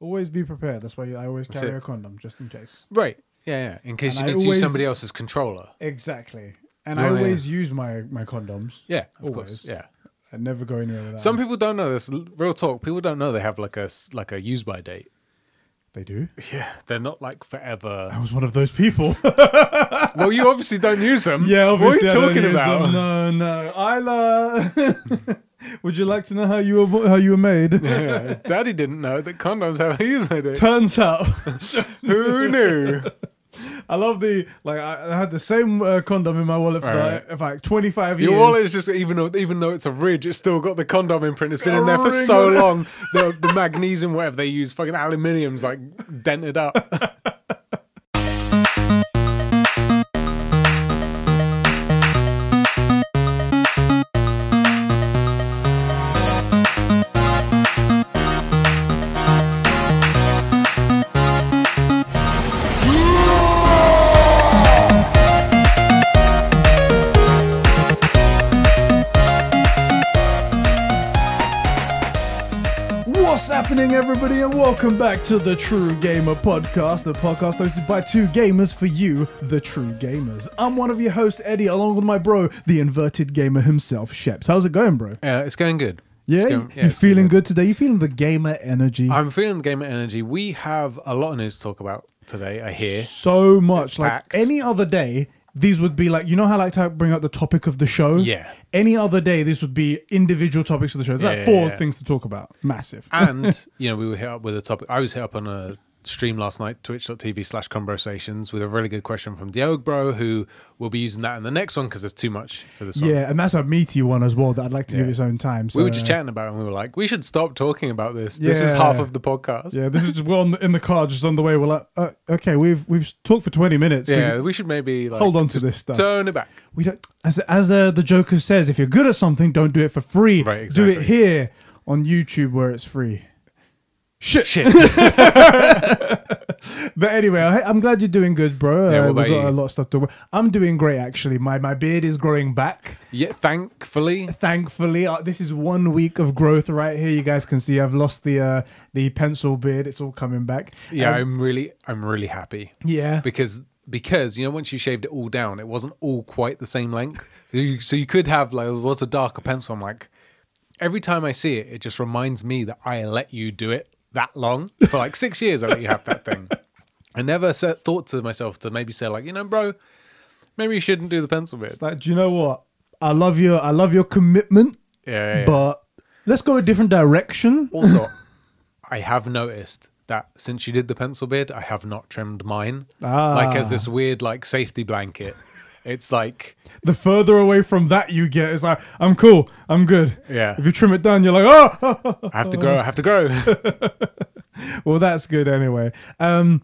Always be prepared. That's why I always That's carry it. a condom just in case. Right. Yeah, yeah. In case And you I need to use always- somebody else's controller. Exactly. And I yeah. always use my my condoms. Yeah, of Always. course. Yeah. I never go anywhere without. Some them. people don't know this. L- Real talk. People don't know they have like a s- like a use by date. they do. Yeah, they're not like forever I forever. was one of those people. well, you obviously don't use them. yeah, obviously. What are don't you talking use about? them. No, no. Isla. Would you like to know how you were how you were made? Yeah, Daddy didn't know that condoms have a use by date. Turns out, Who knew? I love the like. I, I had the same uh, condom in my wallet for Right. like, like twenty five years. Your wallet is just even though even though it's a ridge, it's still got the condom imprint. It's been in there for so long. The the magnesium, whatever they use, fucking aluminium's like dented up. everybody, and welcome back to the True Gamer Podcast, the podcast hosted by two gamers for you, the true gamers. I'm one of your hosts, Eddie, along with my bro, the inverted gamer himself, Sheps. How's it going, bro? Yeah, it's going good. Yeah, It's going- you it's feeling good today? You feeling the gamer energy? I'm feeling the gamer energy. We have a lot of news to talk about today. I hear. so much. Like packed. any other day, these would be like you know how I like to bring up the topic of the show. Yeah. Any other day, this would be individual topics of the show. There's like four yeah, yeah. things to talk about. Massive. and you know we were hit up with a topic i was hit up on a stream last night twitch.tv slash conversations with a really good question from Diog bro who will be using that in the next one because there's too much for this one yeah, and that's a meaty one as well that I'd like to give its own time. So, we were just chatting about it and we were like we should stop talking about this this is half of the podcast Yeah, this is just we're on in the car, just on the way. We're like, uh, okay, we've we've talked for twenty minutes. Yeah, we should maybe like hold on to this stuff. turn it back We don't, as as uh, the Joker says, if you're good at something, don't do it for free. Right, Do it here on YouTube where it's free. Shit. shit But anyway, I, I'm glad you're doing good, bro. Yeah, uh, we've got you? a lot of stuff to. I'm doing great actually. My my beard is growing back. yeah thankfully Thankfully, uh, this is one week of growth right here. You guys can see I've lost the uh, the pencil beard. It's all coming back. yeah Um, i'm really i'm really happy yeah. because because you know once you shaved it all down it wasn't all quite the same length so you could have like it was a darker pencil i'm like every time i see it it just reminds me that i let you do it that long for like six years i let you have that thing i never sa- thought to myself to maybe say like you know bro maybe you shouldn't do the pencil bit It's like, do you know what? I love your I love your commitment, yeah, yeah, yeah. but let's go a different direction. also i have noticed that since you did the pencil beard i have not trimmed mine Ah. like as this weird like safety blanket it's like The further away from that you get, it's like I'm cool, I'm good. yeah If you trim it down, you're like, oh, I have to grow. I have to grow. well, that's good anyway. Um,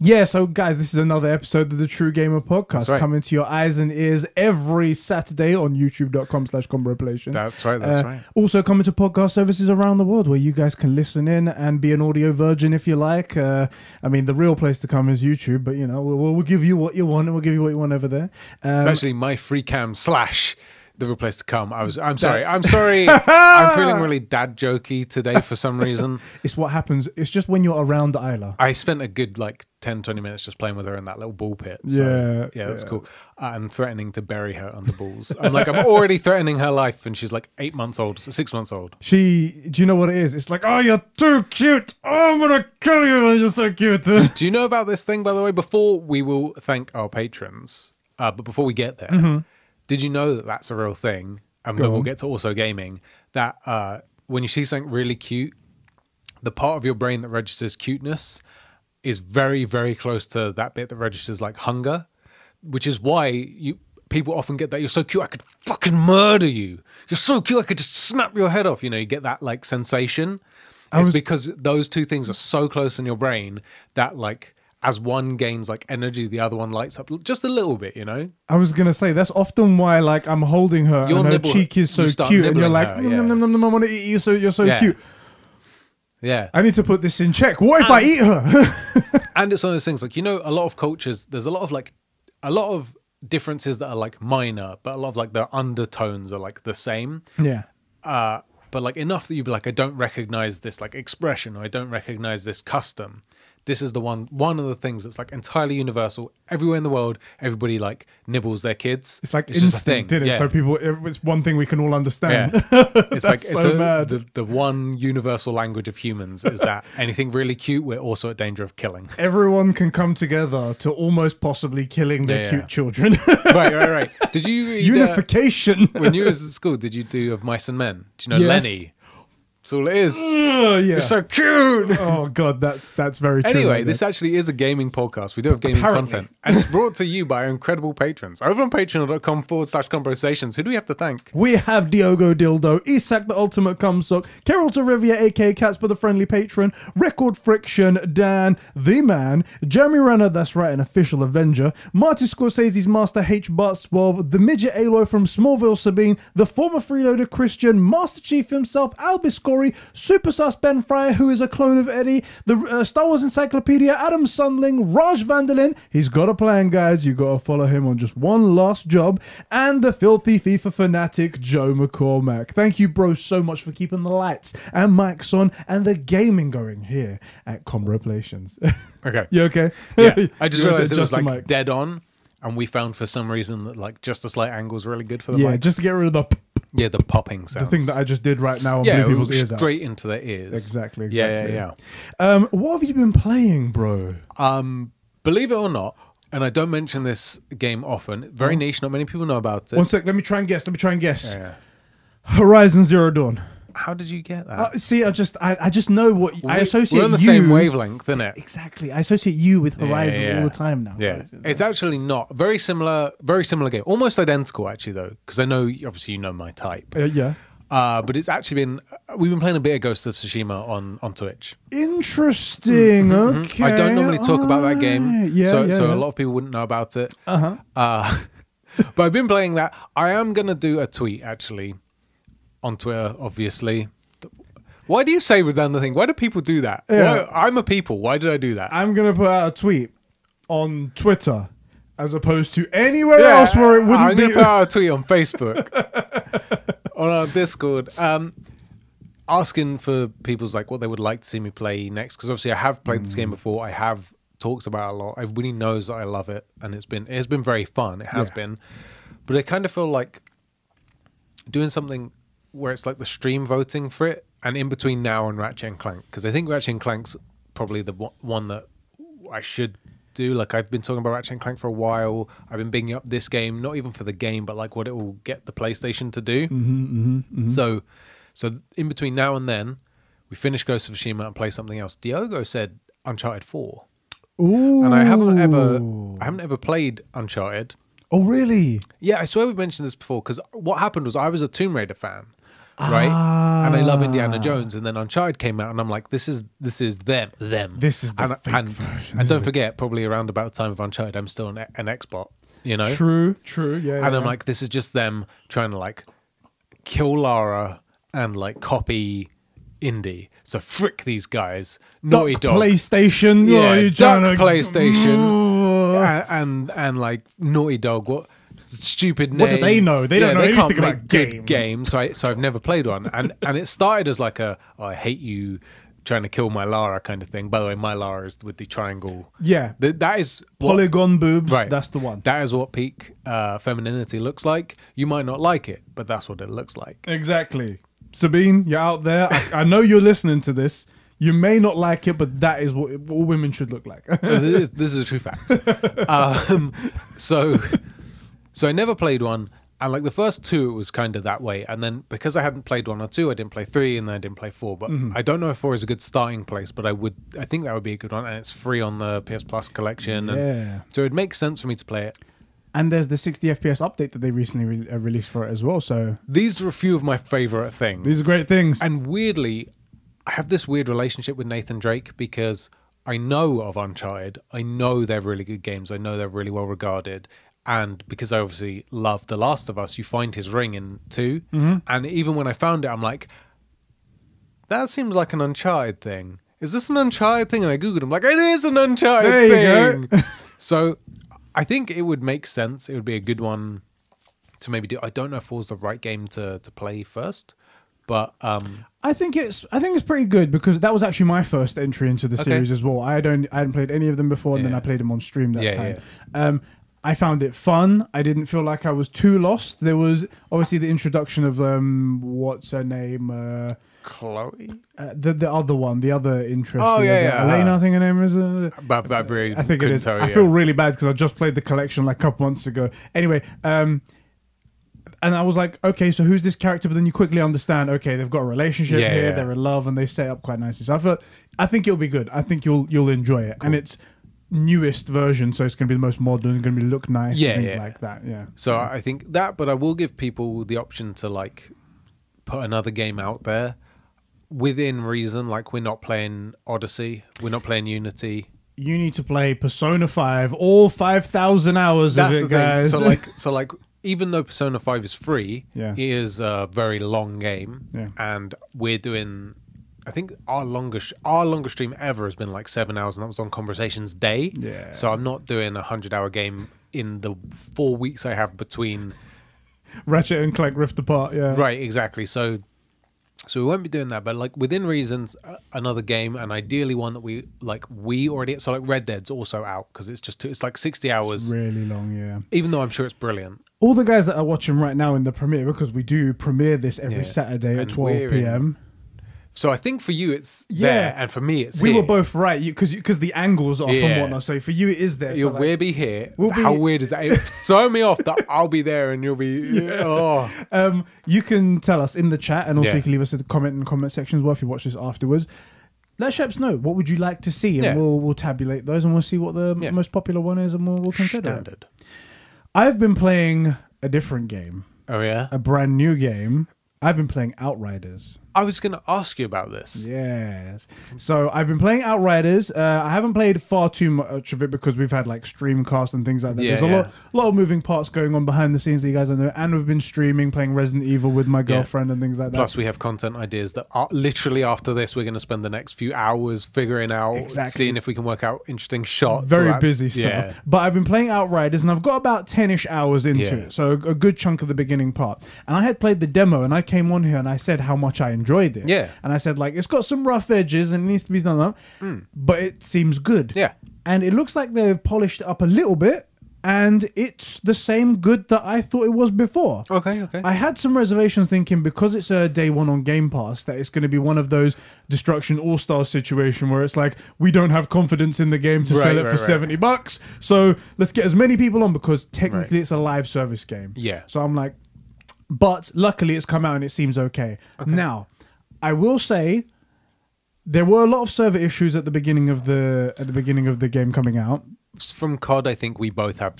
yeah, so guys, this is another episode of the True Gamer Podcast right. coming to your eyes and ears every Saturday on youtube.com slash comboplations. That's right. That's Uh, right. Also coming to podcast services around the world where you guys can listen in and be an audio virgin if you like. Uh, I mean, the real place to come is YouTube, but you know, we'll, we'll give you what you want and we'll give you what you want over there. Um, It's actually my free cam slash the real place to come. I was. I'm sorry. That's- I'm sorry. I'm feeling really dad jokey today for some reason. it's what happens. It's just when you're around Isla. I spent a good like 10, 20 minutes just playing with her in that little ball pit. So, Yeah, yeah, that's yeah. cool. I'm threatening to bury her under balls. I'm like, I'm already threatening her life, and she's like eight months old, six months old. She, do you know what it is? It's like, oh, you're too cute. Oh, I'm gonna kill you. You're so cute. Do you know about this thing, by the way? Before we will thank our patrons, uh, but before we get there, did you know that that's a real thing? And then we'll get to also gaming. That uh, when you see something really cute, the part of your brain that registers cuteness is very, very close to that bit that registers like hunger, which is why you people often get that you're so cute I could fucking murder you. You're so cute I could just snap your head off. You know, you get that like sensation. It's was- because those two things are so close in your brain that like as one gains like energy, the other one lights up just a little bit. You know, I was gonna say that's often why, like, I'm holding her You'll and her nibble- cheek is so you cute, and you're like, her, yeah. nom, nom, nom, nom, I want to eat you. So you're so Yeah. cute. yeah. I need to put this in check. What if I eat her? and it's one of those things like you know a lot of cultures there's a lot of like a lot of differences that are like minor but a lot of like the undertones are like the same yeah. uh but like enough that you'd be like, I don't recognize this like expression, or I don't recognize this custom. This is the one one of the things that's like entirely universal. Everywhere in the world, everybody like nibbles their kids. It's like just a instinct, did it? Yeah. So people, it's one thing we can all understand. Yeah. It's like it's so a, mad. the the one universal language of humans is that anything really cute, we're also at danger of killing. Everyone can come together to almost possibly killing their Yeah, cute children. right, right, right. Did you read, uh, Unification. when you was at school? Did you do of mice and men? Do you know Yes. Lenny? That's all it is. Ugh, yeah. It's so cute. oh god, that's that's very true. Anyway, this actually is a gaming podcast. We do have gaming Apparently. content. And it's brought to you by our incredible patrons. Over on patreon.com forward slash conversations. Who do we have to thank? We have Diogo Dildo, Isak the Ultimate Cumsock, Carol Torivia, aka Catsper the Friendly Patron, Record Friction, Dan, The Man, Jeremy Renner, that's right, an official Avenger, Marty Scorsese's Master H. Barts 12, the Midget Aloy from Smallville Sabine, the former freeloader Christian, Master Chief himself, Albus Corey, Super Sus Ben Fryer, who is a clone of Eddie, the uh, Star Wars Encyclopedia, Adam Sundling, Raj Vanderlin, he's got a plan, guys, you gotta follow him on just one last job, and the filthy FIFA fanatic Joe McCormack. Thank you, bro, so much for keeping the lights and mics on and the gaming going here at Comroplations. Okay. you okay? Yeah. I just to realized it was like mic? dead on. And we found for some reason that like just a slight angle is really good for the yeah, mic. just to get rid of the yeah, the popping sound. the thing that I just did right now and yeah, blew people's ears out. straight into their ears. Exactly, exactly. yeah, yeah. Um, what have you been playing, bro? Um, believe it or not, and I don't mention this game often. Very niche. Not many people know about it. One sec, let me try and guess. Let me try and guess. Yeah, yeah. Horizon Zero Dawn. How did you get that? Uh, see, I just, I, I just know what I associate. We're on the you, same wavelength, isn't it? Exactly, I associate you with Horizon Yeah, yeah, all the time now. Yeah, it's actually not very similar. Very similar game, almost identical actually though, because I know obviously you know my type. Uh, yeah. Uh, but it's actually been we've been playing a bit of Ghost of Tsushima on on Twitch. Interesting. Okay. Mm-hmm. I don't normally talk about that game. Yeah, so yeah, so yeah. a lot of people wouldn't know about it. Uh-huh. Uh, but I've been playing that. I am gonna do a tweet actually on Twitter, obviously. Why do you say redundant thing? Why do people do that? Yeah. Why, I'm a people. Why did I do that? I'm gonna put out a tweet on Twitter as opposed to anywhere else where it wouldn't I'm be. gonna put out a tweet on Facebook, on our Discord, um, asking for people's like what they would like to see me play next. Because obviously, I have played this game Mm. before. I have talked about it a lot. Everybody knows that I love it, and it's been it's been very fun. It has Yeah. been, but I kind of feel like doing something where it's like the stream voting for it, and in between now and Ratchet and Clank, because I think Ratchet and Clank's probably the one- that I should do. Like I've been talking about Ratchet and Clank for a while. I've been bigging up this game, not even for the game, but like what it will get the PlayStation to do. Mm-hmm, So, so in between now and then, we finish Ghost of Tsushima and play something else. Diogo said Uncharted Four, Ooh. and I haven't ever, I haven't ever played Uncharted. Oh, really? Yeah, I swear we mentioned this before because what happened was I was a Tomb Raider fan, right? And I love Ah. Indiana Jones, and then Uncharted came out, and I'm like, this is this is them, them. This is the and, fake and, version, and don't forget, probably around about the time of Uncharted, I'm still an, an Xbox, you know. True. True. Yeah. And yeah. I'm like, this is just them trying to like kill Lara and like copy Indy. So frick these guys, Naughty Duck Dog. PlayStation. Yeah, oh, you're Duck PlayStation. And, and and like Naughty Dog, what stupid name? What do they know? They don't know they can't anything make about good games. games. So I so I've never played one, and and it started as like a oh, I hate you trying to kill my Lara kind of thing. By the way, my Lara is with the triangle. Yeah. Th- that is what, Polygon boobs. right. That's the one. That is what peak uh, femininity looks like. You might not like it, but that's what it looks like. Exactly. Sabine, you're out there. I, I know you're listening to this. You may not like it, but that is what all women should look like. this, is, this is a true fact. um, so, so I never played one, and like the first two, it was kind of that way. And then because I hadn't played one or two, I didn't play three, and then I didn't play four. But Mm-hmm. I don't know if four is a good starting place, but I would, I think that would be a good one, and it's free on the PS Plus collection. Yeah. And so it makes sense for me to play it. and there's the 60 FPS update that they recently re- uh, released for it as well. So These are a few of my favorite things. these are great things. And weirdly, I have this weird relationship with Nathan Drake because I know of Uncharted. I know they're really good games. I know they're really well regarded. And because I obviously love The Last of Us, you find his ring in 2 Mm-hmm. And even when I found it, I'm like, that seems like an Uncharted thing. Is this an Uncharted thing? And I Googled, I'm like, it is an Uncharted There thing. so I think it would make sense. It would be a good one to maybe do. I don't know if it was the right game to, to play first, But um, I think it's I think it's pretty good because that was actually my first entry into the Okay. series as well. I don't I hadn't played any of them before, and then I played them on stream that Yeah, time. Um, I found it fun. I didn't feel like I was too lost. There was obviously the introduction of um, what's her name, uh, Chloe. uh, the the other one, the other interest. Oh, yeah, yeah, Elena. her. I think her name is. Uh, But I really I think it couldn't tell I feel really bad because I just played the collection like a couple months ago. Anyway, um, and I was like, okay, so who's this character? But then you quickly understand, okay, they've got a relationship Yeah, here, yeah. they're in love, and they set up quite nicely. So I feel, I think it'll be good. I think you'll you'll enjoy it, and it's newest version, so it's going to be the most modern, going to be look nice, Yeah, things yeah. like that. Yeah. So I think that, but I will give people the option to like put another game out there within reason. Like we're not playing Odyssey, we're not playing Unity. You need to play Persona Five, all five thousand hours That's of the it, guys. So like, so like, even though Persona Five is free, Yeah. it is a very long game, Yeah. and we're doing. I think our longest our longest stream ever has been like seven hours, and that was on Conversations Day. Yeah. So I'm not doing a hundred hour game in the four weeks I have between Ratchet and Clank Rift Apart. Yeah. Right, exactly. So, so we won't be doing that, but like within reasons, uh, another game, and ideally one that we like. We already so like Red Dead's also out because it's just too, it's like sixty hours. Really long. Yeah. even though I'm sure it's brilliant. all the guys that are watching right now in the premiere because we do premiere this every Yeah. Saturday at And 12 we're in- p.m. So I think for you it's Yeah. there, and for me it's We here. were both right because because the angles are from Yeah. whatnot. So for you, it is there. So You'll like- be here. We'll How be- weird is that? So me off that I'll be there and you'll be. Oh, um, you can tell us in the chat, and also Yeah. you can leave us a comment in the comment section as well if you watch this afterwards. Let Sheps know what would you like to see, and Yeah. we'll we'll tabulate those, and we'll see what the Yeah. most popular one is, and we'll, we'll consider. it. standard. I've been playing a different game, Oh yeah. a brand new game. I've been playing Outriders. I was going to ask you about this. Yes. So I've been playing Outriders. Uh, I haven't played far too much of it because we've had like streamcast and things like that. Yeah, There's a yeah. lot, lot of moving parts going on behind the scenes that you guys don't know. And we've been streaming, playing Resident Evil with my girlfriend and things like that. Plus, we have content ideas that are literally after this, we're going to spend the next few hours figuring out, Exactly. seeing if we can work out interesting shots. very that- busy stuff. Yeah. But I've been playing Outriders and I've got about 10 ish hours into Yeah. it. So a, a good chunk of the beginning part. And I had played the demo and I came on here and I said how much I enjoyed it. Yeah. And I said, like, it's got some rough edges and it needs to be done up, mm. but it seems good. Yeah. And it looks like they've polished it up a little bit. And it's the same good that I thought it was before. Okay, okay. I had some reservations thinking because it's a day one on Game Pass that it's going to be one of those Destruction all star situation where it's like we don't have confidence in the game to Right, sell it right, for right. seventy bucks, so let's get as many people on because technically it's a live service game. Yeah. So I'm like, but luckily it's come out and it seems okay. Now, I will say there were a lot of server issues at the beginning of the at the beginning of the game coming out. From COD, I think we both have.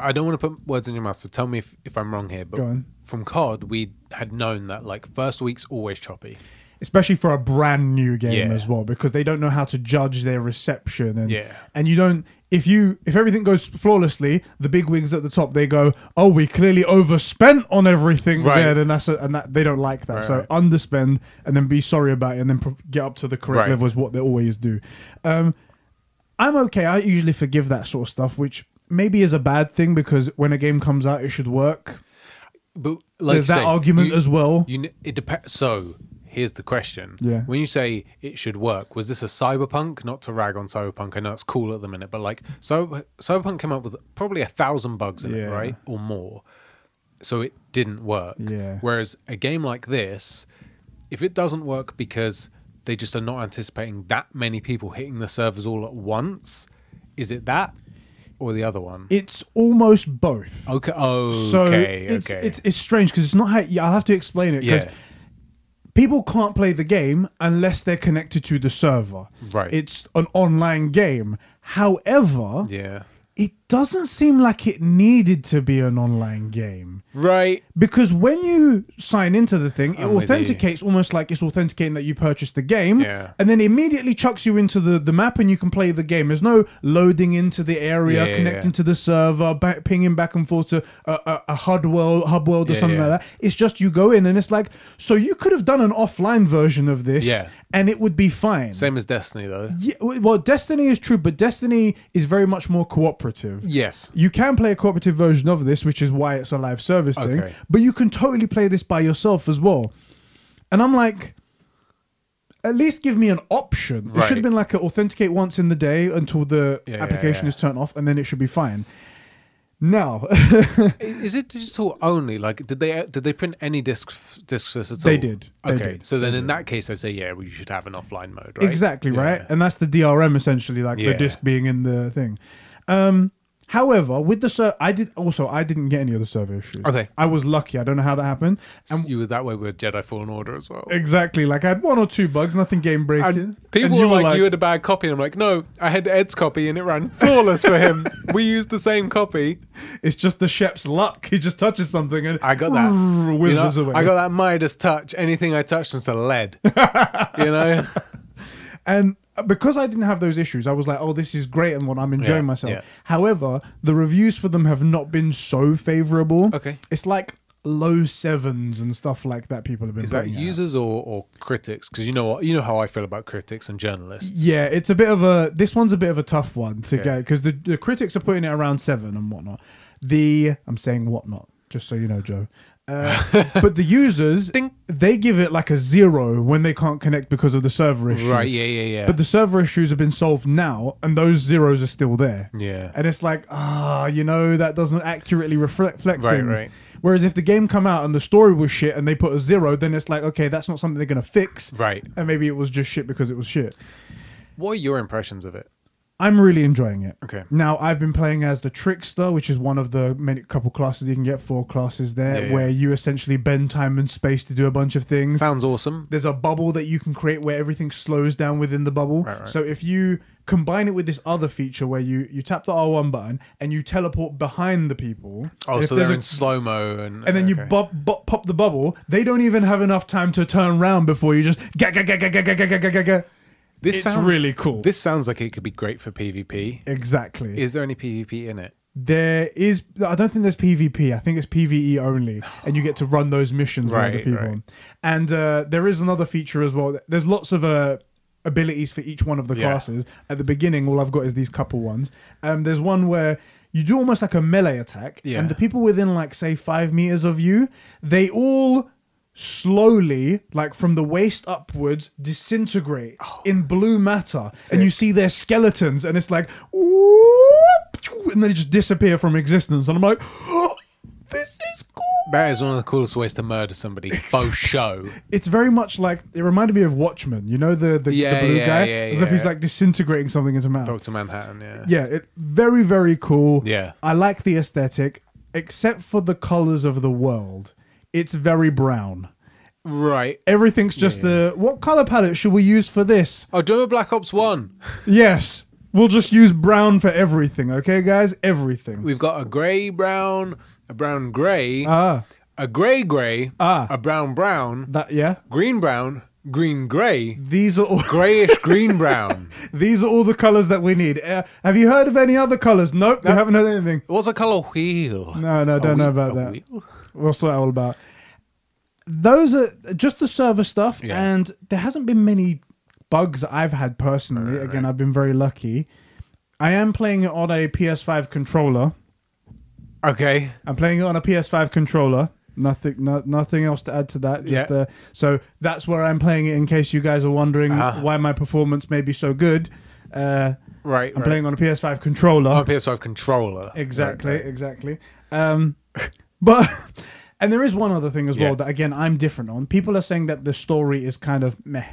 I don't want to put words in your mouth, so tell me if, if I'm wrong here. But Go on. from COD, we had known that like first week's always choppy. especially for a brand new game Yeah. as well because they don't know how to judge their reception and Yeah. and you don't if you if everything goes flawlessly the big wigs at the top they go oh we clearly overspent on everything Right. there and that's a, and that they don't like that Right, so right. underspend and then be sorry about it and then pro- get up to the correct Right. level is what they always do um i'm okay i usually forgive that sort of stuff which maybe is a bad thing because when a game comes out it should work But like there's that say, argument you- as well You it depends. So here's the question. Yeah. When you say it should work, was this a cyberpunk? Not to rag on cyberpunk. I know it's cool at the minute, but like so cyberpunk came up with probably a thousand bugs in it, right, or more. So it didn't work. Yeah. Whereas a game like this, if it doesn't work because they just are not anticipating that many people hitting the servers all at once, is it that or the other one? it's almost both Okay. Oh, So okay. it's, okay. it's it's strange because it's not how yeah, I'll have to explain it because Yeah. People can't play the game unless they're connected to the server. Right. It's an online game. However, yeah. it doesn't seem like it needed to be an online game. Right. Because when you sign into the thing, it I'm authenticates almost like it's authenticating that you purchased the game, Yeah. and then immediately chucks you into the, the map and you can play the game. There's no loading into the area, Yeah, connecting yeah. to the server, back, pinging back and forth to a, a, a HUD world, hub world or something like that. It's just you go in and it's like, so you could have done an offline version of this, Yeah. and it would be fine. Same as Destiny, though. Yeah, well, Destiny is true, but Destiny is very much more cooperative. Yes. You can play a cooperative version of this, which is why it's a live service thing. But you can totally play this by yourself as well. And I'm like, at least give me an option. It should have been like a authenticate once in the day until the Yeah, yeah, application yeah. is turned off, and then it should be fine. Now, Is it digital only? Like, did they did they print any discs discs at all? They did. They Okay, did. so then in that case, I say yeah, well, you should have an offline mode, right? Exactly Yeah. right, and that's the DRM essentially, like the disc being in the thing. Um, however, with the ser- I did also I didn't get any of the server issues. Okay. I was lucky. I don't know how that happened. And you were that way with Jedi Fallen Order as well. exactly, like I had one or two bugs, nothing game breaking. People were like, "You had a bad copy," and I'm like, "No, I had Ed's copy, and it ran flawless for him. we used the same copy. it's just the Shep's luck. He just touches something and I got that. You know. I got that Midas touch. Anything I touched into lead. you know, And because I didn't have those issues, I was like, "Oh, this is great," and what I'm enjoying Yeah, myself. yeah. However, the reviews for them have not been so favorable. Okay. it's like low sevens and stuff like that. People have been is that putting out. users or, or critics? Because you know what, you know how I feel about critics and journalists. Yeah, it's a bit of a. This one's a bit of a tough one to Okay. get because the, the critics are putting it around seven and whatnot. The I'm saying whatnot, just so you know, Joe. Uh, but the users, Ding. they give it like a zero when they can't connect because of the server issue. Right. Yeah. Yeah. Yeah. But the server issues have been solved now, and those zeros are still there. yeah. And it's like, ah, you know, that doesn't accurately reflect, reflect Right, things. right. Whereas if the game come out and the story was shit and they put a zero, then it's like, okay, that's not something they're gonna fix. Right. And maybe it was just shit because it was shit. What are your impressions of it? I'm really enjoying it. Okay. Now I've been playing as the trickster, which is one of the many couple classes you can get. Four classes there, Yeah. where you essentially bend time and space to do a bunch of things. Sounds awesome. There's a bubble that you can create where everything slows down within the bubble. Right, right. So if you combine it with this other feature where you you tap the R1 button and you teleport behind the people. Oh, so they're a- in slow mo and and then you okay. bop, bop, pop the bubble. They don't even have enough time to turn around before you just ga ga ga ga ga ga ga ga ga. This It's sound- really cool. This sounds like it could be great for PvP. exactly. Is there any PvP in it? There is. I don't think there's PvP. I think it's PVE only, and you get to run those missions with other people. right. And uh, there is another feature as well. There's lots of uh, abilities for each one of the Yeah. classes. At the beginning, all I've got is these couple ones. Um, there's one where you do almost like a melee attack, Yeah. and the people within like say five meters of you, they all slowly like from the waist upwards disintegrate oh. in blue matter and you see their skeletons and it's like whoop, and then they just disappear from existence and i'm like oh, this is cool That is one of the coolest ways to murder somebody. Faux show. it's very much like it reminded me of watchmen you know the the, Yeah, the blue yeah, guy yeah, as if he's like disintegrating something into man Doctor Manhattan. Yeah. yeah it very very cool Yeah. i like the aesthetic except for the colors of the world it's very brown. Right. everything's just the what color palette should we use for this? Oh, do a Black Ops One. yes. We'll just use brown for everything okay guys? Everything. We've got a grey brown, a brown grey, ah. a grey grey, Ah. a brown brown, that yeah. green brown, green grey, these are all greyish green brown. these are all the colors that we need. Uh, have you heard of any other colors? Nope we haven't heard anything. What's a colour wheel? no no don't know about that. wheel? What's that all about those are just the server stuff Yeah. and there hasn't been many bugs that i've had personally again i've been very lucky i am playing it on a ps5 controller Okay. i'm playing it on a ps5 controller nothing no, nothing else to add to that just, Yeah. uh, so that's where i'm playing it in case you guys are wondering Ah. why my performance may be so good uh, Right. i'm right. playing on a ps5 controller Oh, PS5 controller. Exactly, Right, right. exactly. Um, but and there is one other thing as well Yeah. that again I'm different on. People are saying that the story is kind of meh.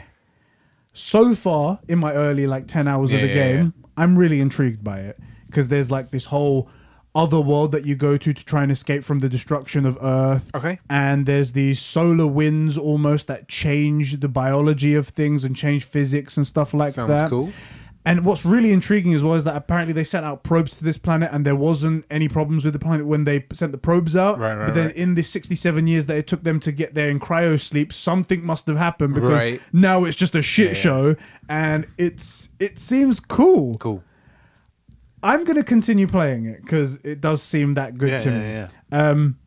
So far in my early like ten hours of the yeah, game, I'm really intrigued by it because there's like this whole other world that you go to to try and escape from the destruction of Earth. Okay. And there's these solar winds almost that change the biology of things and change physics and stuff like Sounds that. Sounds cool. And what's really intriguing as well is that apparently they sent out probes to this planet and there wasn't any problems with the planet when they sent the probes out. Right, right, but then right. in the 67 years that it took them to get there in cryo sleep, something must have happened because Right. now it's just a shit Yeah, yeah. show and it's it seems cool. Cool. I'm going to continue playing it because it does seem that good Yeah, to yeah, me. yeah. Um,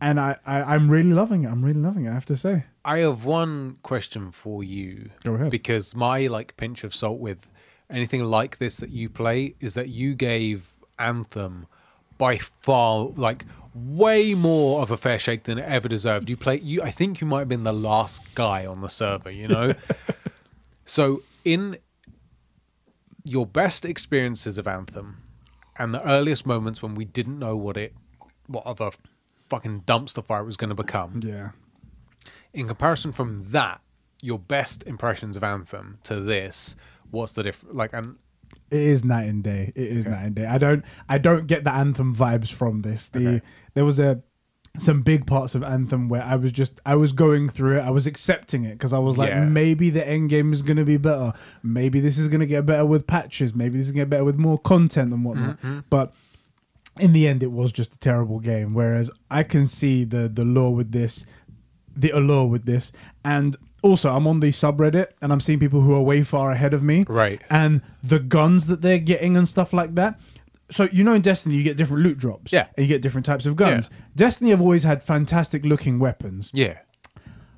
and I, I, I'm really loving it. I'm really loving it, I have to say. I have one question for you. Go ahead. Because my like pinch of salt with anything like this that you play is that you gave Anthem by far like way more of a fair shake than it ever deserved. You play you I think you might have been the last guy on the server, you know? so in your best experiences of Anthem and the earliest moments when we didn't know what it what other fucking dumpster fire it was going to become. Yeah. In comparison from that, your best impressions of Anthem to this, what's the difference? Like, and It is night and day. It is night and day. I don't I don't get the anthem vibes from this. The Okay. there was a some big parts of anthem where I was just I was going through it. I was accepting it because I was like Yeah. maybe the end game is going to be better. Maybe this is going to get better with patches. Maybe this is going to get better with more content and whatnot. Mm-hmm. But in the end, it was just a terrible game. Whereas I can see the the lure with this, the allure with this, and also I'm on the subreddit and I'm seeing people who are way far ahead of me right. and the guns that they're getting and stuff like that. So you know in Destiny you get different loot drops. Yeah. And you get different types of guns. Destiny have always had fantastic looking weapons. Yeah.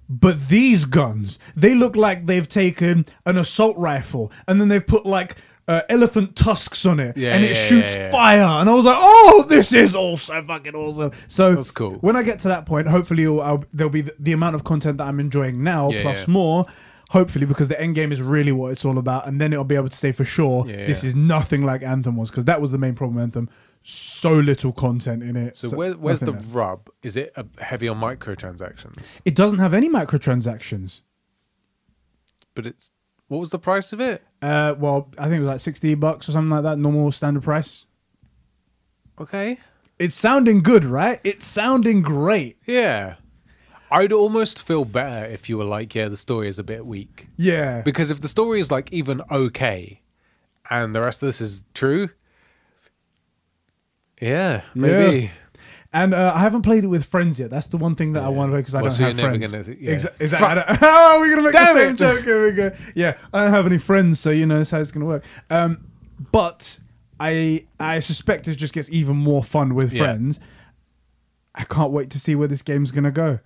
But these guns, they look like they've taken an assault rifle and then they've put like uh, elephant tusks on it Yeah, and it yeah, shoots yeah, fire. And I was like, oh, this is also fucking awesome. So That's cool. when I get to that point, hopefully it'll, I'll, there'll be the, the amount of content that I'm enjoying now plus more. Hopefully, because the end game is really what it's all about, and then it'll be able to say for sure this is nothing like Anthem was, because that was the main problem. Anthem, so little content in it. So, where, where's the rub? Is it a heavy on microtransactions? It doesn't have any microtransactions. But it's what was the price of it? Uh, well, I think it was like sixty bucks or something like that, normal standard price. Okay. It's sounding good, right? It's sounding great. Yeah. I'd almost feel better if you were like, yeah, the story is a bit weak. Yeah, Because if the story is like even okay and the rest of this is true, yeah, maybe. And uh, I haven't played it with friends yet. That's the one thing that I want to play because I Well, don't so have you're never friends. gonna- yeah. Exa- is that. I don't- oh, we're gonna make Damn the same it. joke. Here we go. Yeah, I don't have any friends, so you know that's how it's gonna work. Um, but I I suspect it just gets even more fun with Yeah. friends. I can't wait to see where this game's gonna go.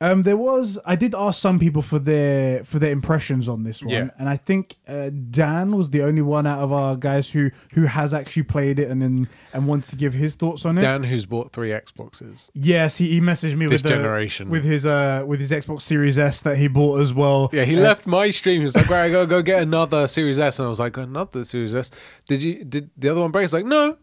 Um, there was I did ask some people for their for their impressions on this one, Yeah. and I think uh, Dan was the only one out of our guys who who has actually played it and then and wants to give his thoughts on it. Dan, who's bought three Xboxes. Yes, he, he messaged me This with the, generation. with his uh with his Xbox Series S that he bought as well. Yeah, he Uh, left my stream. He was like, "Right, I gotta go get another Series S," and I was like, "Another Series S? Did you? Did the other one break?" He's like, "No,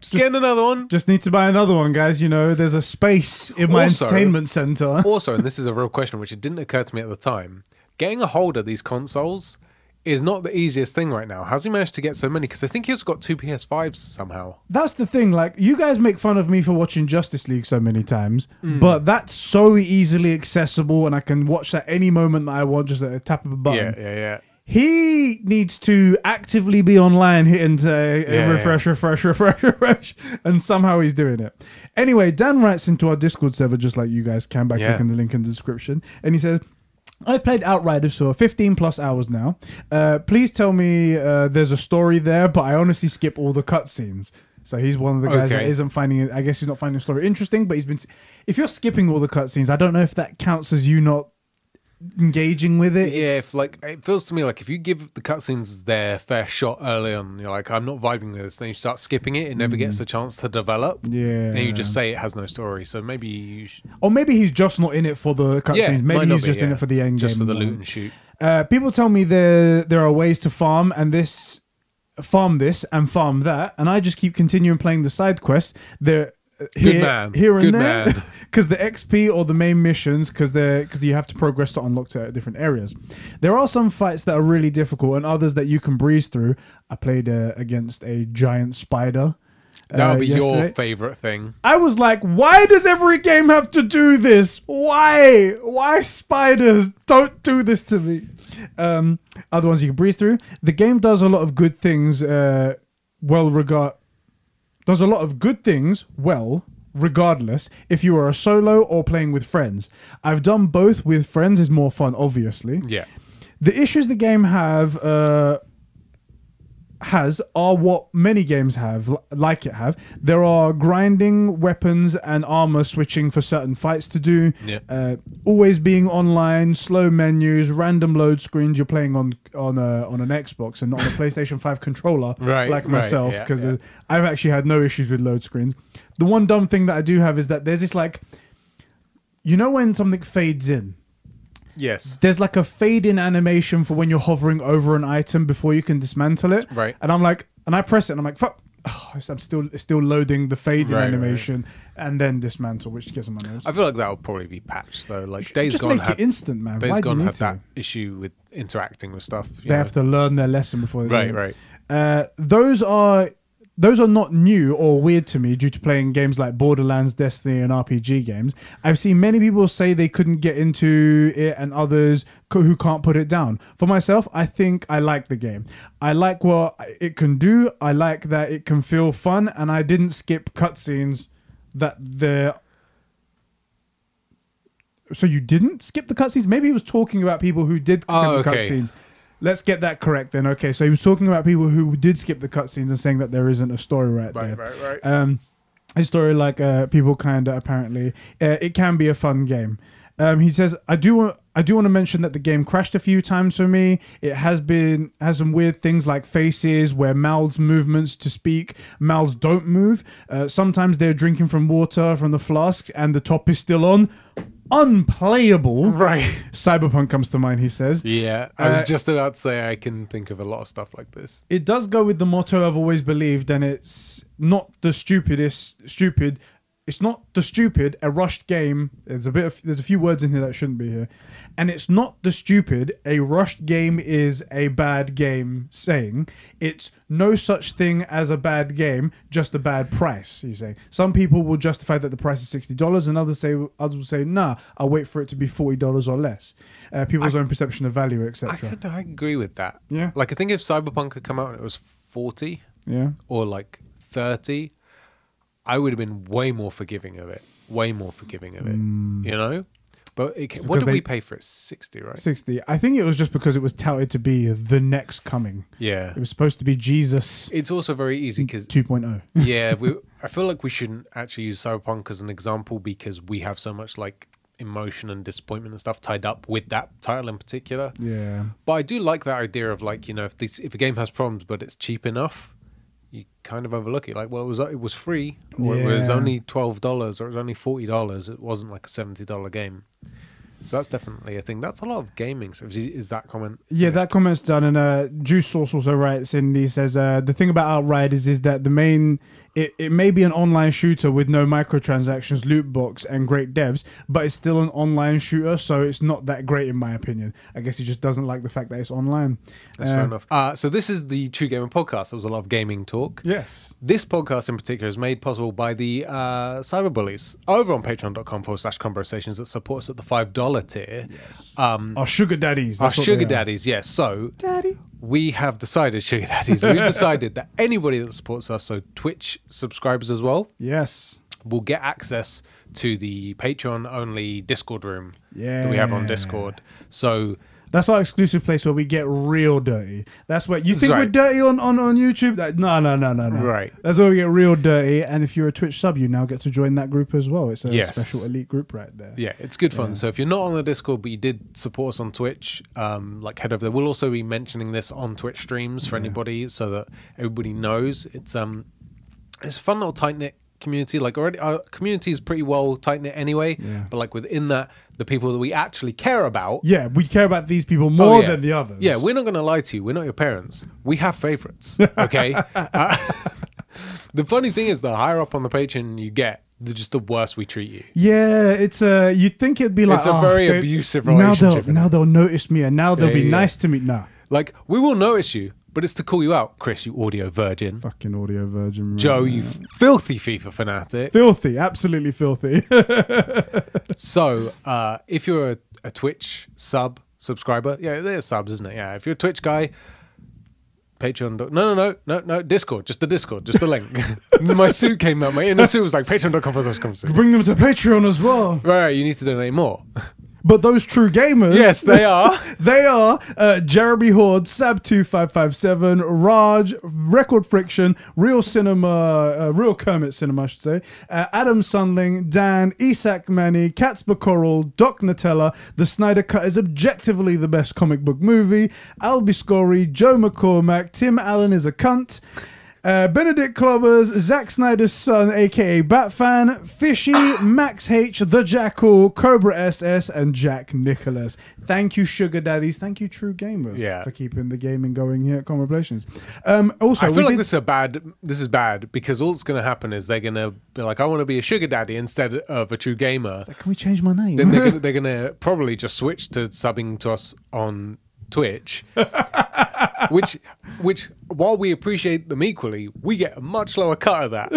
just, getting another one." Just need to buy another one, guys. You know, there's a space in my Also- entertainment center. Also, and this is a real question, which it didn't occur to me at the time. Getting a hold of these consoles is not the easiest thing right now. How's he managed to get so many? Because I think he's got two PS5s somehow. That's the thing. Like, you guys make fun of me for watching Justice League so many times, Mm. but that's so easily accessible, and I can watch that any moment that I want, just at a tap of a button. Yeah, yeah, yeah. He needs to actively be online, hitting uh, Yeah, refresh, refresh, refresh, refresh, and somehow he's doing it. Anyway, Dan writes into our Discord server just like you guys can by Yeah. clicking the link in the description, and he says. I've played Outriders for 15 plus hours now. Uh, please tell me uh, there's a story there, but I honestly skip all the cutscenes. So he's one of the guys that Okay. isn't finding it. I guess he's not finding the story interesting, but he's been. If you're skipping all the cutscenes, I don't know if that counts as you not engaging with it. Yeah, if like it feels to me like if you give the cutscenes their fair shot early on, you're like, I'm not vibing with this. Then you start skipping it, it never gets a chance to develop. Mm. Yeah. and you just say it has no story. So maybe you sh- Or maybe he's just not in it for the cutscenes. yeah, maybe he's be, just in yeah. it for the end just game. for the loot and shoot. Uh, people tell me there there are ways to farm and this farm this and farm that, and I just keep continuing playing the side quests. There. Here, man. here and Good there, because the XP or the main missions, because they're because you have to progress to unlock to different areas. There are some fights that are really difficult, and others that you can breeze through. I played uh, against a giant spider. That would uh, be your favorite thing. I was like, why does every game have to do this? Why? Why spiders? Don't do this to me. Um, other ones you can breeze through. The game does a lot of good things. Uh, well, regard does a lot of good things well, regardless if you are a solo or playing with friends. I've done both. With friends is more fun, obviously. Yeah, The issues the game have uh, has are what many games have, like it have. There are grinding weapons and armor switching for certain fights to do. Yeah. Uh, always being online, slow menus, random load screens. You're playing on on a, on an Xbox and not on a PlayStation Five controller, Right, like right, myself, yeah, because yeah. I've actually had no issues with load screens. The one dumb thing that I do have is that there's this like, you know, when something fades in Yes. there's like a fade in animation for when you're hovering over an item before you can dismantle it. Right. And I'm like, and I press it, and I'm like, fuck. Oh, I'm still still loading the fade in Right, right, animation and then dismantle, which gets on my nerves. I feel like that will probably be patched though. Like Days Just Gone make had it instant, man. Days Why do you Gone had to? that issue with interacting with stuff. They know. have to learn their lesson before they Right, right. Uh, those are those are not new or weird to me due to playing games like Borderlands, Destiny, and RPG games. I've seen many people say they couldn't get into it, and others who can't put it down. For myself, I think I like the game. I like what it can do. I like that it can feel fun, and I didn't skip cutscenes that the. So you didn't skip the cutscenes? Maybe he was talking about people who did skip Oh, the okay. cutscenes. Let's get that correct then. Okay, so he was talking about people who did skip the cutscenes and saying that there isn't a story right, there. Right, right, right. Um, a story like uh, people kind of apparently uh, it can be a fun game. Um, he says, "I do want I do want to mention that the game crashed a few times for me. It has been has some weird things like faces where mouths movements to speak, mouths don't move. Uh, sometimes they're drinking from water from the flask and the top is still on. Unplayable. Right. Cyberpunk comes to mind. He says." Yeah, I was Uh, just about to say I can think of a lot of stuff like this. it does go with the motto I've always believed, and it's not the stupidest stupid. It's not the stupid a rushed game. There's a bit of there's a few words in here that shouldn't be here, and it's not the stupid a rushed game is a bad game. Saying it's no such thing as a bad game, just a bad price. He's saying some people will justify that the price is sixty dollars, and others say others will say nah, I'll wait for it to be forty dollars or less. Uh, people's own perception of value, I etc. I, of agree with that. Yeah. Like I think if Cyberpunk had come out and it was forty Yeah. or like thirty, I would have been way more forgiving of it. Way more forgiving of it. Mm. You know. But it, what did they- we pay for it? Sixty, right? 60. I think it was just because it was touted to be the next coming. Yeah. It was supposed to be Jesus It's also very easy because 2.0. yeah, we. I feel like we shouldn't actually use Cyberpunk as an example because we have so much like emotion and disappointment and stuff tied up with that title in particular. Yeah. But I do like that idea of like you know if this if a game has problems but it's cheap enough, you kind of overlook it. Like well, it was it was free, or it was only twelve dollars, or it was only forty dollars. It wasn't like a seventy dollar game. So that's definitely a thing. That's a lot of gaming. So is, is that comment? Yeah, that comment's done, and uh, Juice Source also writes in. He says uh, the thing about Outriders is that the main it, it may be an online shooter with no microtransactions, loot box, and great devs, but it's still an online shooter, so it's not that great in my opinion. I guess he just doesn't like the fact that it's online. That's Uh, fair enough. Uh, so this is the True Gamer podcast. There was a lot of gaming talk. Yes. This podcast in particular is made possible by the uh, cyberbullies over on patreon.com forward slash conversations that support us at the $5 tier. Yes. Um, Our sugar daddies. our sugar daddies, yes. So Daddy. We have decided, sugar daddies, we've decided that anybody that supports us, so Twitch subscribers as well, Yes. will get access to the Patreon only Discord room yeah. that we have on Discord. So That's our exclusive place where we get real dirty. That's what you think we're dirty on, on, on YouTube. That, no, no, no, no, no. Right. That's where we get real dirty. And if you're a Twitch sub, you now get to join that group as well. It's a Yes. special elite group right there. Yeah, it's good fun. Yeah. So if you're not on the Discord, but you did support us on Twitch, um, like head over there. We'll also be mentioning this on Twitch streams for anybody, so that everybody knows. It's um, it's a fun little tight knit community. Like already, our community is pretty well tight knit anyway. Yeah. But like within that, the people that we actually care about. Yeah, we care about these people Oh, more yeah. than the others. Yeah, we're not going to lie to you. We're not your parents. We have favorites. Okay. Uh, the funny thing is, the higher up on the Patreon you get, the just the worse we treat you. Yeah, it's a. You'd think it'd be like It's a oh, very they- abusive Now relationship, they'll now they'll notice me, and now they'll Yeah, be yeah, yeah. nice to me. Nah, Like, we will notice you, but it's to call you out, Chris, you audio virgin. fucking audio virgin. Joe, man. you filthy FIFA fanatic. filthy, absolutely filthy. so, uh, if you're a, a Twitch sub subscriber, yeah, there's subs, isn't it? Yeah, if you're a Twitch guy, Patreon. No, no, no, no, no. Discord, just the Discord, just the link. my suit came out. My inner suit was like patreon.com forward slash conversation. Bring them to Patreon as well. Right, you need to donate more. But those true gamers, Yes, they are. they are uh, Jeremy Horde, Sab2557, Raj, Record Friction, Real Cinema, uh, Real Kermit Cinema, I should say, uh, Adam Sunling, Dan, Isak Manny, Katzber Coral, Doc Nutella, The Snyder Cut is objectively the best comic book movie, Albie Scory, Joe McCormack, Tim Allen is a cunt. Uh, Benedict Clubbers, Zack Snyder's son, aka Batfan, Fishy, Max H, The Jackal, Cobra SS, and Jack Nicholas. Thank you, Sugar Daddies. Thank you, True Gamers, Yeah. for keeping the gaming going here at Conversations. Um, also, I feel like did- this is a bad. This is bad because all that's going to happen is they're going to be like, "I want to be a sugar daddy instead of a true gamer." Can we change my name? then they're going to probably just switch to subbing to us on Twitch, which which while we appreciate them equally, we get a much lower cut of that.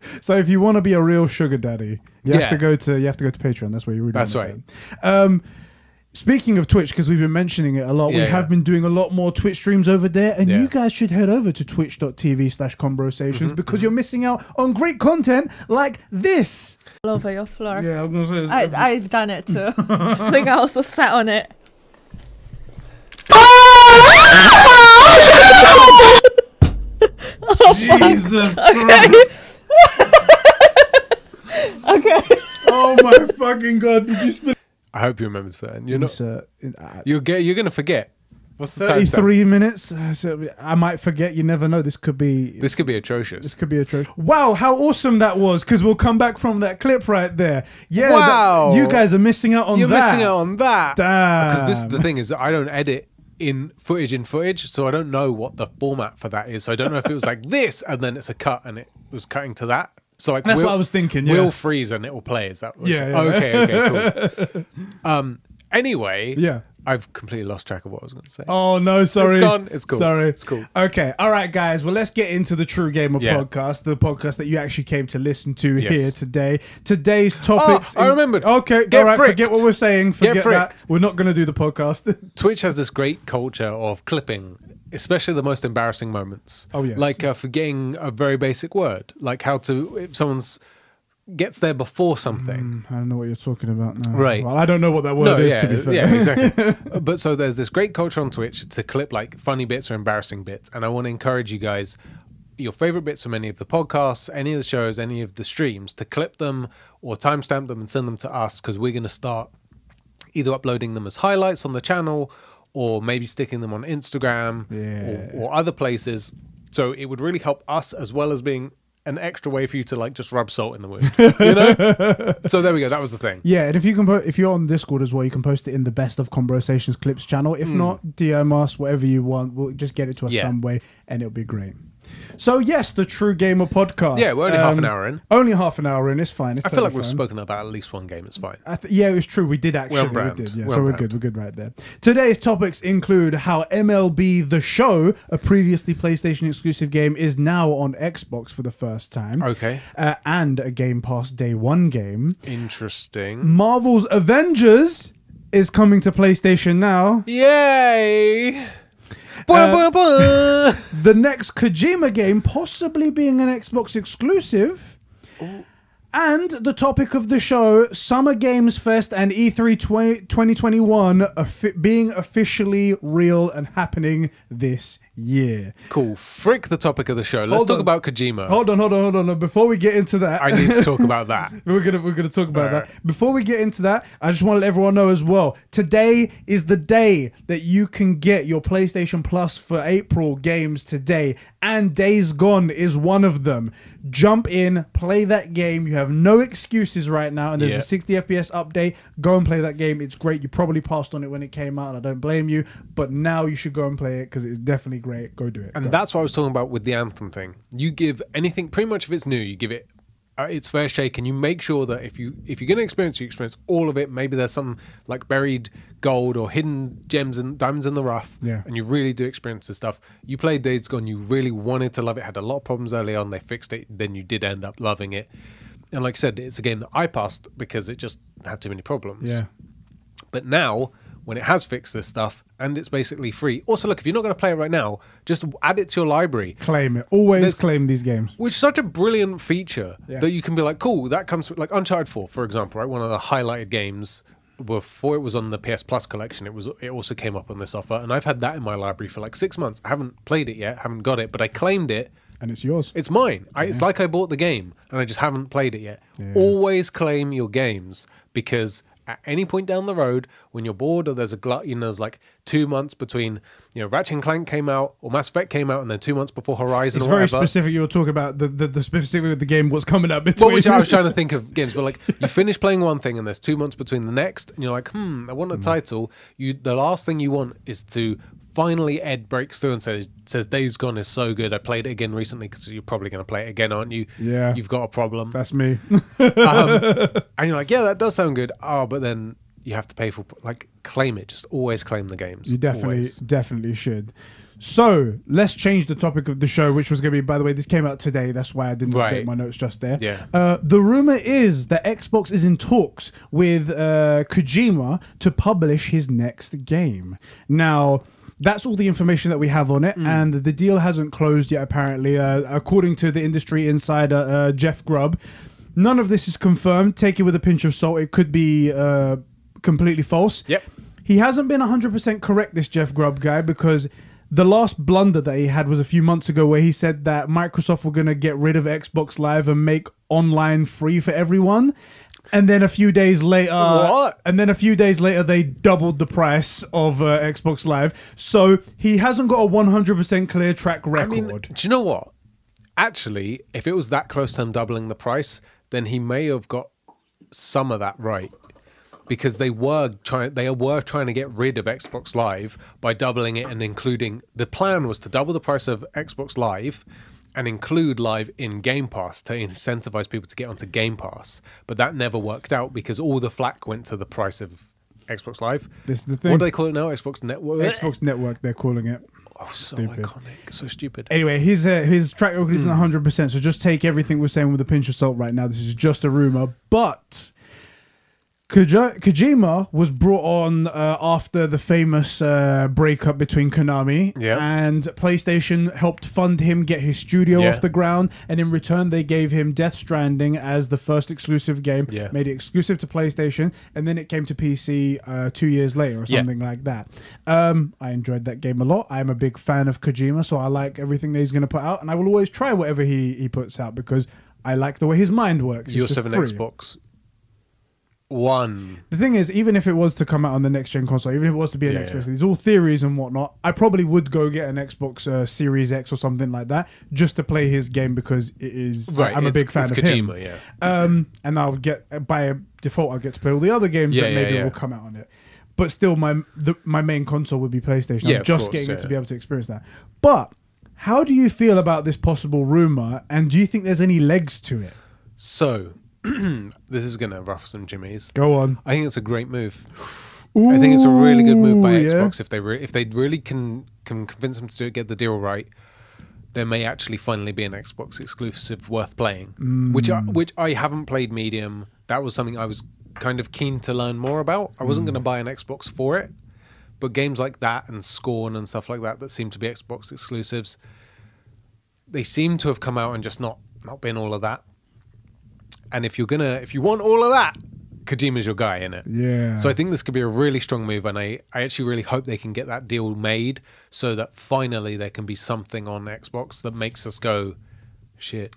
so if you want to be a real Sugar Daddy, you Yeah. have to go to you have to go to Patreon. That's where you really. That's right. Um, Speaking of Twitch, because we've been mentioning it a lot, we Yeah, have yeah. been doing a lot more Twitch streams over there, and Yeah. you guys should head over to twitch.tv slash conversations Mm-hmm, because you're missing out on great content like this. all over your floor. Yeah, I'm gonna say. I, I've done it too. I think I also sat on it. Jesus Christ. Okay. Oh my fucking god! Did you spit? I hope you remember to put that. You're not. Uh, You're get. You're going to forget. What's the time? 33 minutes. Uh, so I might forget. You never know. This could be. This could be atrocious. This could be atrocious. Wow, how awesome that was! Because we'll come back from that clip right there. Yeah, that- Wow. you guys are missing out on You're that. missing out on that. Damn. Because this Damn. the thing is, I don't edit in footage in footage, so I don't know what the format for that is. So I don't know if it was like this and then it's a cut and it was cutting to that. So like That's we'll, what I was thinking, yeah. We'll freeze and it will play. Is that yeah, yeah. okay? Okay, cool. um. Anyway, Yeah. I've completely lost track of what I was going to say. Oh no, sorry. It's gone. It's cool. Sorry. It's cool. Okay. All right, guys. Well, let's get into the True Gamer Yeah. podcast, the podcast that you actually came to listen to Yes. here today. Today's topics. I remembered. Okay. Get all right. fricked. Forget what we're saying. Get Forget that. We're not going to do the podcast. Twitch has this great culture of clipping, especially the most embarrassing moments. Oh, yes. like uh, forgetting a very basic word, like how to if someone's gets there before something. Mm, I don't know what you're talking about now. Right. Well, I don't know what that word No, is. yeah, to be fair. yeah, exactly. but so there's this great culture on Twitch to clip like funny bits or embarrassing bits, and I want to encourage you guys. Your favorite bits from any of the podcasts, any of the shows, any of the streams, to clip them or timestamp them and send them to us because we're going to start either uploading them as highlights on the channel or maybe sticking them on Instagram Yeah. or, or other places. So it would really help us as well as being an extra way for you to like just rub salt in the wound. You know? so there we go. That was the thing. Yeah, and if you can, po- if you're on Discord as well, you can post it in the Best of Conversations clips channel. If not, DM us whatever you want. We'll just get it to us Hmm. Yeah. some way, and it'll be great. So yes, the True Gamer podcast. Um, Yeah, we're only half an hour in. Only half an hour in. It's fine. It's I feel like totally we've fine. spoken about at least one game. It's fine. I th- yeah, it was true. We did actually. We brand. did. Yeah, We're so on we're brand. good. We're good right there. Today's topics include how MLB The Show, a previously PlayStation exclusive game, is now on Xbox for the first time. Okay. Uh, and a Game Pass Day One game. Interesting. Marvel's Avengers is coming to PlayStation now. Yay! Uh, Blah, blah, blah. The next Kojima game possibly being an Xbox exclusive. And the topic of the show, Summer Games Fest and E E3 20, 2021 being officially real and happening this year. cool. Frick the topic of the show. Let's Hold talk on. about Kojima. Hold on, hold on, hold on. Before we get into that, I need to talk about that. We're gonna we're gonna talk about Alright. that. Before we get into that, I just want to let everyone know as well. Today is the day that you can get your PlayStation Plus for April games today, and Days Gone is one of them. Jump in, play that game. You have no excuses right now, and there's Yeah. a 60 FPS update. Go and play that game. It's great. You probably passed on it when it came out, and I don't blame you. But now you should go and play it because it's definitely great. Go do it. And Go. that's what I was talking about with the Anthem thing. You give anything, pretty much if it's new, you give it uh, its fair shake, and you make sure that if you if you're going to experience, you experience all of it. Maybe there's some like buried gold or hidden gems and diamonds in the rough. Yeah. And you really do experience this stuff. You played Days Gone, you really wanted to love it. Had a lot of problems early on. They fixed it. Then you did end up loving it. And like I said, it's a game that I passed because it just had too many problems. yeah. But now when it has fixed this stuff and it's basically free. Also, look, if you're not going to play it right now, just add it to your library. Claim it. Always There's- claim these games. Which is such a brilliant feature Yeah. that you can be like, cool, that comes with like Uncharted 4, for example, right? One of the highlighted games before it was on the PS Plus collection, it was it also came up on this offer. And I've had that in my library for like six months. I haven't played it yet, haven't got it, but I claimed it. And it's yours. It's mine. I, it's like I bought the game and I just haven't played it yet. Always claim your games because at any point down the road, when you're bored or there's a glut, you know, there's like two months between, you know, Ratchet and Clank came out or Mass Effect came out and then two months before Horizon It's or very whatever. specific. You were talking about the, the, the specific with the game, what's coming up between. Well, which I was trying to think of games, but like you finish playing one thing and there's two months between the next, and you're like, hmm, I want a title. You, the last thing you want is to finally Ed breaks through and says, says Days Gone is so good. I played it again recently because you're probably going to play it again, aren't you? Yeah. You've got a problem, That's me. um, and you're like, yeah, that does sound good. Oh, but then you have to pay for like claim it. Just always claim the games. You definitely, Always. definitely should. So let's change the topic of the show, which was going to be. By the way, this came out today. That's why I didn't Right. update my notes just there. Yeah. Uh, the rumor is that Xbox is in talks with uh, Kojima to publish his next game. Now. That's all the information that we have on it, Mm. and the deal hasn't closed yet. Apparently, uh, according to the industry insider uh, Jeff Grubb, none of this is confirmed. Take it with a pinch of salt. It could be uh, completely false. Yep. He hasn't been 100% correct, this Jeff Grubb guy, because the last blunder that he had was a few months ago where he said that Microsoft were going to get rid of Xbox Live and make online free for everyone. And then a few days later, What? and then a few days later, they doubled the price of uh, Xbox Live. So he hasn't got a 100% clear track I record. mean, do you know what? Actually, if it was that close to him doubling the price, then he may have got some of that right. Because they were trying, they were trying to get rid of Xbox Live by doubling it and including. The plan was to double the price of Xbox Live and include Live in Game Pass to incentivize people to get onto Game Pass. But that never worked out because all the flack went to the price of Xbox Live. This is the thing. What do they call it now? Xbox Network. Xbox Network, they're calling it. Oh, so Stupid. iconic, so stupid. Anyway, his uh, his track record Hmm. isn't 100, percent so just take everything we're saying with a pinch of salt right now. This is just a rumor, but Koji- Kojima was brought on uh, after the famous uh, breakup between Konami, Yeah. and PlayStation helped fund him get his studio Yeah. off the ground, and in return they gave him Death Stranding as the first exclusive game, Yeah. made it exclusive to PlayStation, and then it came to PC uh, two years later or something like that. Um, I enjoyed that game a lot. I'm a big fan of Kojima, so I like everything that he's going to put out, and I will always try whatever he, he puts out because I like the way his mind works. You also have an. Xbox One. The thing is, even if it was to come out on the next gen console, even if it was to be an Yeah, Xbox, yeah. these all theories and whatnot. I probably would go get an Xbox uh, Series X or something like that just to play his game because it is. Right, I'm a big fan it's of Kojima, him. yeah. Um, and I'll get by default, I'll get to play all the other games Yeah, that maybe will come out on it. But still, my the, my main console would be PlayStation. Yeah, I'm just course, getting it to be able to experience that. But how do you feel about this possible rumor? And do you think there's any legs to it? So, this is going to ruffle some jimmies. Go on. I think it's a great move. I think it's a really good move by yeah. Xbox if they re- if they really can can convince them to do it, get the deal right. There may actually finally be an Xbox exclusive worth playing, which I, mm. which I haven't played Medium. That was something I was kind of keen to learn more about. I wasn't mm. going to buy an Xbox for it, but games like that and Scorn and stuff like that that seem to be Xbox exclusives, they seem to have come out and just not not been all of that. And if you're gonna if you want all of that, Kojima's your guy in it. Yeah. So I think this could be a really strong move, and I, I actually really hope they can get that deal made so that finally there can be something on Xbox that makes us go, shit.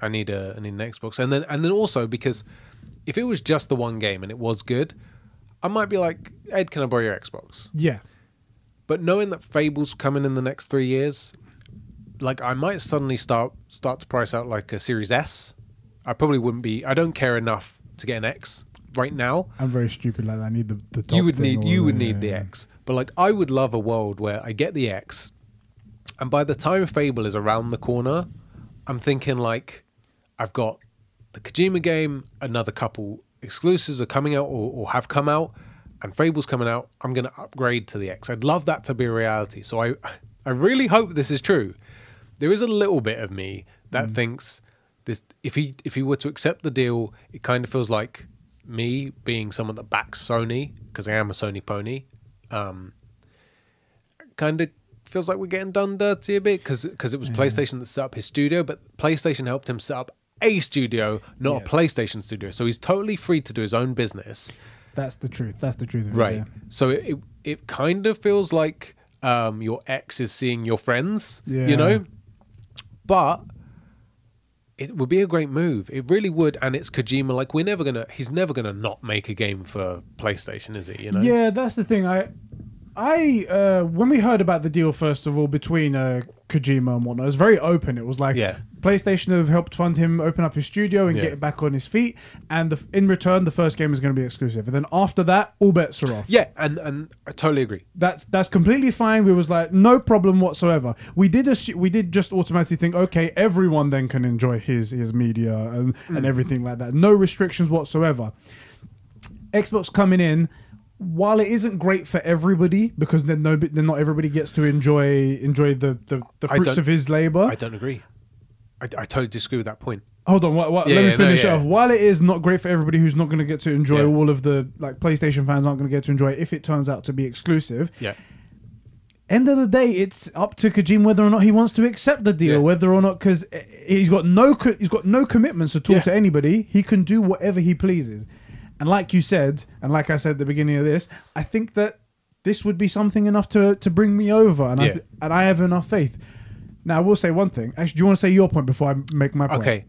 I need a I need an Xbox, and then and then also because if it was just the one game and it was good, I might be like, Ed, can I borrow your Xbox? Yeah. But knowing that Fable's coming in the next three years, like I might suddenly start start to price out like a Series S. I probably wouldn't be. I don't care enough to get an X right now. I'm very stupid like that. I need the, the top you would need you would the- need the yeah. X. But like I would love a world where I get the X, and by the time Fable is around the corner, I'm thinking like I've got the Kojima game, another couple exclusives are coming out or, or have come out, and Fable's coming out. I'm going to upgrade to the X. I'd love that to be a reality. So I I really hope this is true. There is a little bit of me that mm. thinks this if he if he were to accept the deal, it kind of feels like me being someone that backs Sony because I am a Sony pony, um, kind of feels like we're getting done dirty a bit because because it was PlayStation that set up his studio, but PlayStation helped him set up a studio, not a PlayStation studio. So he's totally free to do his own business. That's the truth. That's the truth. Right. It, yeah. So it, it it kind of feels like um, your ex is seeing your friends. Yeah. You know, but it would be a great move. It really would, and it's Kojima. Like we're never gonna. He's never gonna not make a game for PlayStation, is he? You know. Yeah, that's the thing. I, I, uh, when we heard about the deal first of all between uh, Kojima and whatnot, it was very open. It was like Yeah. PlayStation have helped fund him open up his studio and Yeah. get back on his feet, and the, in return, the first game is going to be exclusive. And then after that, all bets are off. Yeah, and and I totally agree. That's that's completely fine. We was like no problem whatsoever. We did assu- we did just automatically think okay, everyone then can enjoy his his media and, and mm. everything like that. No restrictions whatsoever. Xbox coming in, while it isn't great for everybody because then no then not everybody gets to enjoy enjoy the the, the I fruits don't- of his labor. I don't agree. I, I totally disagree with that point. Hold on, what, what, Yeah, let me yeah, no, finish yeah. it off. While it is not great for everybody who's not going to get to enjoy Yeah. all of the like PlayStation fans aren't going to get to enjoy it if it turns out to be exclusive. Yeah. end of the day, it's up to Kojima whether or not he wants to accept the deal, Yeah. whether or not because he's got no co- he's got no commitments at all Yeah. to anybody. He can do whatever he pleases, and like you said, and like I said at the beginning of this, I think that this would be something enough to to bring me over, and I Yeah. th- and I have enough faith. Now I will say one thing. Actually, do you want to say your point before I make my point? Okay.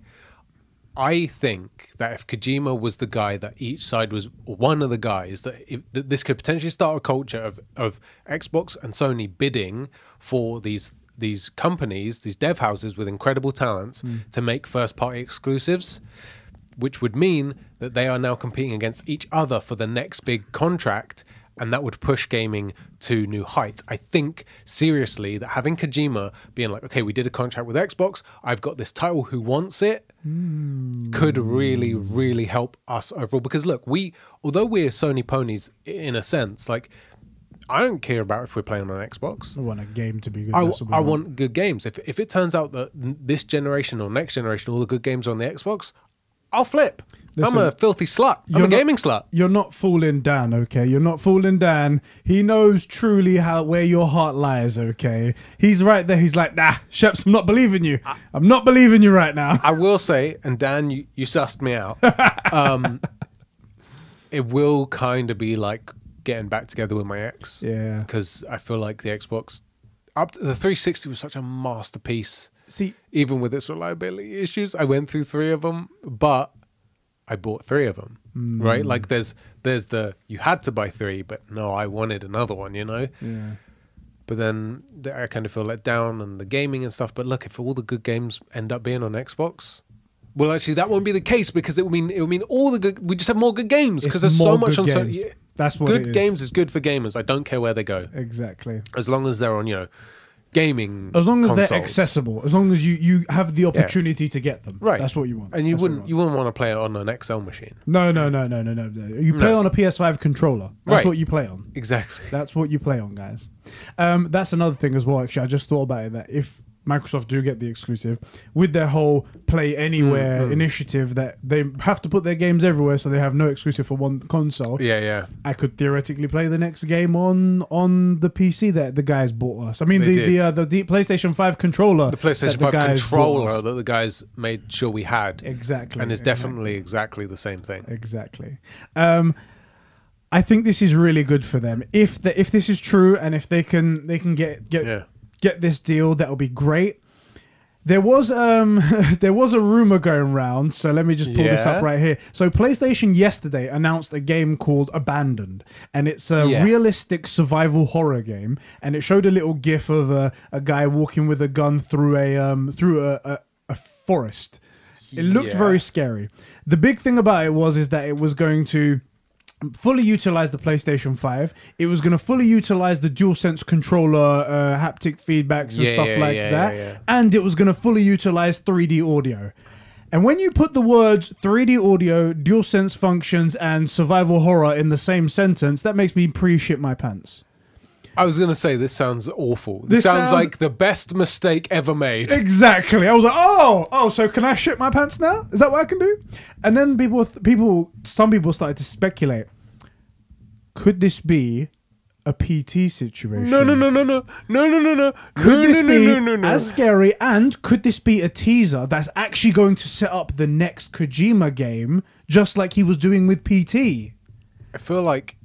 I think that if Kojima was the guy that each side was one of the guys that, if, that this could potentially start a culture of of Xbox and Sony bidding for these these companies, these dev houses with incredible talents hmm. to make first party exclusives, which would mean that they are now competing against each other for the next big contract and that would push gaming to new heights. I think seriously that having Kojima being like, okay, we did a contract with Xbox, I've got this title, who wants it? Hmm. Could really, really help us overall. Because look, we, although we're Sony ponies in a sense, like, I don't care about if we're playing on an Xbox. I want a game to be good. I, we I want good games. If if it turns out that this generation or next generation, all the good games are on the Xbox, I'll flip. I'm a filthy slut. I'm you're a not- gaming slut. You're not fooling Dan, okay? You're not fooling Dan. He knows truly how where your heart lies, okay? He's right there. He's like, nah, Sheps, I'm not believing you. I'm not believing you right now. I will say, and Dan, you, you sussed me out. Um, it will kind of be like getting back together with my ex. Yeah. Because I feel like the Xbox, up to the 360 was such a masterpiece. See, Even with its reliability issues, I went through three of them, but I bought three of them. Mm. Right? Like there's there's the you had to buy three, but no, I wanted another one. You know. yeah. But then I kind of feel let down and the gaming and stuff. But look, if all the good games end up being on Xbox, well, actually, that won't be the case because it will mean it will mean all the good. We just have more good games because there's so much on. So, yeah, That's what good it is. games is good for gamers. I don't care where they go Exactly. as long as they're on you know gaming. As long as they're accessible, as long as you you have the opportunity to get them. Right. That's what you want. and you That's wouldn't you wouldn't want to play it on an XL machine. No, no, no, no, no, no. no. You play No. on a PS5 controller. That's Right. what you play on. Exactly. That's what you play on, guys. Um, that's another thing as well. Actually, I just thought about it that if Microsoft do get the exclusive with their whole Play Anywhere Mm, initiative, that they have to put their games everywhere, so they have no exclusive for one console. Yeah, yeah. I could theoretically play the next game on on the PC that the guys bought us. I mean, They the the, uh, the the PlayStation Five controller, The PlayStation the 5 controller that the guys made sure we had. exactly, And it's exactly. definitely exactly the same thing. Exactly. Um, I think this is really good for them. If the, if this is true, and if they can they can get get Yeah. Get this deal, that'll be great. There was um there was a rumor going around, so let me just pull this up right here. So PlayStation yesterday announced a game called Abandoned, and it's a Yeah. realistic survival horror game. And it showed a little GIF of a, a guy walking with a gun through a um through a, a, a forest. It looked Yeah. very scary. The big thing about it was is that it was going to fully utilize the PlayStation 5. It was going to fully utilize the DualSense controller uh, haptic feedbacks and Yeah, stuff yeah, like yeah, that. yeah, yeah. And it was going to fully utilize 3D audio. And when you put the words 3D audio, DualSense functions, and survival horror in the same sentence, that makes me pre shit my pants. I was gonna say this sounds awful. This, This sounds sounds- like the best mistake ever made. Exactly. I was like, oh, oh, so can I shit my pants now? Is that what I can do? And then people, people, some people started to speculate. Could this be a PT situation? No, no, no, no, no, no, no, no, no. Could no, this no, be no, no, no, no. as scary? And could this be a teaser that's actually going to set up the next Kojima game, just like he was doing with PT? I feel like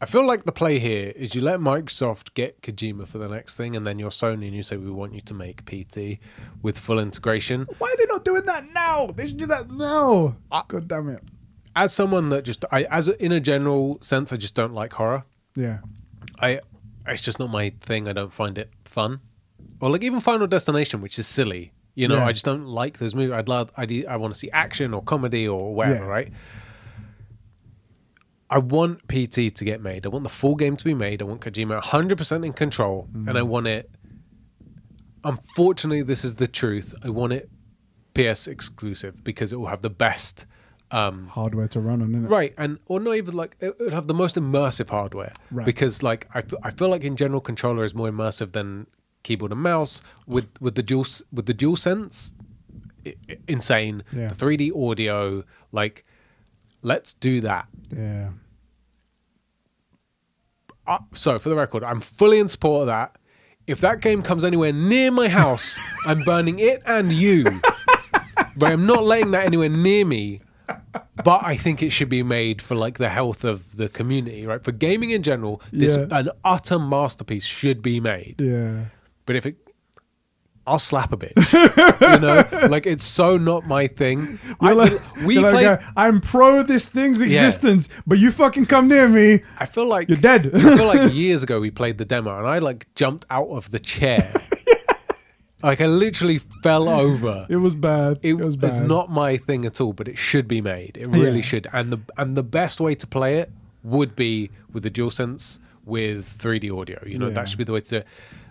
I feel like the play here is you let Microsoft get Kojima for the next thing, and then you're Sony and you say we want you to make PT with full integration. Why are they not doing that now? They should do that now. God damn it. As someone that just I as a, in a general sense, I just don't like horror. Yeah. I it's just not my thing. I don't find it fun, or like even Final Destination, which is silly. You know, Yeah. I just don't like those movies. I'd love I'd, I want to see action or comedy or whatever, Yeah. right? I want PT to get made. I want the full game to be made. I want Kojima 100% in control, and I want it. Unfortunately, this is the truth. I want it PS exclusive because it will have the best um, Hardware to run on, innit? right and or not even like it would have the most immersive hardware Right. because like I I feel like in general controller is more immersive than keyboard and mouse with with the dual with the dual sense i- i- insane Yeah. the 3d audio like let's do that Yeah. uh, so for the record i'm fully in support of that if that game comes anywhere near my house i'm burning it and you but i'm not letting that anywhere near me but i think it should be made for like the health of the community right for gaming in general this Yeah. an utter masterpiece should be made Yeah. but if it I'll slap a bitch. you know, like it's so not my thing. I, like, we you're like, play. uh, I'm pro this thing's Yeah. existence, but you fucking come near me, I feel like you're dead. I feel like years ago we played the demo and I like jumped out of the chair. like I literally fell over. it was bad. It It, was bad. It's not my thing at all, but it should be made. It really Yeah. should. And the and the best way to play it would be with the DualSense with 3D audio. You know, Yeah. that should be the way to do it.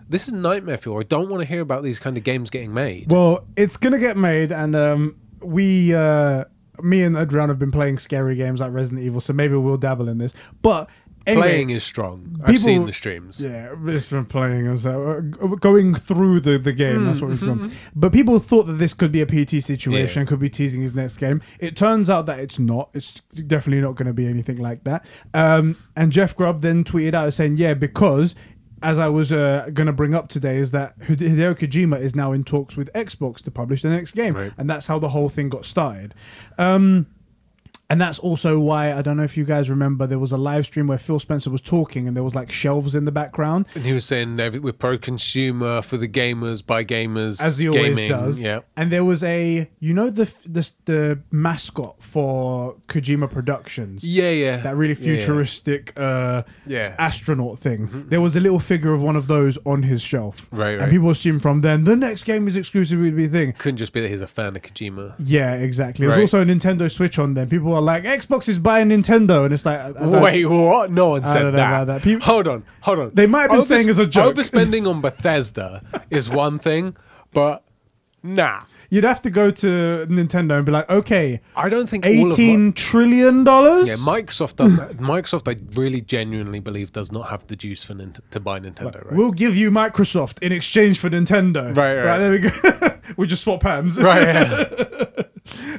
This is nightmare fuel. I don't want to hear about these kind of games getting made. Well, it's gonna get made, and um, we, uh, me and Adrian have been playing scary games like Resident Evil, so maybe we'll dabble in this. But anyway, Playing is strong. I've seen the streams. Yeah, it's been playing, so going through the, the game. That's what we've Mm-hmm. done. But people thought that this could be a PT situation, could be teasing his next game. It turns out that it's not. It's definitely not going to be anything like that. Um, and Jeff Grubb then tweeted out saying, "Yeah, because." As I was uh, going to bring up today, is that Hideo Kojima is now in talks with Xbox to publish the next game, Right. and that's how the whole thing got started. Um, and that's also why I don't know if you guys remember there was a live stream where Phil Spencer was talking and there was like shelves in the background And he was saying we're pro consumer for the gamers by gamers, as he always gaming. does. Yeah, And there was a you know the the the mascot for Kojima Productions. yeah, yeah. That really Yeah, yeah. futuristic uh, Yeah. astronaut thing. There was a little figure of one of those on his shelf. Right, right. And people assume from then the next game is exclusively to be a thing. Couldn't just be that he's a fan of Kojima. Yeah, exactly. There's Right. also a Nintendo Switch on there. People like, Xbox is buying Nintendo, and it's like, I- I Wait, what? No one said that. about that. People- hold on, hold on. They might have been saying as a joke. Overspending on Bethesda is one thing, but nah. you'd have to go to Nintendo and be like, okay, I don't think all of eighteen trillion dollars. yeah, Microsoft does. Microsoft, I really genuinely believe, does not have the juice for Nint- to buy Nintendo. Right? We'll give you Microsoft in exchange for Nintendo. Right, right. there we go. we just swap hands. Right. Yeah.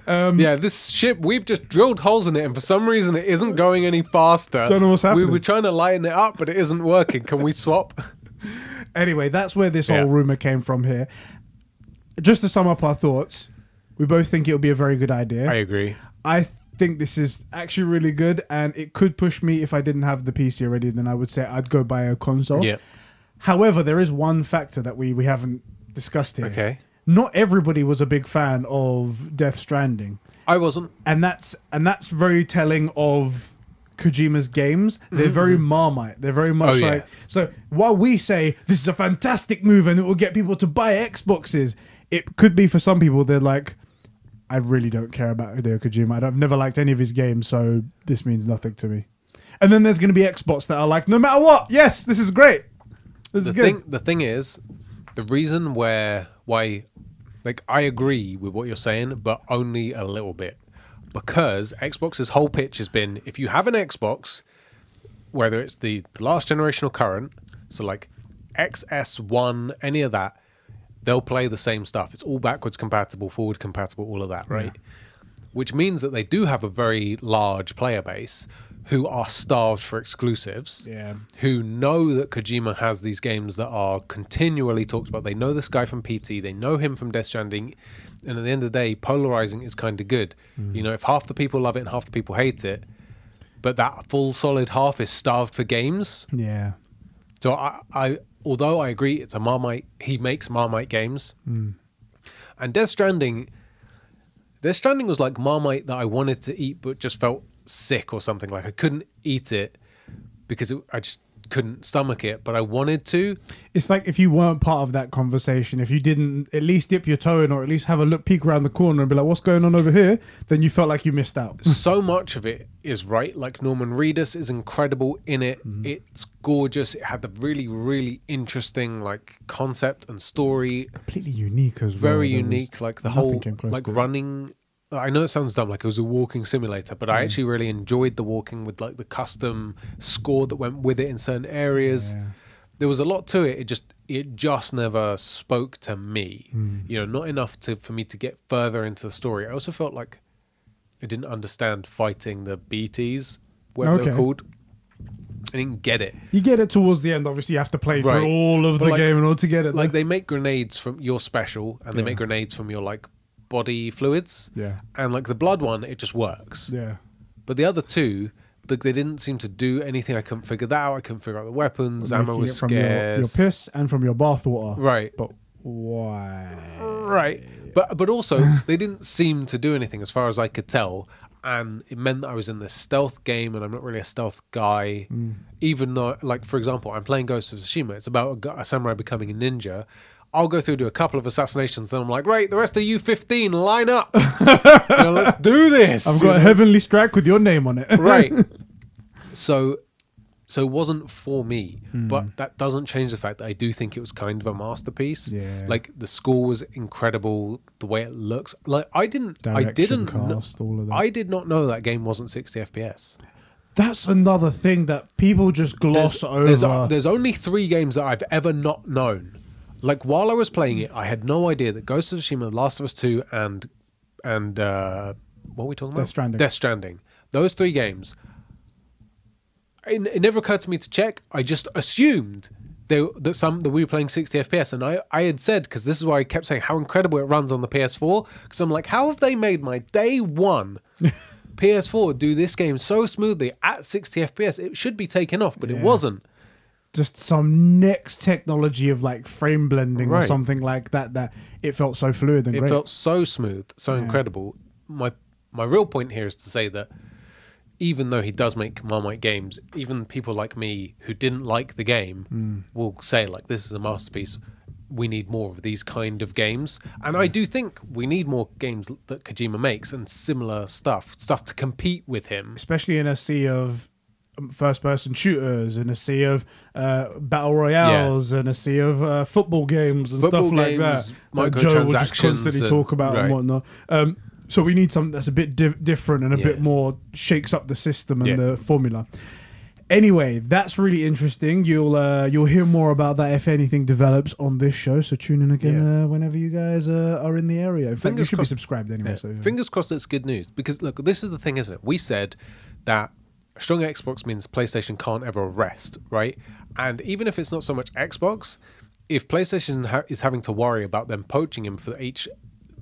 Um, yeah, this ship we've just drilled holes in it, and for some reason it isn't going any faster. Don't know what's We happening. were trying to lighten it up, but it isn't working. Can we swap? Anyway, that's where this Yeah. whole rumor came from here. Just to sum up our thoughts, we both think it'll be a very good idea. I agree. I think this is actually really good, and it could push me if I didn't have the PC already. Then I would say I'd go buy a console. Yeah. However, there is one factor that we we haven't discussed here. Okay. Not everybody was a big fan of Death Stranding. I wasn't. and that's and that's very telling of Kojima's games. They're very Marmite. They're very much Mm-hmm. Oh, yeah. like so. While we say this is a fantastic move and it will get people to buy Xboxes, it could be for some people they're like, I really don't care about Hideo Kojima. I've never liked any of his games, so this means nothing to me. And then there's going to be Xbox that are like, no matter what, yes, this is great. This the is good. thing the thing is the reason where why like I agree with what you're saying, but only a little bit. Because Xbox's whole pitch has been if you have an Xbox, whether it's the, the last generation or current, So like XS1, any of that, they'll play the same stuff. It's all backwards compatible, forward compatible, all of that, right? Which means that they do have a very large player base who are starved for exclusives. Yeah. Who know that Kojima has these games that are continually talked about. They know this guy from PT, they know him from Death Stranding, and at the end of the day, polarizing is kind of good. Mm. You know, if half the people love it and half the people hate it, but that full solid half is starved for games. Yeah. So I, I although I agree it's a Marmite, he makes Marmite games, mm. and Death Stranding. Death Stranding was like Marmite that I wanted to eat, but just felt sick or something. Like I couldn't eat it because it, I just couldn't stomach it, but I wanted to. It's like if you weren't part of that conversation, if you didn't at least dip your toe in or at least have a look, peek around the corner and be like, what's going on over here? Then you felt like you missed out. so much of it is right. Like Norman Reedus is incredible in it. Mm-hmm. It's gorgeous. It had the really, really interesting like concept and story. Completely unique as well. very unique. Like the whole like running. I know it sounds dumb, like it was a walking simulator, but Mm. I actually really enjoyed the walking with like the custom score that went with it in certain areas. Yeah. There was a lot to it. It just it just never spoke to me. Mm. You know, not enough to for me to get further into the story. I also felt like I didn't understand fighting the BTs, whatever they're called. I didn't get it. You get it towards the end. Obviously, you have to play Right. through all of But the like- game in order to get it. Like they make grenades from your special, and they make grenades from your like body fluids. yeah, and like the blood one it just works. Yeah. but the other two like they didn't seem to do anything. I couldn't figure that out. I couldn't figure out the weapons. Ammo was from your, your piss and from your bathwater. right. But why? right. But but also they didn't seem to do anything as far as i could tell. And it meant that i was in this stealth game and i'm not really a stealth guy. Mm. even though like for example i'm playing ghost of tsushima. It's about a, a samurai becoming a ninja I'll go through to a couple of assassinations, and I'm like, right, the rest of you 15, line up. You know, let's do this. I've got a heavenly strike with your name on it. right so so it wasn't for me Hmm. but that doesn't change the fact that i do think it was kind of a masterpiece Yeah. like the score was incredible the way it looks like i didn't i didn't cast, all of that. i did not know that game wasn't 60 fps That's another thing that people just gloss there's, over. there's, there's only three games that i've ever not known like while i was playing it i had no idea that ghost of tsushima the last of us 2 and and uh what are we talking about Death Stranding. death stranding those three games it, it never occurred to me to check. I just assumed they, that some that we were playing 60 FPS, and I I had said because this is why I kept saying how incredible it runs on the PS4 because I'm like, how have they made my day one PS4 do this game so smoothly at 60 FPS? It should be taken off, but it wasn't. Just some next technology of like frame blending or Right. something like that that it felt so fluid and It great. felt so smooth, so incredible. My my real point here is to say that even though he does make Marmite games, even people like me who didn't like the game Hmm. will say like this is a masterpiece. We need more of these kind of games, and I do think we need more games that Kojima makes and similar stuff, stuff to compete with him. especially in a sea of first person shooters in a sea of uh, battle royales and a sea of uh, football games and Football stuff like that that Joe will just constantly and- talk about and whatnot. Um, so we need something that's a bit diff- different and a bit more shakes up the system and Yeah. the formula. Anyway, that's really interesting. You'll uh, you'll hear more about that if anything develops on this show. So tune in again Yeah. uh, whenever you guys uh, are in the area. In fact, you Fingers should crossed- be subscribed anyway. Yeah. So yeah. Fingers crossed it's good news because look, this is the thing, isn't it? We said that a strong Xbox means PlayStation can't ever rest, right? And even if it's not so much Xbox, if PlayStation ha- is having to worry about them poaching him for each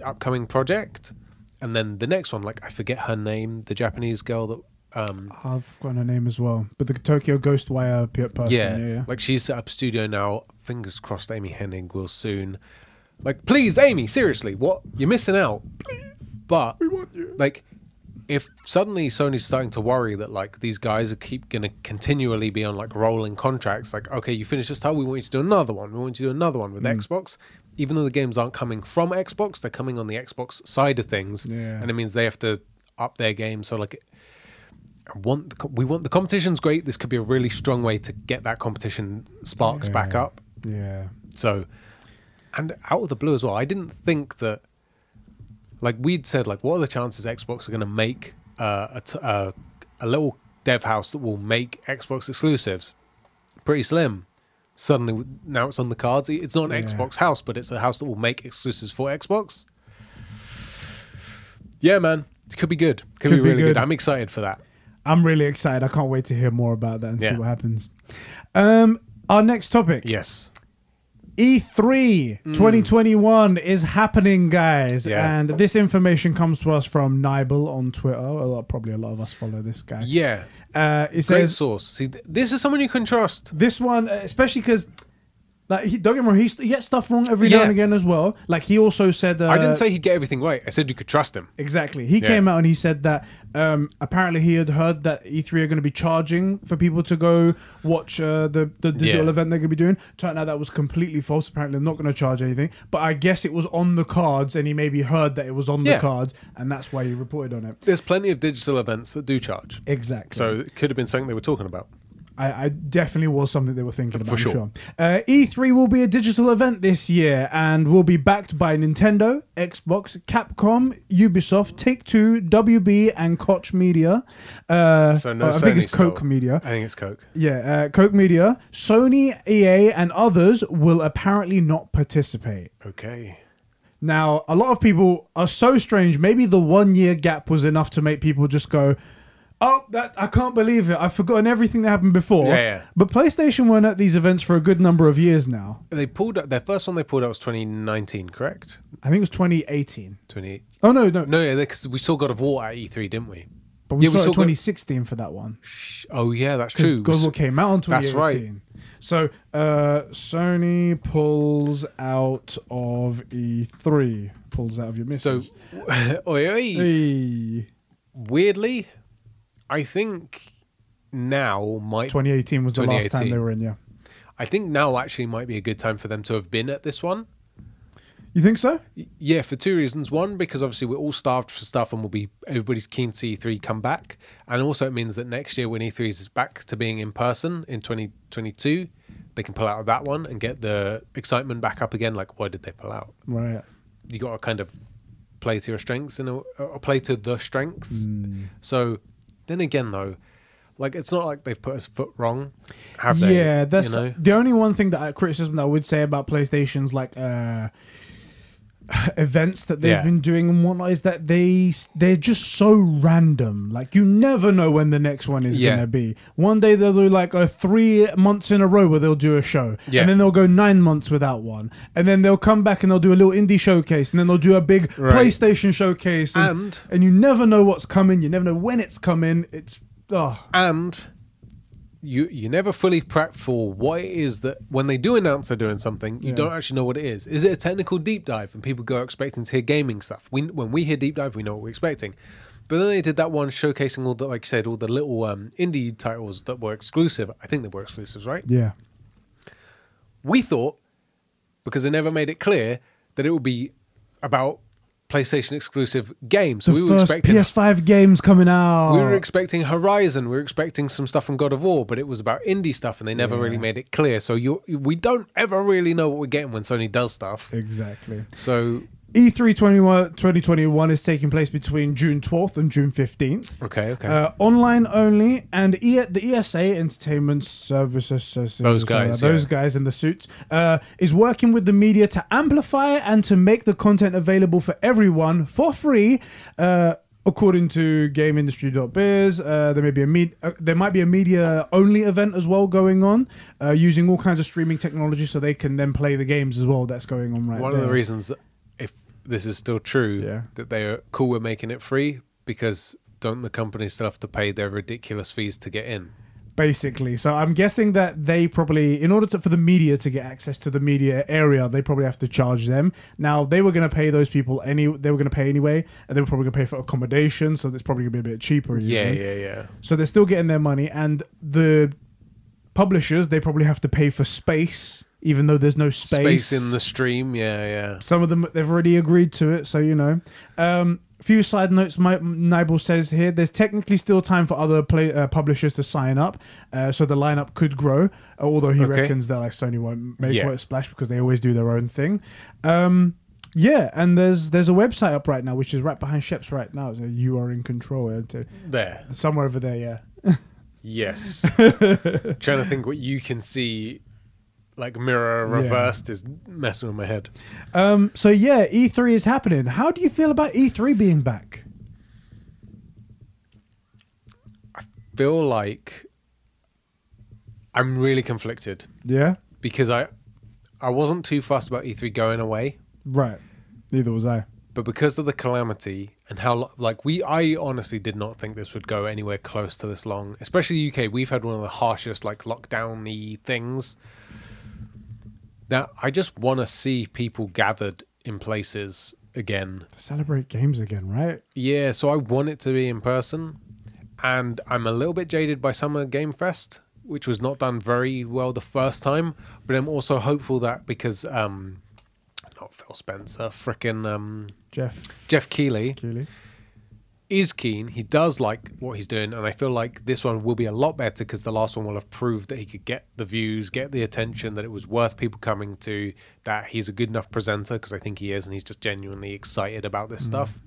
upcoming project, and then the next one, like I forget her name, the Japanese girl that, um, I've forgotten her name as well, but the Tokyo Ghostwire pe- person. yeah, Yeah, yeah. like she's set up a studio now. Fingers crossed, Amy Hennig will soon. Like, please, Amy, seriously, what you're missing out? Please, but we want you. like if suddenly Sony's starting to worry that like these guys are keep going to continually be on like rolling contracts, like okay, you finish this title, we want you to do another one, we want you to do another one with Mm. Xbox, even though the games aren't coming from Xbox, they're coming on the Xbox side of things, Yeah. and it means they have to up their game. So like, I want the, we want the competition's great. This could be a really strong way to get that competition sparked back up. Yeah. So, and out of the blue as well, I didn't think that. Like we'd said, like what are the chances Xbox are going to make uh, a, t- uh, a little dev house that will make Xbox exclusives? Pretty slim. suddenly now it's on the cards. It's not an Yeah. Xbox house, but it's a house that will make exclusives for Xbox. Yeah, man, it could be good. Could, Could be be really good. good. I'm excited for that. I'm really excited. I can't wait to hear more about that and see what happens. Um, our next topic. Yes. E3 2021 is happening, guys. Mm. Yeah. And this information comes to us from Nibel on Twitter. A lot, probably a lot of us follow this guy. Yeah. Uh, it Great says source. See, th- this is someone you can trust. this one, uh, especially because. Like he, don't get me wrong, he, he gets stuff wrong every now Yeah. and again as well. Like he also said, uh, I didn't say he'd get everything right. I said you could trust him. Exactly. He Yeah. came out and he said that um, apparently he had heard that E3 are going to be charging for people to go watch uh, the the digital Yeah. event they're going to be doing. Turned out that was completely false. Apparently they're not going to charge anything. But I guess it was on the cards, and he maybe heard that it was on the cards, and that's why he reported on it. There's plenty of digital events that do charge. Exactly. So it could have been something they were talking about. I, I definitely was something they were thinking about. For sure. sure. Uh, E3 will be a digital event this year and will be backed by Nintendo, Xbox, Capcom, Ubisoft, Take Two, WB, and Koch Media. Uh, So no oh, I think it's Sony Coke still. Media. I think it's Coke. Yeah, uh, Coke Media, Sony, EA, and others will apparently not participate. Okay. Now, a lot of people are so strange. Maybe the one year gap was enough to make people just go, "Oh, that I can't believe it! I've forgotten everything that happened before." Yeah, yeah. But PlayStation weren't at these events for a good number of years now. They pulled out their first one. They pulled out was 2019, correct? I think it was 2018. 28. Oh no, no, No, yeah, because we saw God of War at E3, didn't we? but we yeah, we saw it saw God- 2016 for that one. Oh yeah, that's true. God of War came out in That's right. So uh, Sony pulls out of E3. Pulls out of your So, missus. oi, oi. Hey. weirdly, I think now might 2018 was the last time they were in. Yeah. I think now actually might be a good time for them to have been at this one. You think so? Yeah, for two reasons. One, because obviously we're all starved for stuff and we'll be everybody's keen to see E3 come back. And also it means that next year when E3 is back to being in person in 2022, they can pull out of that one and get the excitement back up again. Like, why did they pull out? Right. You got to kind of play to your strengths and play to the strengths. Hmm. So then again, though, like it's not like they've put us foot wrong, have they? yeah, that's you know? the only one thing that I, criticism that I would say about PlayStation's like uh, events that they've Yeah. been doing and whatnot is that they they're just so random. Like you never know when the next one is Yeah. gonna be. One day they'll do like a three months in a row where they'll do a show, Yeah. and then they'll go nine months without one, and then they'll come back and they'll do a little indie showcase, and then they'll do a big Right. PlayStation showcase, and, And- you never know what's coming. You never know when it's coming. It's oh and you you never fully prep for what it is that when they do announce they're doing something, you Yeah. don't actually know what it is. Is it a technical deep dive? And people go expecting to hear gaming stuff. We when we hear deep dive, we know what we're expecting. But then they did that one showcasing all the like you said, all the little um, indie titles that were exclusive. I think they were exclusives, right? yeah. We thought because they never made it clear that it would be about PlayStation exclusive games. So The we were expecting PS5 games coming out. we were expecting Horizon. We were expecting some stuff from God of War, but it was about indie stuff, and they never really made it clear. So you, we don't ever really know what we're getting when Sony does stuff. exactly. So E3 2021 is taking place between June 12th and June 15th. okay, okay, Uh, online only, and e- the ESA Entertainment Services Association, Those guys, those yeah. guys in the suits, uh, is working with the media to amplify and to make the content available for everyone for free. Uh, according to GameIndustry.biz, uh, there may be a med- uh, there might be a media only event as well going on, uh, using all kinds of streaming technology so they can then play the games as well. That's going on right one there. of the reasons, this is still true, Yeah. that they are cool with making it free because don't the companies still have to pay their ridiculous fees to get in? basically. So I'm guessing that they probably, in order to, for the media to get access to the media area, they probably have to charge them. Now they were going to pay those people any, they were going to pay anyway, and they were probably going to pay for accommodation, so it's probably going to be a bit cheaper. Yeah, even. yeah, yeah. So they're still getting their money, and the publishers they probably have to pay for space, even though there's no space. Space in the stream. Yeah, yeah. Some of them they've already agreed to it, so you know. Um, few side notes. My Nibel says here: there's technically still time for other play, uh, publishers to sign up, uh, so the lineup could grow. Although he Okay. reckons that like Sony won't make Yeah. quite a splash because they always do their own thing. Um, yeah, and there's there's a website up right now, which is right behind Sheps right now. So you are in control. uh, There. Somewhere over there, yeah. Yes. Trying to think what you can see like mirror Yeah. reversed is messing with my head. Um, so yeah, E3 is happening. How do you feel about E3 being back? I feel like I'm really conflicted Yeah, because I I wasn't too fussed about E3 going away, right. Neither was I. but because of the calamity and how like we I honestly did not think this would go anywhere close to this long. Especially the UK, we've had one of the harshest like lockdowny things. That I just want to see people gathered in places again To celebrate games again, right? Yeah, so I want it to be in person, and I'm a little bit jaded by Summer Game Fest, which was not done very well the first time. But I'm also hopeful that because um, not Phil Spencer, frickin' um, Jeff Jeff Keighley Keighley. Is keen. He does like what he's doing, and I feel like this one will be a lot better because the last one will have proved that he could get the views, get the attention, that it was worth people coming to, that he's a good enough presenter because I think he is, and he's just genuinely excited about this mm. stuff.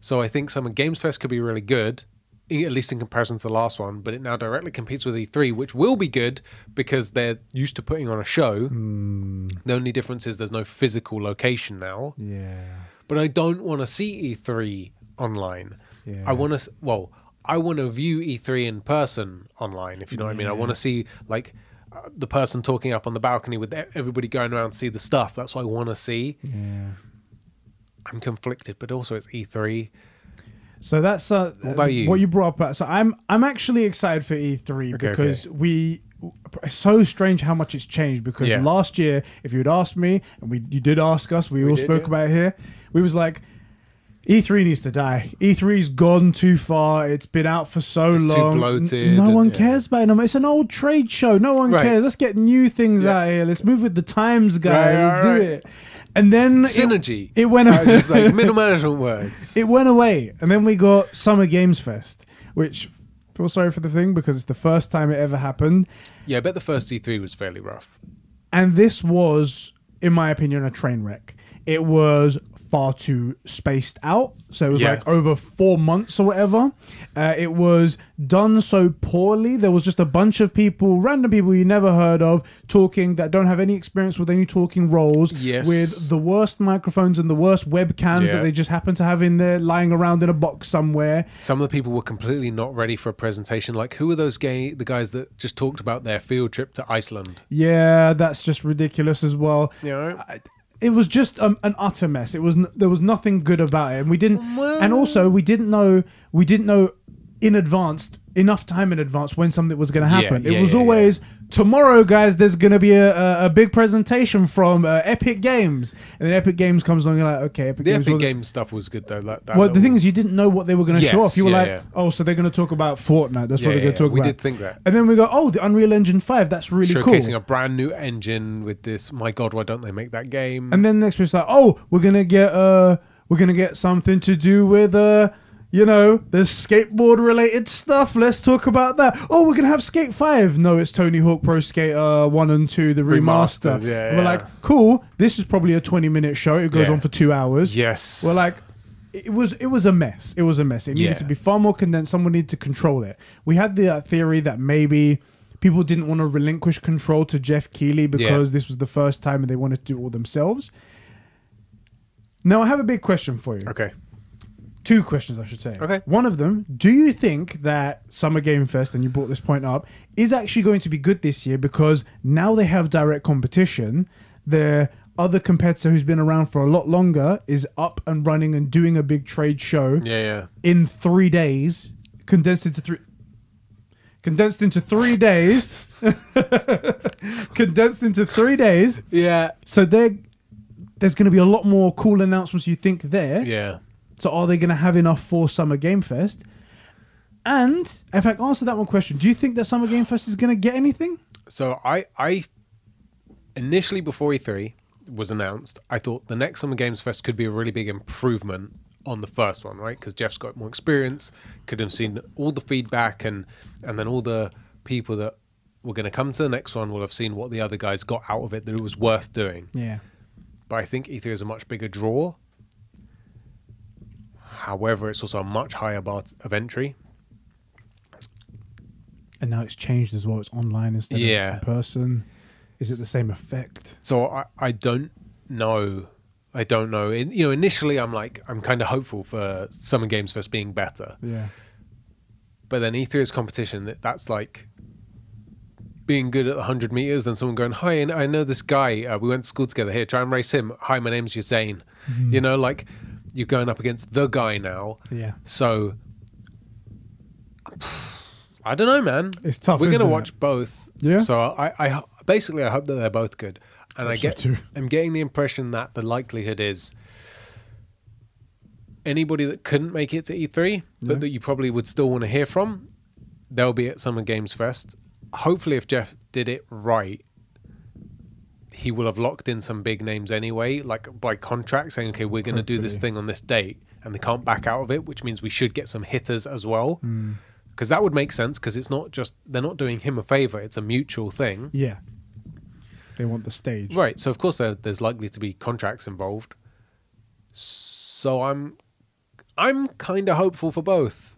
So I think Summer Games Fest could be really good, at least in comparison to the last one. But it now directly competes with E3, which will be good because they're used to putting on a show. Mm. The only difference is there's no physical location now Yeah. but I don't want to see E3 online. Yeah. I want to, well, I want to view E3 in person online, if you know what I mean. I want to see, like, uh, the person talking up on the balcony with everybody going around to see the stuff. That's what I want to see. Yeah. I'm conflicted, but also it's E E3. So that's uh, What about you? What you brought up. So I'm I'm actually excited for E3 Okay, because okay. we. It's so strange how much it's changed because Yeah. last year, if you had asked me, and we you did ask us, we, We all did, spoke yeah. about it here. We was like, E3 needs to die. E3's gone too far. It's been out for so It's too long. N- bloated No and- one yeah. cares about it. no. It's an old trade show. No one Right. cares. Let's get new things Yeah. out here. Let's move with the times, guys. Right, Let's right, do it. And then Synergy. It, went. Uh, just like middle management words. it went away and then we got summer games fest which feel sorry for the thing because it's the first time it ever happened yeah, I bet the first E3 was fairly rough. and this was in my opinion a train wreck it was far too spaced out so it was Yeah. like over four months or whatever uh, it was done so poorly there was just a bunch of people random people you never heard of talking that don't have any experience with any talking roles Yes. with the worst microphones and the worst webcams Yeah. that they just happen to have in there lying around in a box somewhere Some of the people were completely not ready for a presentation. Like, who are those gay, the guys that just talked about their field trip to Iceland? Yeah, that's just ridiculous as well. You know? It was just um, an utter mess. It was n- there was nothing good about it, and we didn't. and also, we didn't know we didn't know in advance enough time in advance when something was going to happen. yeah, it was yeah, yeah. always tomorrow, guys. There's going to be a, a, a big presentation from uh, Epic Games, and then Epic Games comes along. You're like, okay, Epic The Games. Epic Games stuff was good though. That Well, the thing is, you didn't know what they were going to show off. You were yeah, like, yeah. oh, so they're going to talk about Fortnite. That's Yeah, what they're going to talk we about. We did think that. And then we go, oh, the Unreal Engine Five. That's really cool. showcasing a brand new engine with this. My God, why don't they make that game? And then next week's like, oh, we're gonna get uh, we're gonna get something to do with uh, you know, there's skateboard related stuff. Let's talk about that. Oh, we're gonna have Skate Five. No, it's Tony Hawk Pro Skater One and Two, the remaster. Remastered, yeah, And we're yeah. like, cool. This is probably a twenty minute show. It goes Yeah. on for two hours. yes, We're like, it was it was a mess. It was a mess. It needed Yeah. to be far more condensed. Someone needed to control it. We had the uh, theory that maybe people didn't want to relinquish control to Geoff Keighley because this was the first time and they wanted to do it all themselves. Now I have a big question for you. okay. Two questions, I should say. Okay. One of them: Do you think that Summer Game Fest, and you brought this point up, is actually going to be good this year because now they have direct competition? Their other competitor, who's been around for a lot longer, is up and running and doing a big trade show Yeah, yeah. in three days, condensed into three. Condensed into three days. condensed into three days. Yeah, So there, there's going to be a lot more cool announcements. You think there? yeah. So are they going to have enough for Summer Game Fest? And in fact, answer that one question. Do you think that Summer Game Fest is going to get anything? So I, I initially before E3 was announced, I thought the next Summer Games Fest could be a really big improvement on the first one, right? Because Geoff's got more experience, could have seen all the feedback, and and then all the people that were going to come to the next one will have seen what the other guys got out of it that it was worth doing. Yeah. But I think E3 is a much bigger draw. However, it's also a much higher bar of entry. And now it's changed as well. It's online instead Yeah. of in person. Is it the same effect? So I, I don't know. I don't know. In, you know, initially I'm like I'm kind of hopeful for Summer Games Fest being better, Yeah. but then E3 is competition. that- That's like being good at the hundred meters. Then someone going, "Hi, I know this guy. Uh, we went to school together. Here, try and race him. Hi, my name's Usain." You know, like you're going up against the guy now. Yeah. So I don't know, man. It's tough, We're gonna it? watch both. Yeah? So I, I basically I hope that they're both good, and I so get too. I'm getting the impression that the likelihood is anybody that couldn't make it to E3, but that you probably would still want to hear from, they'll be at Summer Games Fest. Hopefully, if Geoff did it right, he will have locked in some big names anyway, like by contract, saying, "Okay, we're going to do this thing on this date," and they can't back out of it, which means we should get some hitters as well. Hmm. Because that would make sense. Because it's not just they're not doing him a favor; it's a mutual thing. Yeah. They want the stage. Right. So of course there, there's likely to be contracts involved. So I'm I'm kind of hopeful for both,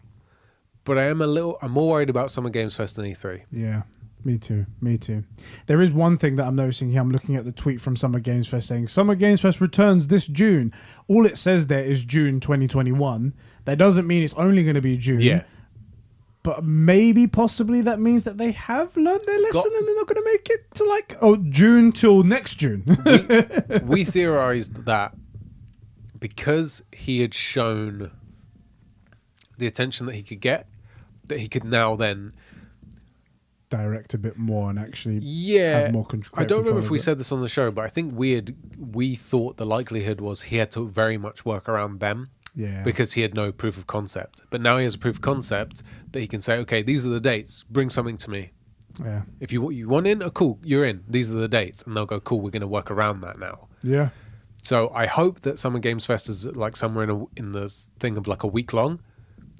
but I am a little I'm more worried about Summer Games Fest than E E3. Yeah, me too. Me too. There is one thing that I'm noticing here. I'm looking at the tweet from Summer Games Fest saying Summer Games Fest returns this June. All it says there is June 2021. That doesn't mean it's only going to be June. Yeah. But maybe, possibly, that means that they have learned their lesson Got- and they're not going to make it to like oh June till next June. we theorized that because he had shown the attention that he could get, that he could now then Direct a bit more and actually yeah have more con- I don't remember if we it. said this on the show, but I think we had we thought the likelihood was he had to very much work around them. Yeah. because he had no proof of concept. But now he has a proof of concept that he can say, okay, these are the dates. Bring something to me. yeah If you you want in, oh, cool, you're in. These are the dates, and they'll go, cool. We're going to work around that now. yeah So I hope that Summer Games Fest is like somewhere in a, in the thing of like a week long,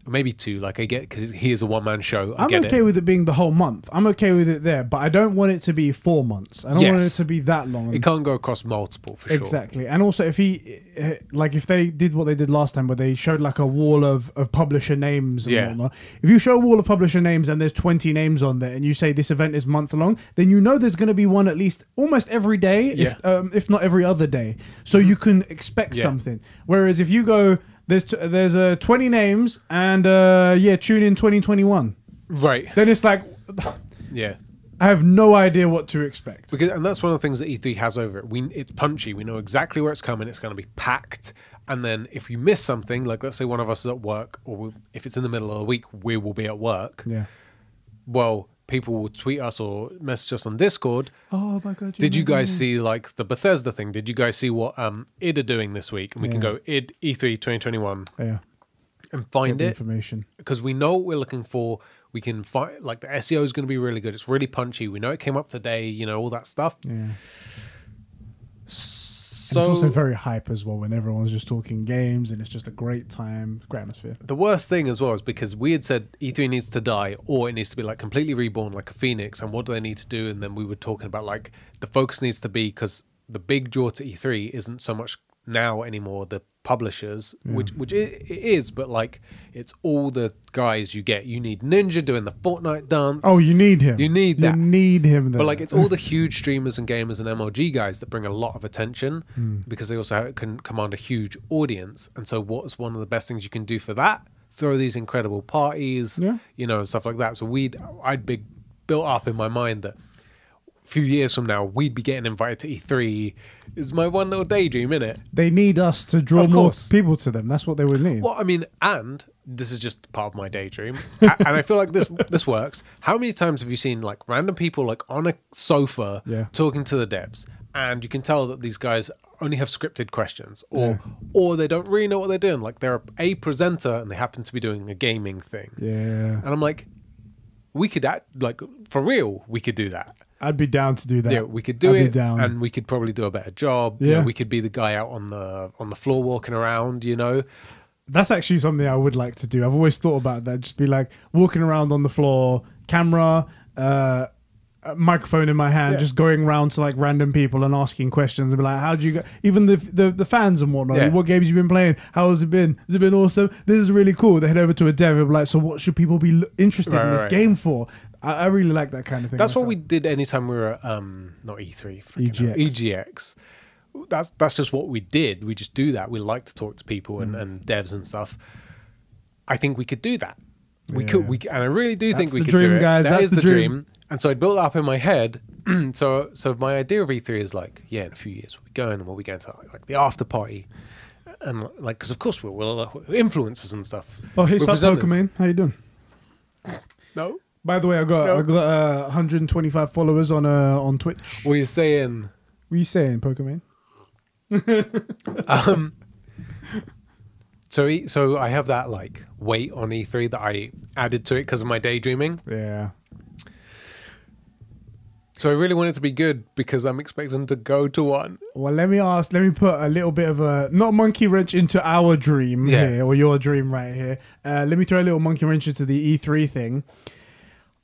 maybe two. Like I get because he is a one man show. I I'm get okay it. with it being the whole month. I'm okay with it there, but I don't want it to be four months. I don't want it to be that long. It can't go across multiple for sure. Exactly. And also, if he, eh, like, if they did what they did last time, where they showed like a wall of, of publisher names and Yeah. whatnot, if you show a wall of publisher names and there's 20 names on there and you say this event is month long, then you know there's going to be one at least almost every day, if, um, if not every other day. So you can expect Yeah. something. Whereas if you go, there's t- there's uh, 20 names and uh, yeah, tune in 2021, Right. then it's like, Yeah. I have no idea what to expect. Because, and that's one of the things that E3 has over it. We it's punchy. We know exactly where it's coming. It's going to be packed. And then if you miss something, like let's say one of us is at work, or we, if it's in the middle of the week, we will be at work. Yeah. Well, people will tweet us or message us on Discord. Oh my god! Did you guys see like the Bethesda thing? Did you guys see what um id are doing this week? And we can go id E E3 2021 Yeah. and find it information. because we know what we're looking for. We can find like the SEO is going to be really good. It's really punchy. We know it came up today. You know all that stuff. Yeah. So it's also very hype as well when everyone's just talking games and it's just a great time, great atmosphere. The worst thing as well is because we had said E3 needs to die or it needs to be like completely reborn like a phoenix. And what do they need to do? And then we were talking about like the focus needs to be because the big draw to E3 isn't so much now anymore the publishers, which which it, is, but like it's all the guys you get. You need Ninja doing the Fortnite dance. Oh, you need him. You need that. You need him. There. But like it's all the huge streamers and gamers and MLG guys that bring a lot of attention Hmm. because they also can command a huge audience. And so, what's one of the best things you can do for that? Throw these incredible parties, Yeah. you know, and stuff like that. So we'd I'd be built up in my mind that few years from now we'd be getting invited to E3. Is my one little daydream in it? they need us to draw Of more course. people to them. That's what they would need. Well, I mean, and this is just part of my daydream, A- and I feel like this this works. How many times have you seen like random people like on a sofa Yeah. talking to the devs, and you can tell that these guys only have scripted questions, or or they don't really know what they're doing. Like they're a presenter and they happen to be doing a gaming thing, Yeah, and I'm like, we could act like for real, we could do that. I'd be down to do that. Yeah, we could do I'd it, down. and we could probably do a better job. You know, Yeah. we could be the guy out on the on the floor walking around. You know, That's actually something I would like to do. I've always thought about that. Just be like walking around on the floor, camera, uh, microphone in my hand, Yeah. just going around to like random people and asking questions and be like, "How do you go?" Even the the, the fans and whatnot. Yeah. What games you been playing? How has it been? Has it been awesome? This is really cool. They head over to a dev and be like, "So what should people be interested Right, in this right. game for?" I, I really like that kind of thing. That's what we myself. did anytime we were at, um not E3 freaking hell, EGX. EGX. That's that's just what we did. We just do that. We like to talk to people Mm. and, and devs and stuff. I think we could do that. We Yeah. could we and I really do think we could do it. guys. That That's is the the dream. dream. And so I built that up in my head. so so my idea of E3 is like, yeah, in a few years we'll be going and we'll be going to like the after party. And like, because of course we'll, we'll uh, influencers and stuff. Oh, hey, We're stop presenters. Pokemon. How you doing? No, By the way, I got No. I got uh, 125 followers on uh, on Twitch. what are you saying? What are you saying, Pokemon? um so E- so i have that like weight on e3 that i added to it because of my daydreaming Yeah. So i really want it to be good because i'm expecting to go to one Well, let me ask. Let me put a little bit of a not monkey wrench into our dream Yeah. here or your dream right here. Uh, let me throw a little monkey wrench into the E3 thing.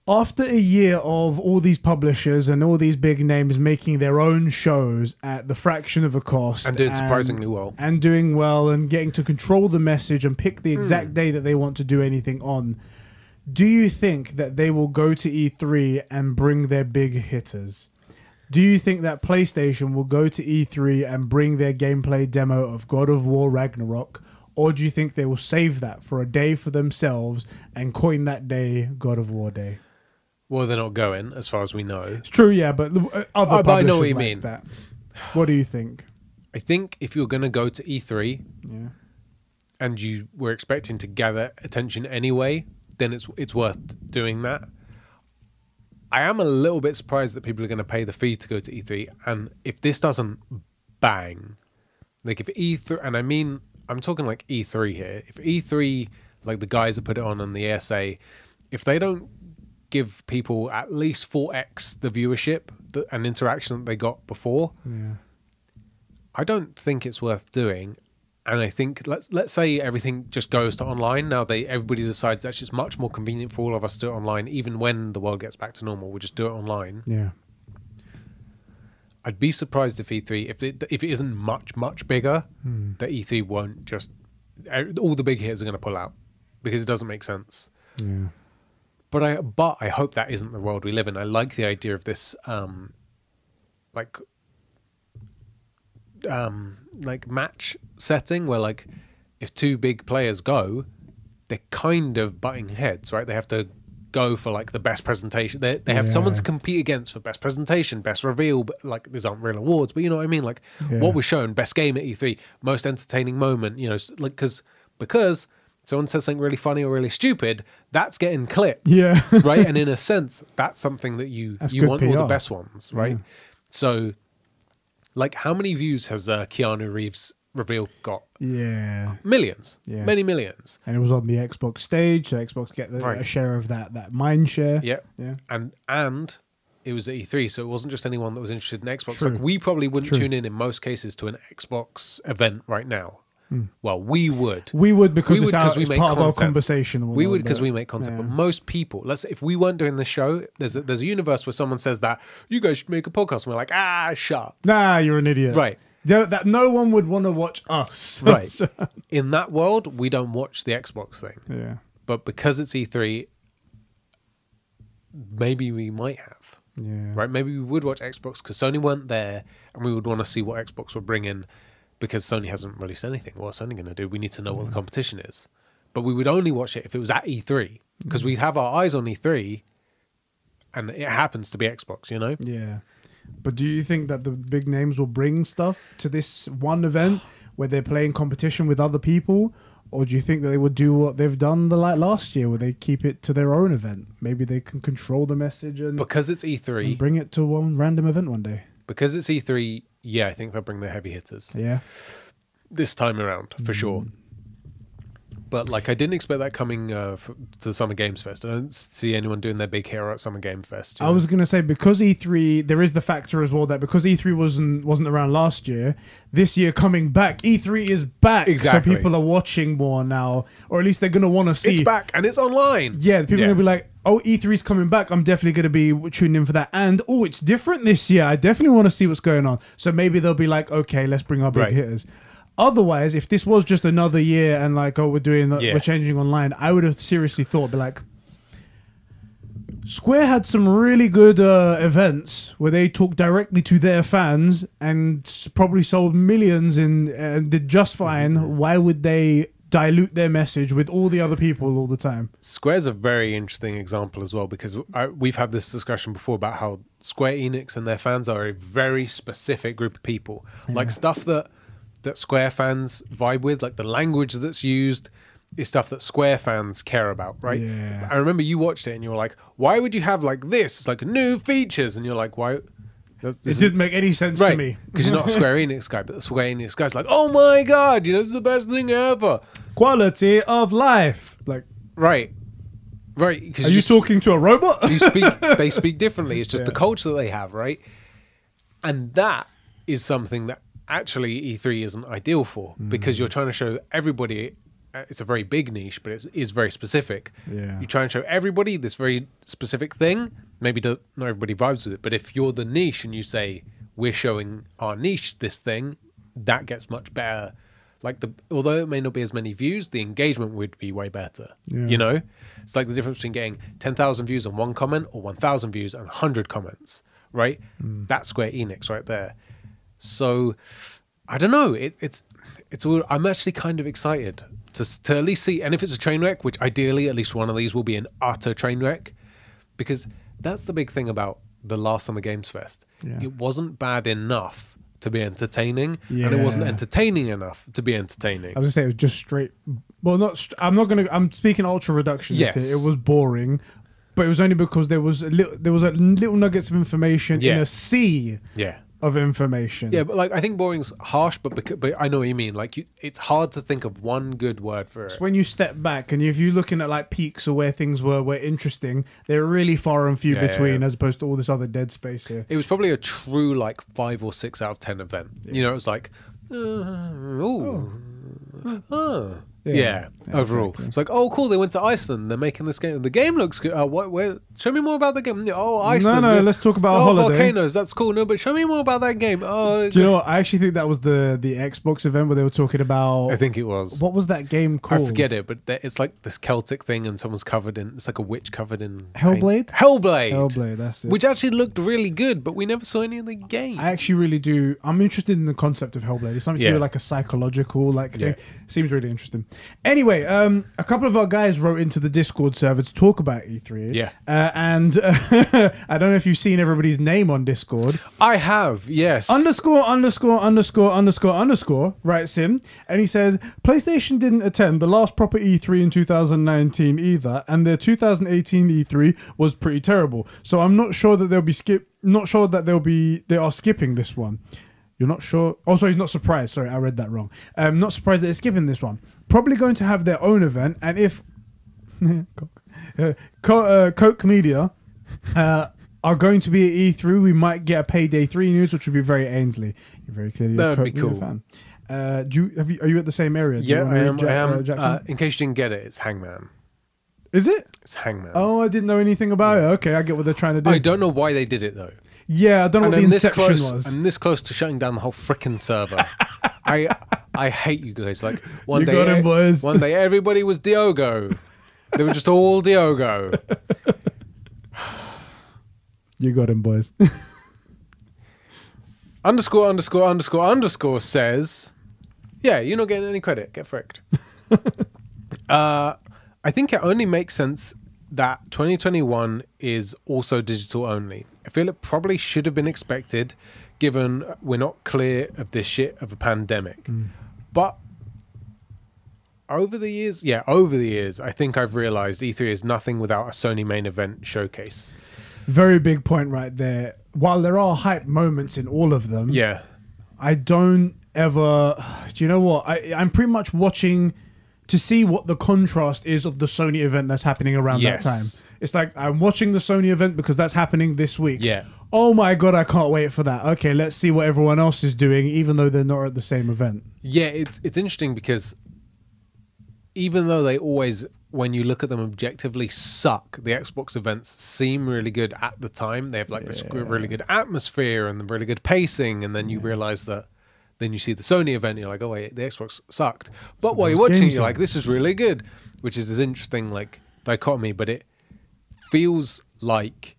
After a year of all these publishers and all these big names making their own shows at the fraction of a cost and doing surprisingly well and doing well and getting to control the message and pick the Hmm. exact day that they want to do anything on. Do you think that they will go to E3 and bring their big hitters? Do you think that PlayStation will go to E3 and bring their gameplay demo of God of War Ragnarok? Or do you think they will save that for a day for themselves and coin that day God of War Day? well they're not going as far as we know It's true, yeah, but uh, other Oh, but I know what you like mean. that. What do you think? i think if you're going to go to e3 Yeah. and you were expecting to gather attention anyway then it's it's worth doing that i am a little bit surprised that people are going to pay the fee to go to e3 and if this doesn't bang like if E3, and I mean, I'm talking like E3 here. If E3, like the guys that put it on on the ASA, if they don't give people at least 4x the viewership that, and interaction that they got before, Yeah. I don't think it's worth doing. And I think let's let's say everything just goes to online now. They everybody decides actually it's much more convenient for all of us to do it online. Even when the world gets back to normal, we'll just do it online. Yeah. I'd be surprised if E3, if it, if it isn't much much bigger, that E3 won't just all the big hitters are going to pull out because it doesn't make sense. Yeah. But I but I hope that isn't the world we live in. I like the idea of this, um, like, um, like match setting where like if two big players go, they're kind of butting heads, right? They have to go for like the best presentation. They they have someone to compete against for best presentation, best reveal. But like these aren't real awards, but you know what I mean. Like Yeah. what was shown, best game at E3, most entertaining moment. You know, like because because someone says something really funny or really stupid, that's getting clipped Yeah. right? And in a sense, that's something that you That's you want all the best ones, right? So, like, how many views has uh, Keanu Reeves reveal got? Yeah. Millions, Yeah. many millions. And it was on the Xbox stage, so Xbox get the, Right. a share of that that mind share. Yeah, Yeah. and and it was at E3, so it wasn't just anyone that was interested in Xbox. True. Like, we probably wouldn't True. tune in in most cases to an Xbox event right now. Well, we would. We would because We it's, would our, we make part of our content. conversation. We would because we make content, yeah. but most people, let's say if we weren't doing the show, there's a, there's a universe where someone says that you guys should make a podcast, and we're like, ah, shut. Nah, you're an idiot. Right. There- that no one would want to watch us. Right. In that world, we don't watch the Xbox thing. yeah. But because it's E3, maybe we might have. Yeah. Right? Maybe we would watch Xbox because Sony weren't there and we would want to see what Xbox would bring in because Sony hasn't released anything. What's Sony going to do? We need to know what the mm. competition is. But we would only watch it if it was at E3 because we'd mm. have our eyes on E3 and it happens to be Xbox, you know? Yeah. But do you think that the big names will bring stuff to this one event where they're playing competition with other people? Or do you think that they would do what they've done the like last year where they keep it to their own event? Maybe they can control the message and, Because it's E3, bring it to one random event one day. because it's E3, yeah, I think they'll bring the heavy hitters. Yeah. this time around for sure. But like, I didn't expect that coming uh, f- to the Summer Games Fest. I don't see anyone doing their big hero at Summer Game Fest. I know? was gonna say because E3, there is the factor as well that because E3 wasn't wasn't around last year, this year coming back, E3 is back. Exactly. So people are watching more now, or at least they're gonna want to see. it's back and it's online. Yeah, people Yeah. are gonna be like, oh, E3's coming back. I'm definitely going to be tuning in for that. And oh, it's different this year. I definitely want to see what's going on. So maybe they'll be like, okay, let's bring our big Right. hitters. Otherwise, if this was just another year and like, oh, we're doing, Yeah. we're changing online, I would have seriously thought, be like, Square had some really good uh, events where they talked directly to their fans and s- probably sold millions in and did just fine. Why would they dilute their message with all the other people all the time? Square's a very interesting example as well because I, we've had this discussion before about how Square Enix and their fans are a very specific group of people. Like stuff that that Square fans vibe with, like the language that's used, is stuff that Square fans care about, right? Yeah. I remember you watched it and you were like, "Why would you have like this? It's like new features," and you're like, "Why?" This It didn't make any sense to me. because you're not a Square Enix guy, but the Square Enix guy's like, "Oh my god, you know, this is the best thing ever." Quality of life. Like, Right, right. Because are you talking to a robot? you speak they speak differently it's just the culture that they have right and that is something that actually e3 isn't ideal for Mm. because you're trying to show everybody uh, it's a very big niche but it is very specific Yeah. you try and show everybody this very specific thing maybe not everybody vibes with it but if you're the niche and you say we're showing our niche this thing that gets much better like the although it may not be as many views the engagement would be way better Yeah. you know it's like the difference between getting 10,000 views on one comment or 1,000 views and 100 comments, right? Hmm. That's Square Enix right there. So I don't know. It, it's it's. all- I'm actually kind of excited to to at least see. And if it's a train wreck, which ideally at least one of these will be an utter train wreck, because that's the big thing about the last Summer Games Fest. Yeah. It wasn't bad enough to be entertaining, and it wasn't entertaining enough to be entertaining. I was gonna say it was just straight. Well, not. St- I'm not gonna. I'm speaking ultra reduction. Yes. it was boring, but it was only because there was a little. There was a little nuggets of information in a sea yeah. Of information. Yeah, but like I think boring's harsh, but because, but I know what you mean. Like you, it's hard to think of one good word for it. It's when you step back and if you're looking at like peaks or where things were were interesting, they're really far and few Yeah, yeah, between yeah. as opposed to all this other dead space here. It was probably a true like five or six out of ten event. You know, it was like, uh, ooh, oh. Yeah, overall, exactly. it's like, oh, cool. They went to Iceland. They're making this game. The game looks good. Uh, what? Where? Show me more about the game. Oh, Iceland. no, Yeah. let's talk about a oh, holiday. volcanoes. That's cool. No, but show me more about that game. Oh, Do you know what? I actually think that was the the Xbox event where they were talking about I think it was. what was that game called? I forget it, but it's like this Celtic thing, and someone's covered in. It's like a witch covered in Hellblade? paint. Hellblade. Hellblade, that's it. Which actually looked really good, but we never saw any of the game. I actually really do. I'm interested in the concept of Hellblade. It's something to Yeah. do with like a psychological like thing. Yeah. Seems really interesting. Anyway, um, a couple of our guys wrote into the Discord server to talk about E3. Yeah. uh, and uh, I don't know if you've seen everybody's name on Discord. I have, yes. Underscore underscore underscore underscore underscore writes him and he says PlayStation didn't attend the last proper E3 in 2019 either, and their 2018 E3 was pretty terrible. So I'm not sure that they'll be skip. Not sure that they'll be. They are skipping this one. You're not sure. Oh, sorry, he's not surprised. Sorry, I read that wrong. Um, not surprised that they're skipping this one. Probably going to have their own event, and if uh, Co- uh, Koch Media uh, are going to be at E3, we might get a Payday 3 news, which would be very Ainsley. You're very clearly a That would Koch be Media fan. Uh, do you, have you, are you at the same area? Do Yeah, I am. Jack- I am. uh, Uh, in case you didn't get it, it's Hangman. Is it? It's Hangman. Oh, I didn't know anything about it. Okay, I get what they're trying to do. I don't know why they did it though. Yeah, I don't know And what the I'm this inception close. was. I'm this close to shutting down the whole freaking server. I I hate you guys. Like one You day, him, one day everybody was Diogo. they were just all Diogo. you got him, boys. underscore underscore underscore underscore says, "Yeah, you're not getting any credit. Get fricked." uh, I think it only makes sense that 2021 is also digital only. I feel it probably should have been expected, given we're not clear of this shit of a pandemic. Mm. But over the years, yeah, over the years, I think I've realized E3 is nothing without a Sony main event showcase. Very big point right there. While there are hype moments in all of them, Yeah. I don't ever. Do you know what? I, I'm pretty much watching to see what the contrast is of the Sony event that's happening around Yes. that time. It's like I'm watching the Sony event because that's happening this week. Yeah. Oh my god, I can't wait for that. Okay, let's see what everyone else is doing, even though they're not at the same event. Yeah, it's it's interesting because even though they always when you look at them objectively, suck. The Xbox events seem really good at the time. They have like this really good atmosphere and the really good pacing, and then you realize that. Then you see the Sony event, and you're like, oh wait, the Xbox sucked. But while you're watching, you're like, this is really good, which is this interesting like dichotomy. But it feels like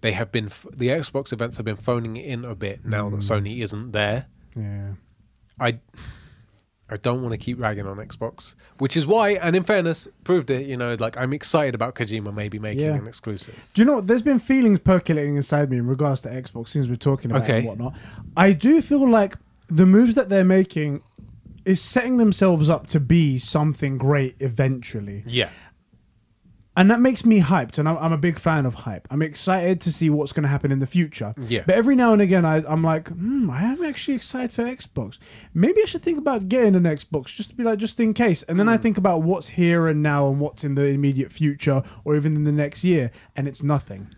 they have been f- the Xbox events have been phoning it in a bit now that mm. Sony isn't there. Yeah. I I don't want to keep ragging on Xbox, which is why, and in fairness, proved it. You know, like I'm excited about Kojima maybe making Yeah. an exclusive. Do you know what? There's been feelings percolating inside me in regards to Xbox since we're talking about it and whatnot. I do feel like the moves that they're making is setting themselves up to be something great eventually. Yeah, And that makes me hyped, and I'm, I'm a big fan of hype. I'm excited to see what's going to happen in the future. Yeah. But every now and again, I, I'm like, hmm, I am actually excited for Xbox. Maybe I should think about getting an Xbox just to be like, just in case. And then I think about what's here and now and what's in the immediate future or even in the next year, and it's nothing.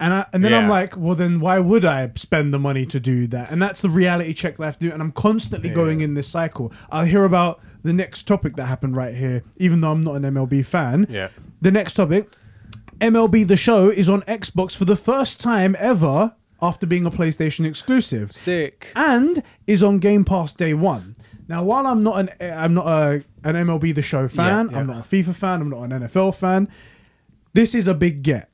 And I, and then I'm like, well, then why would I spend the money to do that? And that's the reality check that I have to do. And I'm constantly going in this cycle. I'll hear about the next topic that happened right here, even though I'm not an MLB fan. yeah. The next topic MLB The Show is on Xbox for the first time ever after being a PlayStation exclusive Sick. and is on Game Pass day one. Now, while I'm not an I'm not a, an MLB The Show fan, yeah. I'm not a FIFA fan, I'm not an NFL fan. This is a big get,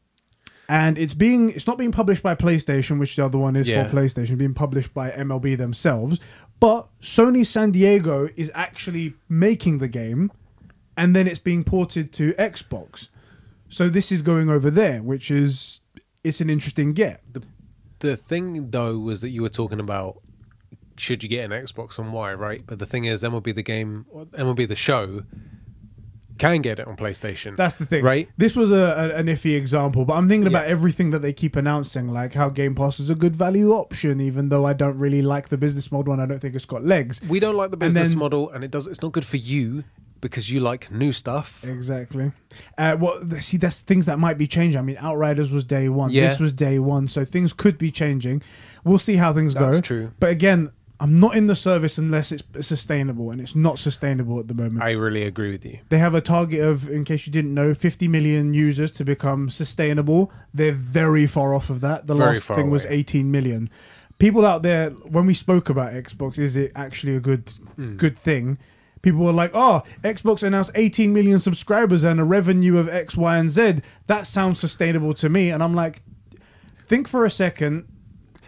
and it's being it's not being published by PlayStation, which the other one is Yeah. for PlayStation, being published by MLB themselves. But Sony San Diego is actually making the game, and then it's being ported to Xbox. So this is going over there, which is it's an interesting get. The thing though was that you were talking about should you get an Xbox and why, right? But the thing is, MLB the game, MLB the show, can get it on PlayStation. That's the thing, right? This was a, a an iffy example, but I'm thinking about everything that they keep announcing, like how Game Pass is a good value option, even though I don't really like the business model and I don't think it's got legs. We don't like the And business then- model, and it does. It's not good for you because you like new stuff. Exactly. Uh, well, see, that's things that might be changing. I mean, Outriders was day one. Yeah. This was day one, so things could be changing. We'll see how things go. That's true. But again, I'm not in the service unless it's sustainable, and it's not sustainable at the moment. I really agree with you. They have a target of, in case you didn't know, 50 million users to become sustainable. They're very far off of that. The Very last thing was 18 million. People out there, when we spoke about Xbox, is it actually a good Hmm. good thing? People were like, "Oh, Xbox announced 18 million subscribers and a revenue of X, Y, and Z. That sounds sustainable to me." And I'm like, think for a second.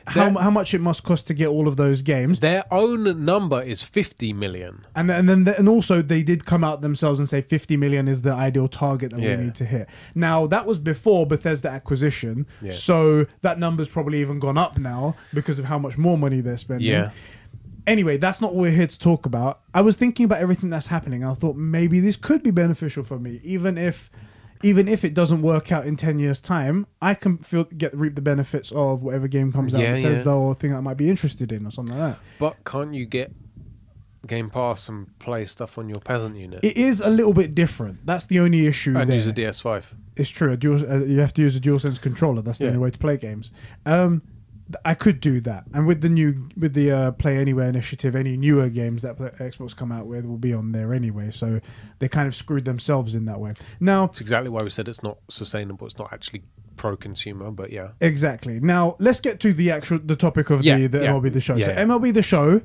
How, how much it must cost to get all of those games, Their own number is 50 million. and then, and then and also they did come out themselves and say 50 million is the ideal target that Yeah. we need to hit. Now that was before Bethesda acquisition, Yeah. so that number's probably even gone up now because of how much more money they're spending. Yeah. Anyway, that's not what we're here to talk about. I was thinking about everything that's happening. I thought maybe this could be beneficial for me, even if even if it doesn't work out in 10 years time i can feel get reap the benefits of whatever game comes out Yeah, bethesda yeah. or thing i might be interested in or something like that But can't you get Game Pass and play stuff on your peasant unit it is a little bit different that's the only issue and there. use a DS5? It's true. A dual, uh, you have to use a DualSense controller. That's the Yeah. only way to play games. Um, I could do that, and with the new with the uh, Play Anywhere initiative, any newer games that Xbox come out with will be on there anyway. So they kind of screwed themselves in that way. Now, It's exactly why we said it's not sustainable. It's not actually pro-consumer, but yeah. exactly. Now let's get to the actual the topic of Yeah, the, the yeah. MLB the show. Yeah, so yeah. MLB the show,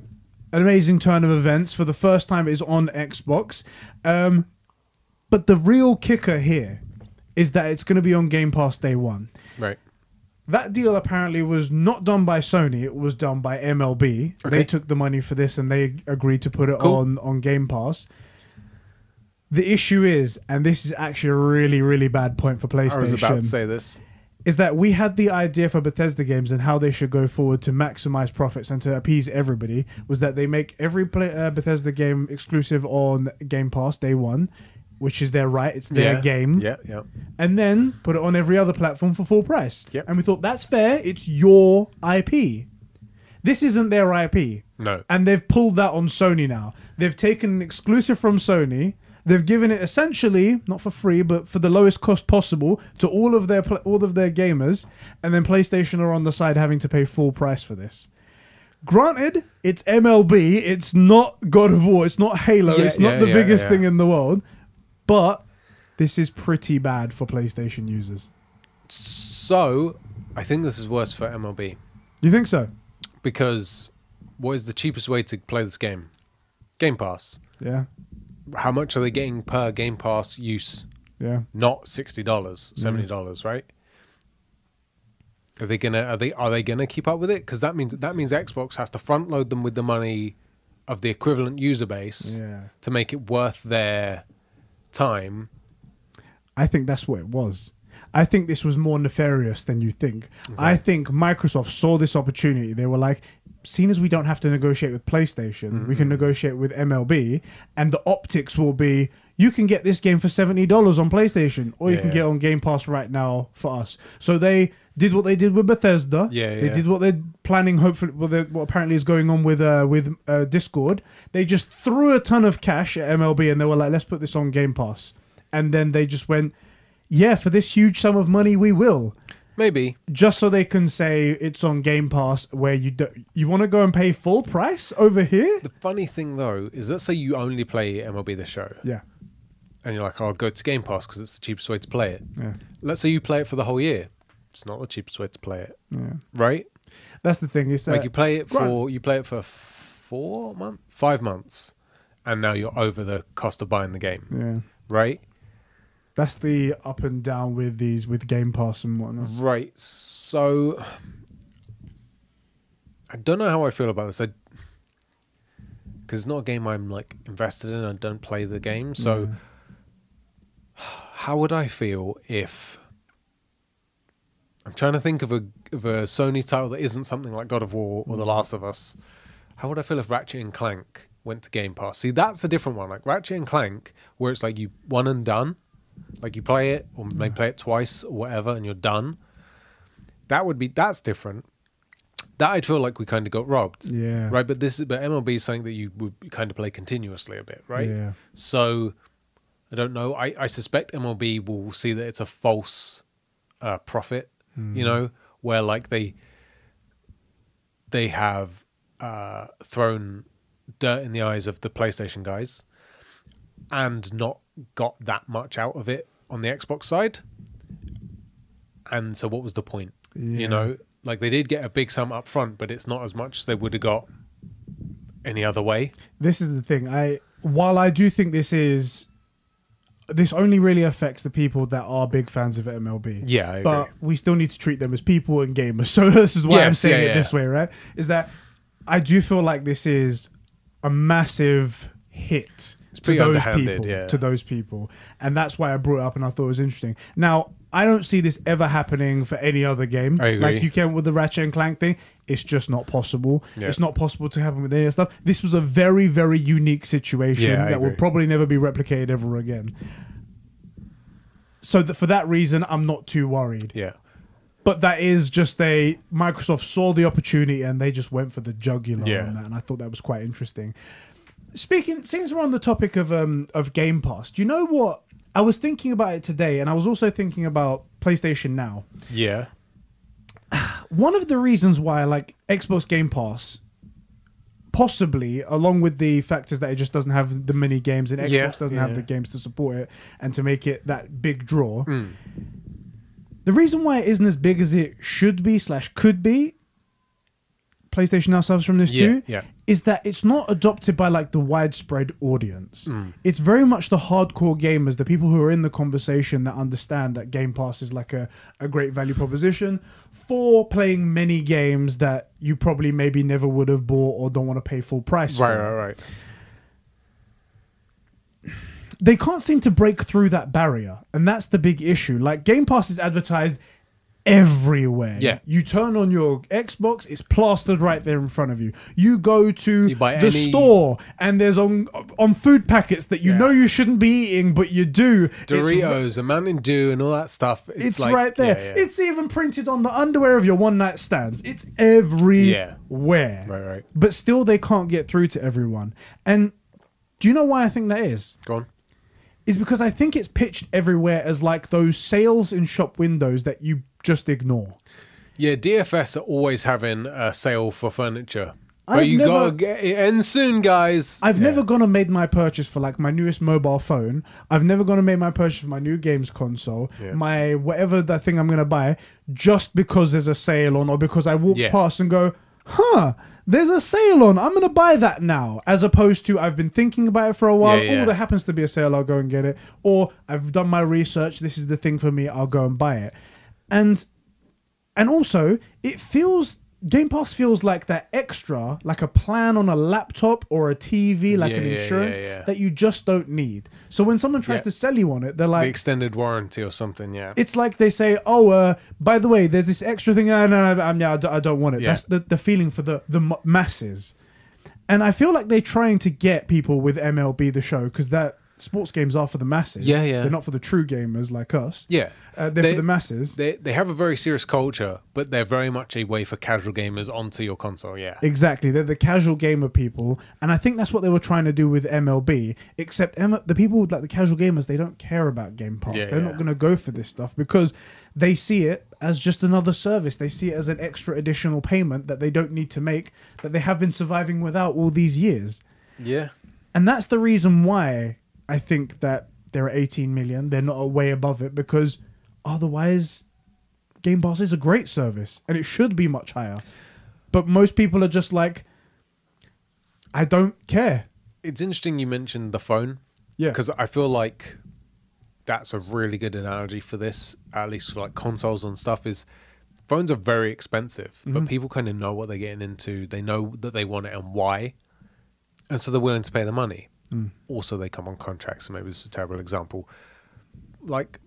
an amazing turn of events for the first time it is on Xbox. Um, but the real kicker here is that it's going to be on Game Pass day one. Right. That deal apparently was not done by Sony; it was done by MLB. They took the money for this and they agreed to put it Cool. on on Game Pass. The issue is, and this is actually a really, really bad point for PlayStation, I was about to say this. is that we had the idea for Bethesda games and how they should go forward to maximize profits and to appease everybody was that they make every play, uh, Bethesda game exclusive on Game Pass day one, which is their right; it's their yeah. game Yeah, yeah. and then put it on every other platform for full price. Yep. And we thought that's fair. It's your IP. This isn't their IP. No. And they've pulled that on Sony now. They've taken an exclusive from Sony. They've given it essentially not for free, but for the lowest cost possible to all of their all of their gamers, and then PlayStation are on the side having to pay full price for this. Granted, it's MLB. It's not God of War. It's not Halo. Yeah, it's not yeah, the yeah, biggest yeah. thing in the world, but This is pretty bad for PlayStation users. So, I think this is worse for MLB You think so? because what is the cheapest way to play this game? Game Pass. Yeah. How much are they getting per Game Pass use? Yeah. Not sixty dollars, seventy dollars, mm. right? Are they gonna are they are they gonna keep up with it? Because that means that means Xbox has to front load them with the money of the equivalent user base Yeah. to make it worth their time. I think that's what it was. I think this was more nefarious than you think. I think Microsoft saw this opportunity. They were like, seeing as we don't have to negotiate with PlayStation, we can mm-hmm. negotiate with MLB, and the optics will be you can get this game for $70 on PlayStation, or you can Yeah. get on Game Pass right now for us. So they did what they did with Bethesda. Yeah, They did what they're planning, hopefully, what, what apparently is going on with uh, with uh, Discord. They just threw a ton of cash at MLB and they were like, let's put this on Game Pass. And then they just went, yeah, for this huge sum of money, we will. Maybe Just so they can say it's on Game Pass, where you do, you want to go and pay full price over here. the funny thing though is let's say you only play MLB the Show, Yeah, and you're like, "Oh, I'll go to Game Pass because it's the cheapest way to play it. yeah, Let's say you play it for the whole year. It's not the cheapest way to play it, yeah. right? That's the thing. It's uh, like you play it right. for you play it for four months, five months, and now you're over the cost of buying the game, yeah. right? That's the up and down with these with Game Pass and whatnot. Right. So I don't know how I feel about this. I because it's not a game I'm like invested in. I don't play the game, so Yeah. how would I feel if I'm trying to think of a of a Sony title that isn't something like God of War or The Last of Us? How would I feel if Ratchet and Clank went to Game Pass? See, that's a different one. Like Ratchet and Clank, where it's like you one and done, like you play it or maybe play it twice or whatever, and you're done. That would be that's different. That I'd feel like we kind of got robbed, Yeah. right? But this, is but MLB is something that you would kind of play continuously a bit, right? Yeah. So I don't know. I, I suspect MLB will see that it's a false uh, profit, Hmm. you know, where like they they have uh, thrown dirt in the eyes of the PlayStation guys and not got that much out of it on the Xbox side. And so, what was the point? Yeah. You know, like they did get a big sum up front, but it's not as much as they would have got any other way. this is the thing. I while I do think this is this only really affects the people that are big fans of MLB. Yeah, I but agree. we still need to treat them as people and gamers. So this is why I'm saying yeah, it yeah. this way, right? Is that I do feel like this is a massive hit to those people. yeah. To those people, and that's why I brought it up, and I thought it was interesting. Now. I don't see this ever happening for any other game. Like you can with the Ratchet and Clank thing, it's just not possible. Yeah. It's not possible to happen with any stuff. This was a very, very unique situation Yeah, that will probably never be replicated ever again. So that for that reason, I'm not too worried. Yeah. But that is just a Microsoft saw the opportunity and they just went for the jugular Yeah. on that, and I thought that was quite interesting. Speaking, since we're on the topic of um of Game Pass, do you know what? I was thinking about it today, and I was also thinking about PlayStation Now. Yeah. One of the reasons why I like Xbox Game Pass, possibly along with the factors that it just doesn't have the mini games and Xbox Yeah, doesn't yeah. have the games to support it and to make it that big draw. Mm. The reason why it isn't as big as it should be slash could be, PlayStation Now suffers from this Yeah, too, yeah. is that it's not adopted by like the widespread audience. Mm. It's very much the hardcore gamers, the people who are in the conversation that understand that Game Pass is like a, a great value proposition for playing many games that you probably maybe never would have bought or don't want to pay full price Right, for. right, right. they can't seem to break through that barrier and that's the big issue like game pass is advertised everywhere Yeah. you turn on your xbox it's plastered right there in front of you you go to You buy the any- store and there's on on food packets that you know you shouldn't be eating but you do It's Doritos and Mountain Dew and all that stuff. It's, it's like, right there. yeah, yeah. It's even printed on the underwear of your one night stands. It's everywhere. Right, right. But still, they can't get through to everyone. And do you know why I think that is? Go on. Is because I think it's pitched everywhere as like those sales in shop windows that you just ignore. Yeah, DFS are always having a sale for furniture. But I've you never, gotta get it ends soon, guys. I've Yeah. never gone and made my purchase for like my newest mobile phone. I've never gone and made my purchase for my new games console, Yeah. my whatever that thing I'm gonna buy, just because there's a sale on, or because I walk Yeah. past and go, huh. There's a sale on. I'm gonna buy that now, as opposed to I've been thinking about it for a while. Yeah, yeah. Oh, there happens to be a sale. I'll go and get it. Or I've done my research. This is the thing for me. I'll go and buy it. And and also it feels Game Pass feels like that extra, like a plan on a laptop or a TV, like Yeah, an insurance yeah, yeah. that you just don't need. So when someone tries to sell you on it, they're the like, extended warranty or something. Yeah. it's like they say, "Oh, uh, by the way, there's this extra thing. Uh, no, no, I'm, no, I don't- I don't want it." That's the, the feeling for the the masses, and I feel like they're trying to get people with MLB the show because that sports games are for the masses. Yeah, yeah. They're not for the true gamers like us. yeah. Uh, they're They- for the masses. They they have a very serious culture, but they're very much a way for casual gamers onto your console. Yeah. Exactly, they're the casual gamer people, and I think that's what they were trying to do with MLB. Except M- the people like the casual gamers, they don't care about Game Pass. Yeah, they're yeah. not going to go for this stuff because they see it as just another service. They see it as an extra additional payment that they don't need to make that they have been surviving without all these years. Yeah. And that's the reason why I think that they're at 18 million. They're not way above it because otherwise, Game Pass is a great service and it should be much higher. But most people are just like, I don't care. It's interesting you mentioned the phone. Yeah. Because I feel like that's a really good analogy for this, at least for like consoles and stuff, is phones are very expensive, Mm-hmm. but people kind of know what they're getting into. They know that they want it and why. And so they're willing to pay the money. Mm. Also, they come on contracts, so maybe it's a terrible example. Like,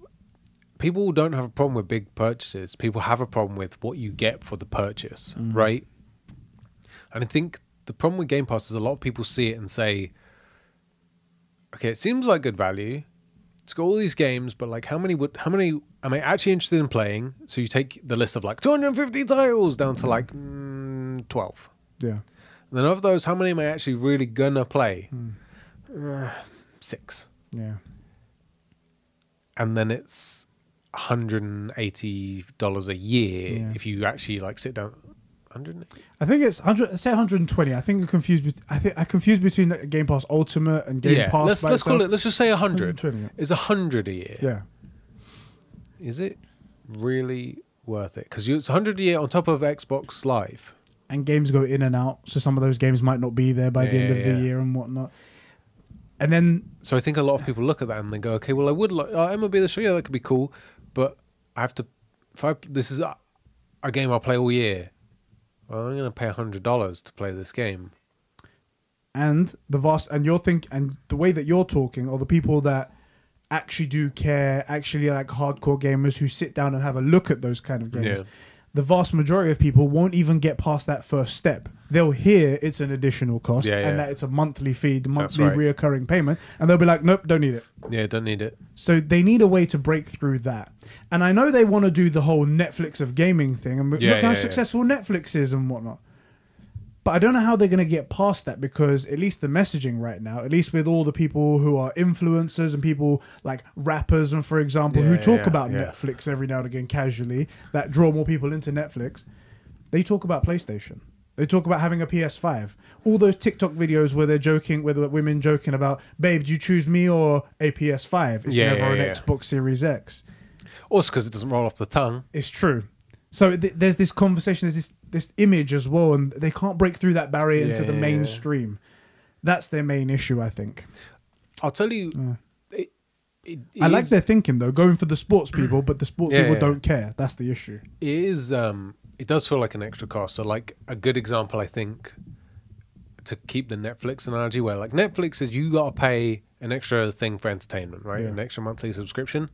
people don't have a problem with big purchases. People have a problem with what you get for the purchase, Mm. right? And I think the problem with Game Pass is a lot of people see it and say, okay, it seems like good value. It's got all these games, but like, how many would, how many am I actually interested in playing? So you take the list of like 250 titles down to like mm, 12. Yeah. And then of those, how many am I actually really gonna play? Hmm. Uh, six. Yeah. And then it's $180 a year Yeah. if you actually like sit down. 100 I think it's 100. Say 120. I think I confused. I think I confused between Game Pass Ultimate and Game yeah, Pass. let's let's call it. Let's just say 100. 120, Is 100 a year. Yeah. Is it really worth it? Because it's 100 a year on top of Xbox Live. and games go in and out, so some of those games might not be there by the end of yeah. the year and whatnot. And then So I think a lot of people look at that and they go, okay, well, I would like uh, MLB the show. Yeah, that could be cool, but I have to. If I this is a, a game I'll play all year. Well, I'm going to pay hundred dollars to play this game. and the vast and you're think and the way that you're talking or the people that actually do care, actually like hardcore gamers who sit down and have a look at those kind of games. Yeah. The vast majority of people won't even get past that first step. They'll hear it's an additional cost Yeah, yeah. and that it's a monthly fee, the monthly right. reoccurring payment, and they'll be like, "Nope, don't need it." Yeah, don't need it. So they need a way to break through that. And I know they want to do the whole Netflix of gaming thing and Yeah, look how successful Netflix is and whatnot. But I don't know how they're going to get past that because at least the messaging right now, at least with all the people who are influencers and people like rappers and for example who talk yeah, about yeah. Netflix every now and again casually that draw more people into Netflix, they talk about PlayStation. They talk about having a PS5. All those TikTok videos where they're joking, where the women joking about, babe, do you choose me or a PS5? It's Yeah, never yeah, an yeah. Xbox Series X. Also, because it doesn't roll off the tongue. It's true. So th- there's this conversation, there's this this image as well, and they can't break through that barrier into Yeah, the yeah, yeah. mainstream. That's their main issue, I think. I'll tell you. It, it I like is- their thinking though, going for the sports people, but the sports Yeah, people yeah. don't care. That's the issue. it is um it does feel like an extra cost so like a good example i think to keep the netflix analogy where like netflix is you gotta pay an extra thing for entertainment right Yeah. an extra monthly subscription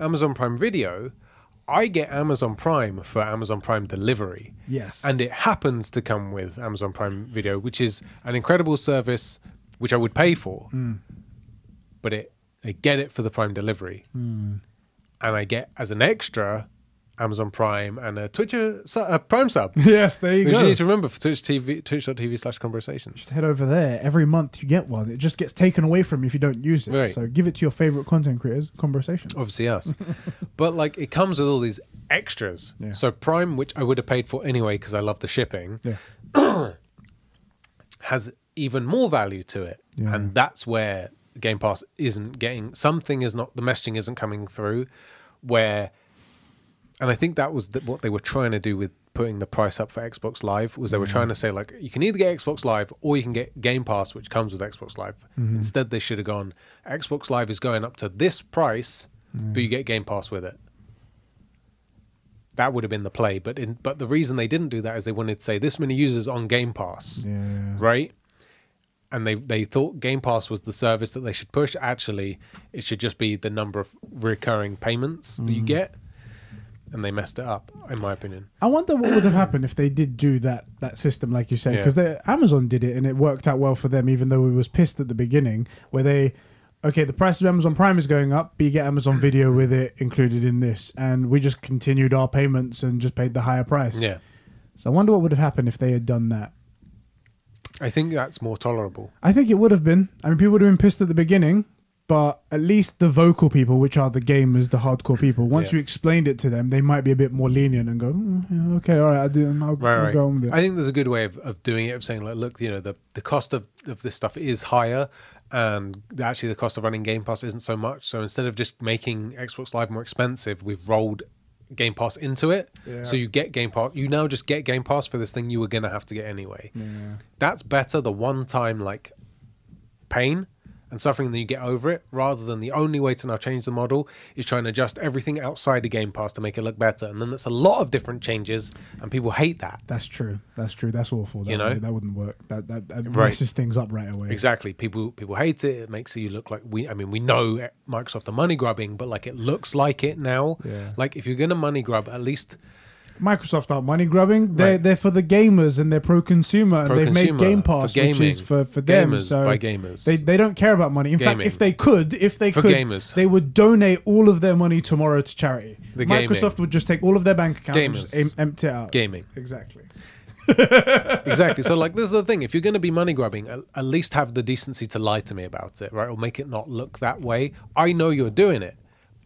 amazon prime video i get amazon prime for amazon prime delivery Yes. and it happens to come with amazon prime video which is an incredible service which i would pay for Mm. but it i get it for the prime delivery Mm. and i get as an extra amazon prime and a twitcher uh, su- a prime sub yes, there you which go. you need to remember for Twitch TV, twitch.tv slash conversations. Just head over there. Every month you get one. It just gets taken away from you if you don't use it. Right. So give it to your favorite content creators. Conversations. Obviously, us. but like, it comes with all these extras. Yeah. So Prime, which I would have paid for anyway because I love the shipping, Yeah. has even more value to it. Yeah. And that's where Game Pass isn't getting something is not the messaging isn't coming through where and I think that was the, what they were trying to do with putting the price up for Xbox Live was they were mm. trying to say like you can either get Xbox Live or you can get Game Pass which comes with Xbox Live. Mm-hmm. Instead they should have gone Xbox Live is going up to this price but mm. you get Game Pass with it. That would have been the play, but in but the reason they didn't do that is they wanted to say this many users on Game Pass Yeah. right? And they they thought Game Pass was the service that they should push. Actually, it should just be the number of recurring payments that you mm. get, and they messed it up, in my opinion. I wonder what would have happened if they did do that that system, like you said, Yeah. because Amazon did it and it worked out well for them, even though we was pissed at the beginning, where they, okay, the price of Amazon Prime is going up, but you get Amazon Video with it included in this, and we just continued our payments and just paid the higher price. Yeah, So I wonder what would have happened if they had done that. I think that's more tolerable. I think it would have been. I mean, people would have been pissed at the beginning, but at least the vocal people, which are the gamers, the hardcore people, once Yeah. you explained it to them, they might be a bit more lenient and go, "Mm, yeah, okay, all right, I'll do I'll, Right, I'll right. go on with it. I think there's a good way of, of doing it, of saying like, look, you know, the the cost of, of this stuff is higher, and actually the cost of running Game Pass isn't so much. So instead of just making Xbox Live more expensive, we've rolled Game Pass into it. Yeah. So you get Game Pass. You now just get Game Pass for this thing you were gonna have to get anyway. yeah. That's better. The one time like pain and suffering, then you get over it, rather than the only way to now change the model is trying to adjust everything outside the Game Pass to make it look better. And then it's a lot of different changes, and people hate that. That's true. That's true. That's awful. That You know? that wouldn't work. That that, that Right. messes things up right away. Exactly. People people hate it. It makes you look like we. I mean, we know Microsoft are money grubbing, but like it looks like it now. Yeah. Like if you're gonna money grub, at least Microsoft aren't money grubbing. They're Right. they're for the gamers and they're pro consumer and they've made Game for Pass, gaming, which is for for them. gamers so by gamers. They they don't care about money. In fact, if they could, if they For could, gamers. they would donate all of their money tomorrow to charity. The Microsoft gaming. would just take all of their bank accounts and just em- empty it out. gaming. Exactly. exactly. So like this is the thing. If you're going to be money grubbing, at, at least have the decency to lie to me about it, right? Or make it not look that way. I know you're doing it,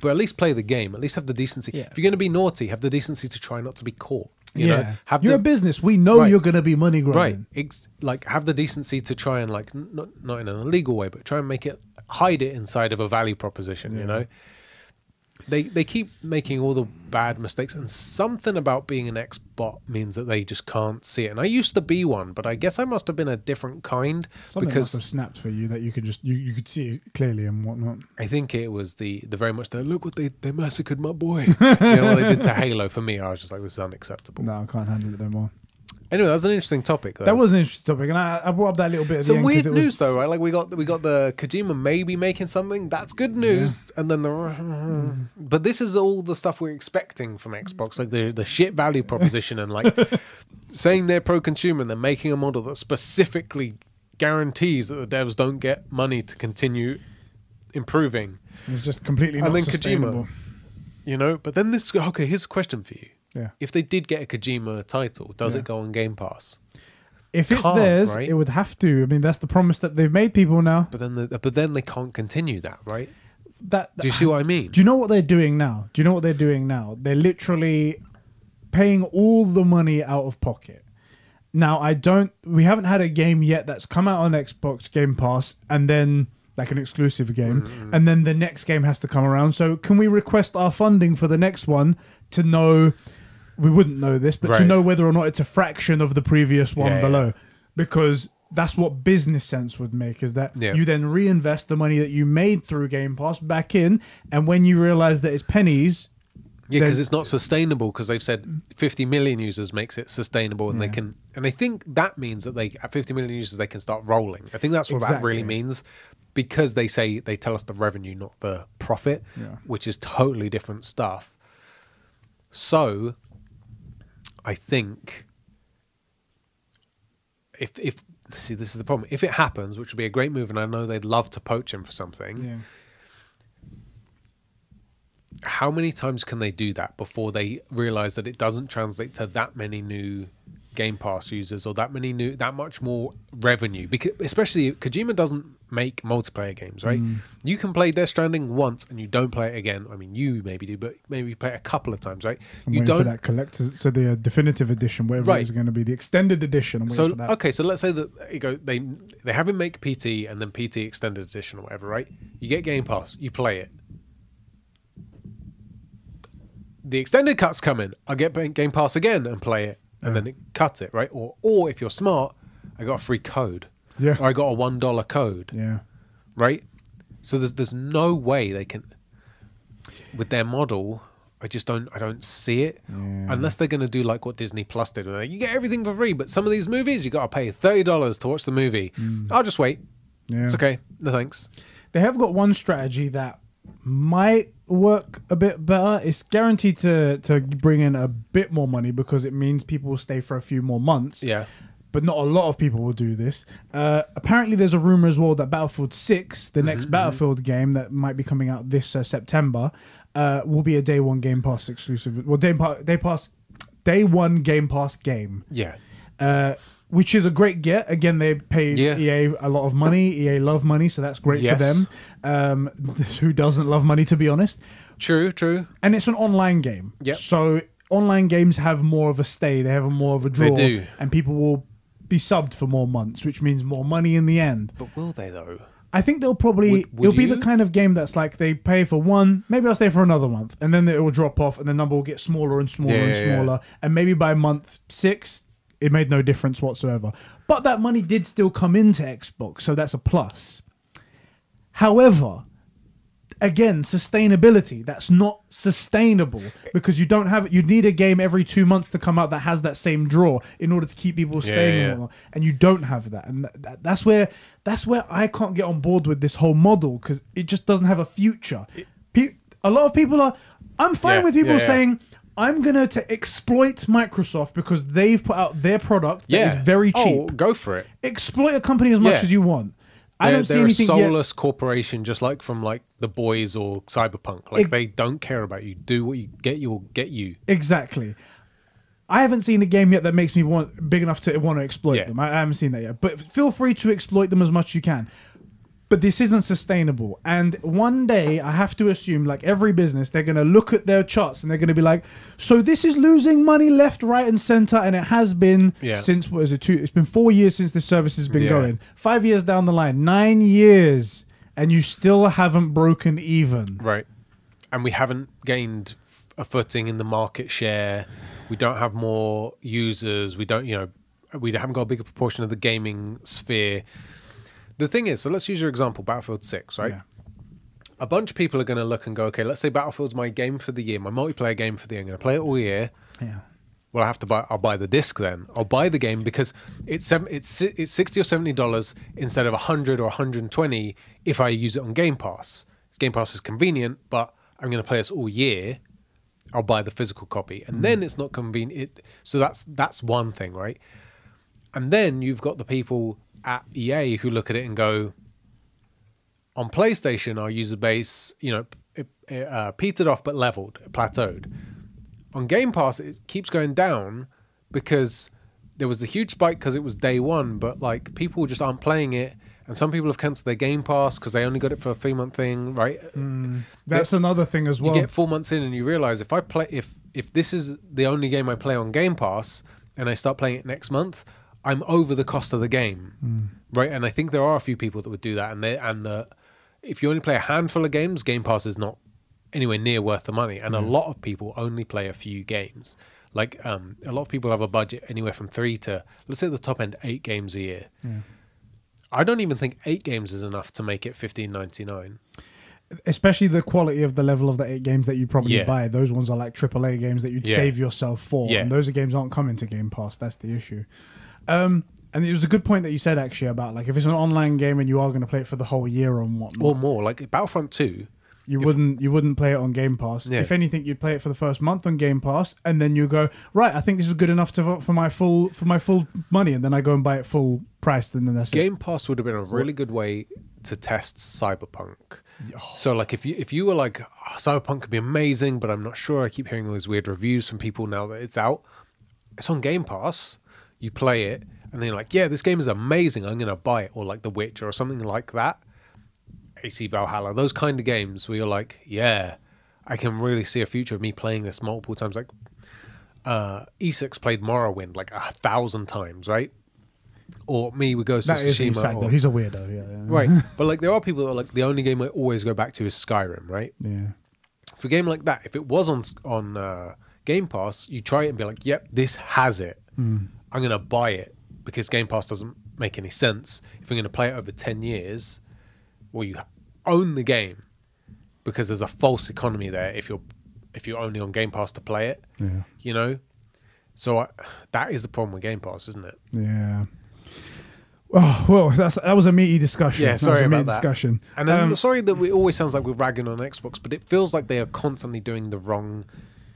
but at least play the game. At least have the decency. Yeah. If you're going to be naughty, have the decency to try not to be caught. You yeah. know, have you're the, a business. We know Right. you're going to be money grubbing. right. Ex- like have the decency to try and like not not in an illegal way, but try and make it hide it inside of a value proposition. You know. They, they keep making all the bad mistakes, and something about being an ex-bot means that they just can't see it. And I used to be one, but I guess I must have been a different kind Something because must have snapped for you that you could just you, you could see it clearly and whatnot. I think it was the the very much the look what they they massacred my boy. you know what they did to Halo for me. I was just like, this is unacceptable. No, I can't handle it no more. Anyway, that was an interesting topic. Though. That was an interesting topic, and I, I brought up that little bit. At some weird it was- news though, right? Like we got we got the Kojima maybe making something. That's good news. And then the but this is all the stuff we're expecting from Xbox, like the the shit value proposition and like saying they're pro consumer and they're making a model that specifically guarantees that the devs don't get money to continue improving. It's just completely And then Kojima. You know, but then this okay, here's a question for you. Yeah. If they did get a Kojima title, does Yeah. it go on Game Pass? If it's Can't, theirs, right? it would have to. I mean, that's the promise that they've made people now. But then the, but then they can't continue that, right? That Do you see what I mean? Do you know what they're doing now? Do you know what they're doing now? They're literally paying all the money out of pocket. Now, I don't. We haven't had a game yet that's come out on Xbox Game Pass and then like an exclusive game, Mm-hmm. and then the next game has to come around. So, can we request our funding for the next one to know? We wouldn't know this, but to Right. know whether or not it's a fraction of the previous one Yeah, yeah. below, because that's what business sense would make. Is that Yeah. you then reinvest the money that you made through Game Pass back in, and when you realize that it's pennies, Yeah, because it's not sustainable. Because they've said 50 million users makes it sustainable, and Yeah. they can. And I think that means that they at 50 million users they can start rolling. I think that's what that really Exactly. means, because they say they tell us the revenue, not the profit, Yeah. which is totally different stuff. So, I think if if see this is the problem. If it happens, which would be a great move, and I know they'd love to poach him for something. yeah, how many times can they do that before they realize that it doesn't translate to that many new Game Pass users or that many new that much more revenue because especially Kojima doesn't make multiplayer games, right? Mm. You can play Death Stranding once and you don't play it again. I mean, you maybe do, but maybe you play it a couple of times, right? I'm you don't that collector, so the uh, definitive edition, whatever Right. it is going to be, the extended edition. I'm So for that. okay, so let's say that you go they they have him make PT and then PT extended edition or whatever, right? You get Game Pass, you play it. The extended cuts come in. I get Game Pass again and play it, and then it cuts it, right? Or or if you're smart, I got a free code. Yeah. Or I got a one dollar code, Yeah. right? So there's there's no way they can with their model. I just don't I don't see it Yeah. unless they're going to do like what Disney Plus did. where You get everything for free, but some of these movies you got to pay thirty dollars to watch the movie. Mm. I'll just wait. Yeah. It's okay. No thanks. They have got one strategy that might work a bit better. It's guaranteed to to bring in a bit more money because it means people will stay for a few more months. Yeah. But not a lot of people will do this. Uh, apparently, there's a rumor as well that Battlefield 6, the next Battlefield game that might be coming out this uh, September, uh, will be a day one Game Pass exclusive. Well, day, pa- day pass, day one Game Pass game. Yeah. Which is a great get. Again, they pay Yeah. EA a lot of money. EA love money, so that's great Yes. for them. Um, who doesn't love money, to be honest? True. True. And it's an online game. Yep. So online games have more of a stay. They have a more of a draw. They do. And people will be subbed for more months, which means more money in the end. But will they though? I think they'll probably Would- would it'll be the kind of game that's like they pay for one, maybe I'll stay for another month, and then it will drop off, and the number will get smaller and smaller Yeah, and yeah, yeah. smaller, and maybe by month six, it made no difference whatsoever. But that money did still come into Xbox, so that's a plus. However, again, sustainability that's not sustainable because you don't have you need a game every two months to come out that has that same draw in order to keep people staying yeah, and yeah. and you don't have that and that, that, that's where that's where i can't get on board with this whole model because it just doesn't have a future Pe- a lot of people are i'm fine with people saying I'm gonna to exploit Microsoft because they've put out their product that is very oh, cheap. Oh, go for it. Exploit a company as much Yeah. as you want. I They're, don't see they're a anything yet. soulless corporation, just like from like the boys or Cyberpunk. Like Ex- they don't care about you. Do what you get. You'll get you. Exactly. I haven't seen a game yet that makes me want big enough to want to exploit Yeah. them. I, I haven't seen that yet. But feel free to exploit them as much as you can. But this isn't sustainable. And one day I have to assume, like every business, they're gonna look at their charts and they're gonna be like, so this is losing money left, right, and center, and it has been Yeah. since what is it two it's been four years since this service has been Yeah. going. Five years down the line, nine years, and you still haven't broken even. Right. And we haven't gained a footing in the market share. We don't have more users. We don't, you know, we haven't got a bigger proportion of the gaming sphere. The thing is, so let's use your example, Battlefield 6, right? Yeah. A bunch of people are going to look and go, okay, let's say Battlefield's my game for the year, my multiplayer game for the year. I'm going to play it all year. Yeah. Well, I have to buy. I'll buy the disc then. I'll buy the game because it's seven, it's it's sixty or seventy dollars instead of hundred or hundred and twenty if I use it on Game Pass. Game Pass is convenient, but I'm going to play this all year. I'll buy the physical copy, and mm. then it's not convenient. It, so that's that's one thing, right? And then you've got the people at EA who look at it and go, on PlayStation, our user base, you know, it, it, uh, petered off but leveled, plateaued. On Game Pass, it keeps going down because there was the huge spike because it was day one, but like people just aren't playing it, and some people have cancelled their Game Pass because they only got it for a three month thing, right? That's another thing as well. you get four months in and you realize if I play if if this is the only game I play on Game Pass and I start playing it next month, I'm over the cost of the game, right? And I think there are a few people that would do that, and they and the if you only play a handful of games, Game Pass is not anywhere near worth the money, and a lot of people only play a few games. Like um, a lot of people have a budget anywhere from three to let's say the top end eight games a year. I don't even think eight games is enough to make it fifteen ninety nine. especially the quality of the level of the eight games that you probably Yeah. buy. Those ones are like AAA games that you'd Yeah. save yourself for, Yeah. and those games aren't coming to Game Pass. That's the issue. Um, and it was a good point that you said actually about like if it's an online game and you are going to play it for the whole year or whatnot, or more. Like Battlefront Two, you if- wouldn't you wouldn't play it on Game Pass. Yeah. If anything, you'd play it for the first month on Game Pass, and then you go right. I think this is good enough to for my full for my full money, and then I go and buy it full price, and then that's it. Game Pass would have been a really good way to test Cyberpunk. So, like, if you if you were like, "Oh, Cyberpunk could be amazing, but I'm not sure. I keep hearing all these weird reviews from people now that it's out. It's on Game Pass. You play it, and then you're like, yeah, this game is amazing. I'm gonna buy it, or like The Witcher, or something like that. AC Valhalla, those kind of games where you're like, yeah, I can really see a future of me playing this multiple times. Like, uh, E6 played Morrowind like a thousand times, right? Or me with Ghost of That is Tsushima. Isak, or- though. He's a weirdo. Yeah, yeah. right, but like there are people that are like the only game I always go back to is Skyrim, right? Yeah. For a game like that, if it was on on uh, Game Pass, you try it and be like, "Yep, this has it. I'm gonna buy it," because Game Pass doesn't make any sense if I'm gonna play it over ten years. Well, you own the game because there's a false economy there if you're if you're only on Game Pass to play it. Yeah. You know, so I, that is the problem with Game Pass, isn't it? Yeah. Oh well, that's that was a meaty discussion. Yeah, sorry a about meaty that. discussion. And I'm Um, sorry that it always sounds like we're ragging on Xbox, but it feels like they are constantly doing the wrong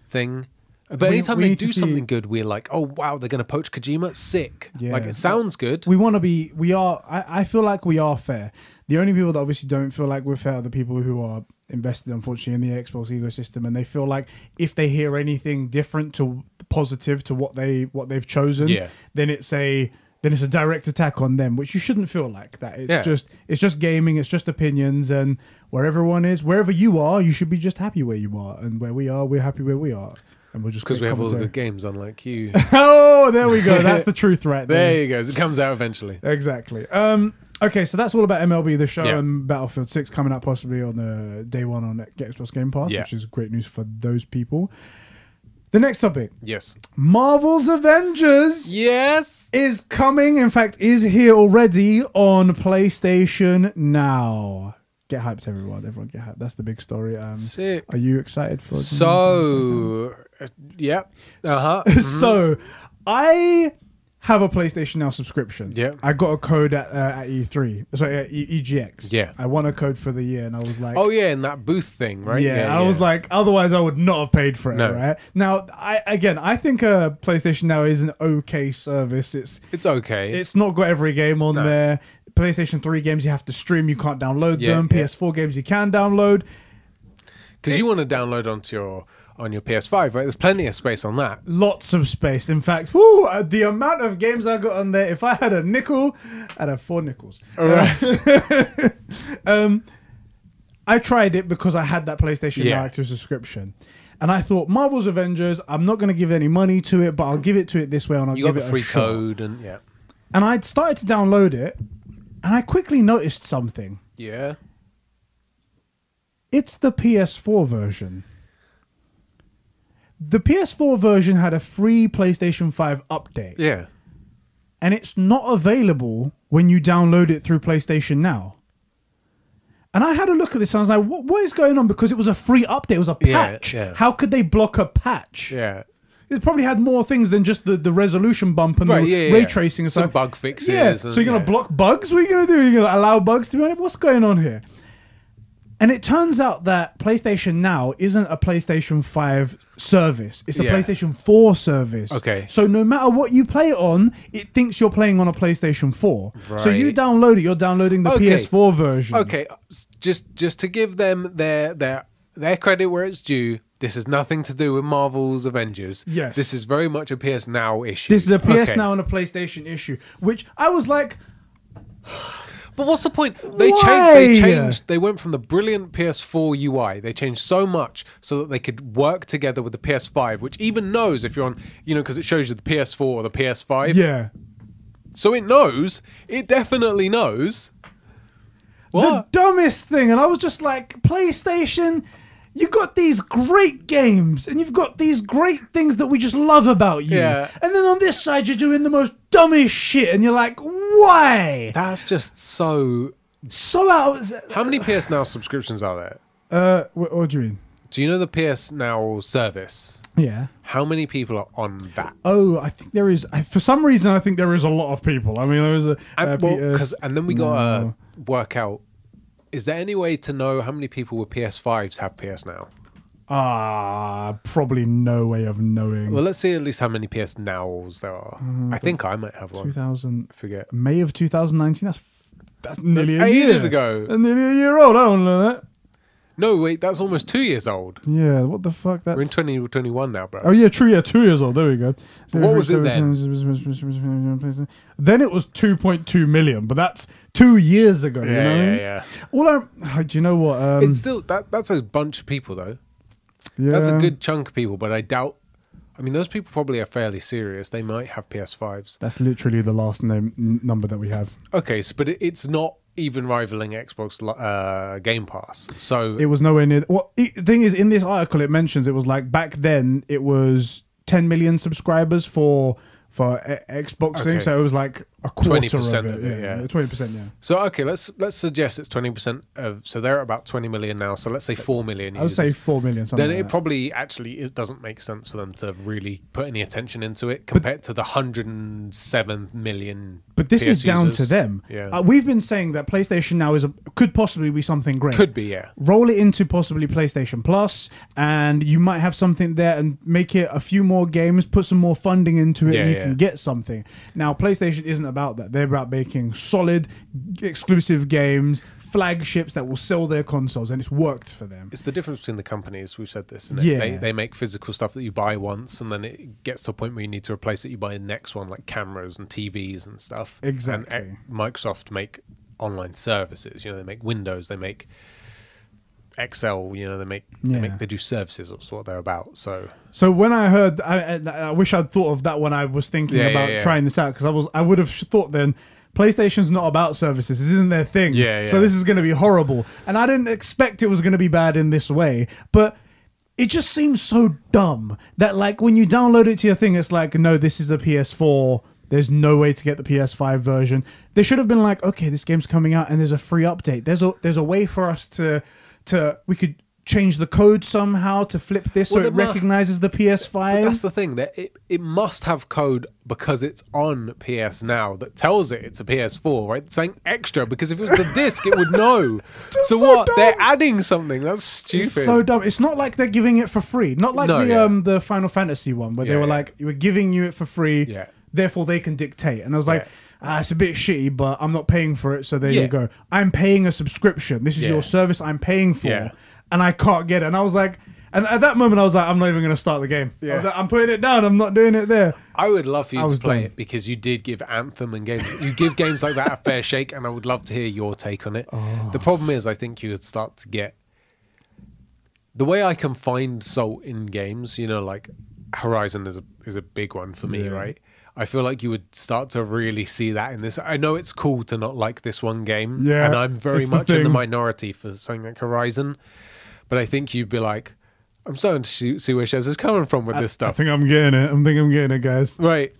thing. But We- anytime we they do see- something good, we're like, oh wow, they're going to poach Kojima. Sick. Yeah. Like it sounds good. we want to be. We are. I, I feel like we are fair. The only people that obviously don't feel like we're fair are the people who are invested, unfortunately, in the Xbox ecosystem, and they feel like if they hear anything different to positive to what they what they've chosen, Yeah. then it's a then it's a direct attack on them, which you shouldn't feel like that. It's Yeah. just it's just gaming, it's just opinions, and where everyone is, wherever you are, you should be just happy where you are, and where we are, we're happy where we are, and we'll just Because we have all the good games, unlike you. oh, there we go. That's the truth right there. there you go. It comes out eventually. Exactly. Um, okay, so that's all about MLB the show Yeah. and Battlefield Six coming up possibly on the day one on Xbox Game Pass, Yeah. which is great news for those people. The next topic: Yes. Marvel's Avengers Yes. is coming. In fact, is here already on PlayStation now. Get hyped, everyone! Everyone, get hyped. That's the big story. Um, Sick. are you excited for? So, uh, yep. Uh huh. so I have a PlayStation Now subscription. Yeah. I got a code at uh, at E3. Sorry, at e- EGX. Yeah. I won a code for the year, and I was like, Oh yeah, and that booth thing, right? Yeah, I was like, otherwise I would not have paid for it, No. right? Now, I again, I think uh, PlayStation Now is an okay service. It's it's okay. it's not got every game on No. there. PlayStation 3 games you have to stream, you can't download Yeah, them. yeah. PS4 games you can download. Because you want to download onto your on your PS5, right? There's plenty of space on that. Lots of space. In fact, whoo, uh, the amount of games I got on there, if I had a nickel, I'd have four nickels. um, I tried it because I had that PlayStation Yeah. Active subscription. And I thought, Marvel's Avengers, I'm not going to give any money to it, but I'll give it to it this way and I'll You got give the it free shot. code, and yeah, And I'd started to download it, and I quickly noticed something. yeah. It's the PS4 version. The PS4 version had a free PlayStation 5 update. Yeah. and it's not available when you download it through PlayStation Now. And I had a look at this and I was like, what, what is going on? Because it was a free update, it was a Yeah, patch. yeah. How could they block a patch? Yeah. It probably had more things than just the, the resolution bump and Right, the yeah, yeah, ray yeah. tracing and Some stuff. bug fixes Yeah. so you're going to block bugs? What are you going to do? You're going to allow bugs to be on it? What's going on here? And it turns out that PlayStation Now isn't a PlayStation 5 service. It's a. PlayStation 4 service. Okay. So no matter what you play it on, it thinks you're playing on a PlayStation 4. So you download it, you're downloading the Okay. PS4 version. Okay, just just to give them their their their credit where it's due. This has nothing to do with Marvel's Avengers. Yes. This is very much a PS Now issue. This is a PS Okay. Now and a PlayStation issue, which I was like, But what's the point? They Why? changed. They changed. They went from the brilliant PS4 UI. They changed so much so that they could work together with the PS5, which even knows if you're on, you know, because it shows you the PS4 or the PS5. yeah. So it knows. It definitely knows. What? The dumbest thing. And I was just like, PlayStation, you got these great games and you've got these great things that we just love about you. Yeah. And then on this side, you're doing the most dumbest shit. And you're like, why? That's just so. So out. How many PS Now subscriptions are there? Uh, what, what do you mean? Do you know the PS Now service? Yeah. How many people are on that? Oh, I think there is. I, for some reason, I think there is a lot of people. I mean, there is a. And, uh, well, and then we got to No. work out. Is there any way to know how many people with PS5s have PS Now? Ah, probably no way of knowing. Well, let's see at least how many PS Nows there are. Mm, I think I might have one. 2000 I forget. May of 2019. That's that's nearly That's a year ages ago. That's nearly a year old. I don't know that. No, wait, that's almost two years old. Yeah, what the fuck? That's We're in 2021 now, bro. Oh yeah, true. Yeah, two years old. There we go. What was it then? Then it was two point two million, but that's two years ago. you yeah, know I yeah, yeah. All I, do you know what? Um, It's still that. That's a bunch of people, though. That's a good chunk of people, but I doubt. I mean, those people probably are fairly serious. They might have PS5s. That's literally the last name n- number that we have. Okay, so, but it, it's not even rivaling Xbox uh, Game Pass. So It was nowhere near. Well, the thing is, in this article, it mentions it was like back then it was 10 million subscribers for for a- Xbox thing, so it was like a quarter 20% of it. of it, yeah. twenty percent. Yeah, So okay, let's let's suggest it's twenty percent of. So they're at about twenty million now. So let's say four million. I would users. say four million. Something then like it that. probably actually it doesn't make sense for them to really put any attention into it compared to the hundred and seven million. But this is down users. to them. Yeah, Uh, we've been saying that PlayStation now is a, could possibly be something great. could be yeah. roll it into possibly PlayStation Plus, and you might have something there and make it a few more games, put some more funding into it, Yeah, and you yeah. can get something. Now, PlayStation isn't about that. They're about making solid, exclusive games, flagships that will sell their consoles, and it's worked for them. It's the difference between the companies. We've said this. Yeah. They, they make physical stuff that you buy once, and then it gets to a point where you need to replace it. You buy the next one, like cameras and TVs and stuff. Eh, exactly. And Microsoft make online services. You know, they make Windows. They make Excel. You know, they make they Yeah. make they do services. That's what they're about. So So when I heard, I, I, wish I'd thought of that when I was thinking yeah, about yeah. trying this out because I was, I would have thought then. PlayStation's not about services. This isn't their thing. Yeah, So this is going to be horrible. And I didn't expect it was going to be bad in this way. But it just seems so dumb that, like, when you download it to your thing, it's like, no, this is a PS4. There's no way to get the PS5 version. They should have been like, okay, this game's coming out and there's a free update. There's a there's a way for us to to we could change the code somehow to flip this Well, so it recognizes the PS5. But that's the thing that it, it must have code because it's on PS Now that tells it it's a PS4, right? It's saying extra because if it was the disc, it would know. so, so what? dumb. They're adding something. That's stupid. It's so dumb. It's not like they're giving it for free. Not like No, the yeah. um the Final Fantasy one where they were yeah. like, "We're giving you it for free, Yeah. therefore they can dictate." And I was like, Yeah. Ah, "It's a bit shitty, but I'm not paying for it, so there Yeah. you go. I'm paying a subscription. This is Yeah. your service. I'm paying for, Yeah. and I can't get it." And I was like, and at that moment, I was like, "I'm not even going to start the game. I was like, I'm putting it down. I'm not doing it there." I would love for you I to play done. it because you did give Anthem and games. You give games like that a fair shake, and I would love to hear your take on it. Oh. The problem is, I think you would start to get the way I can find salt in games. You know, like Horizon is a is a big one for me, Yeah. right? I feel like you would start to really see that in this. I know it's cool to not like this one game, Yeah, and I'm very it's the much in the minority for something like Horizon. But I think you'd be like, I'm starting to see, where Chefs is coming from with this stuff. I think I'm getting it. I'm think I'm getting it, guys. right?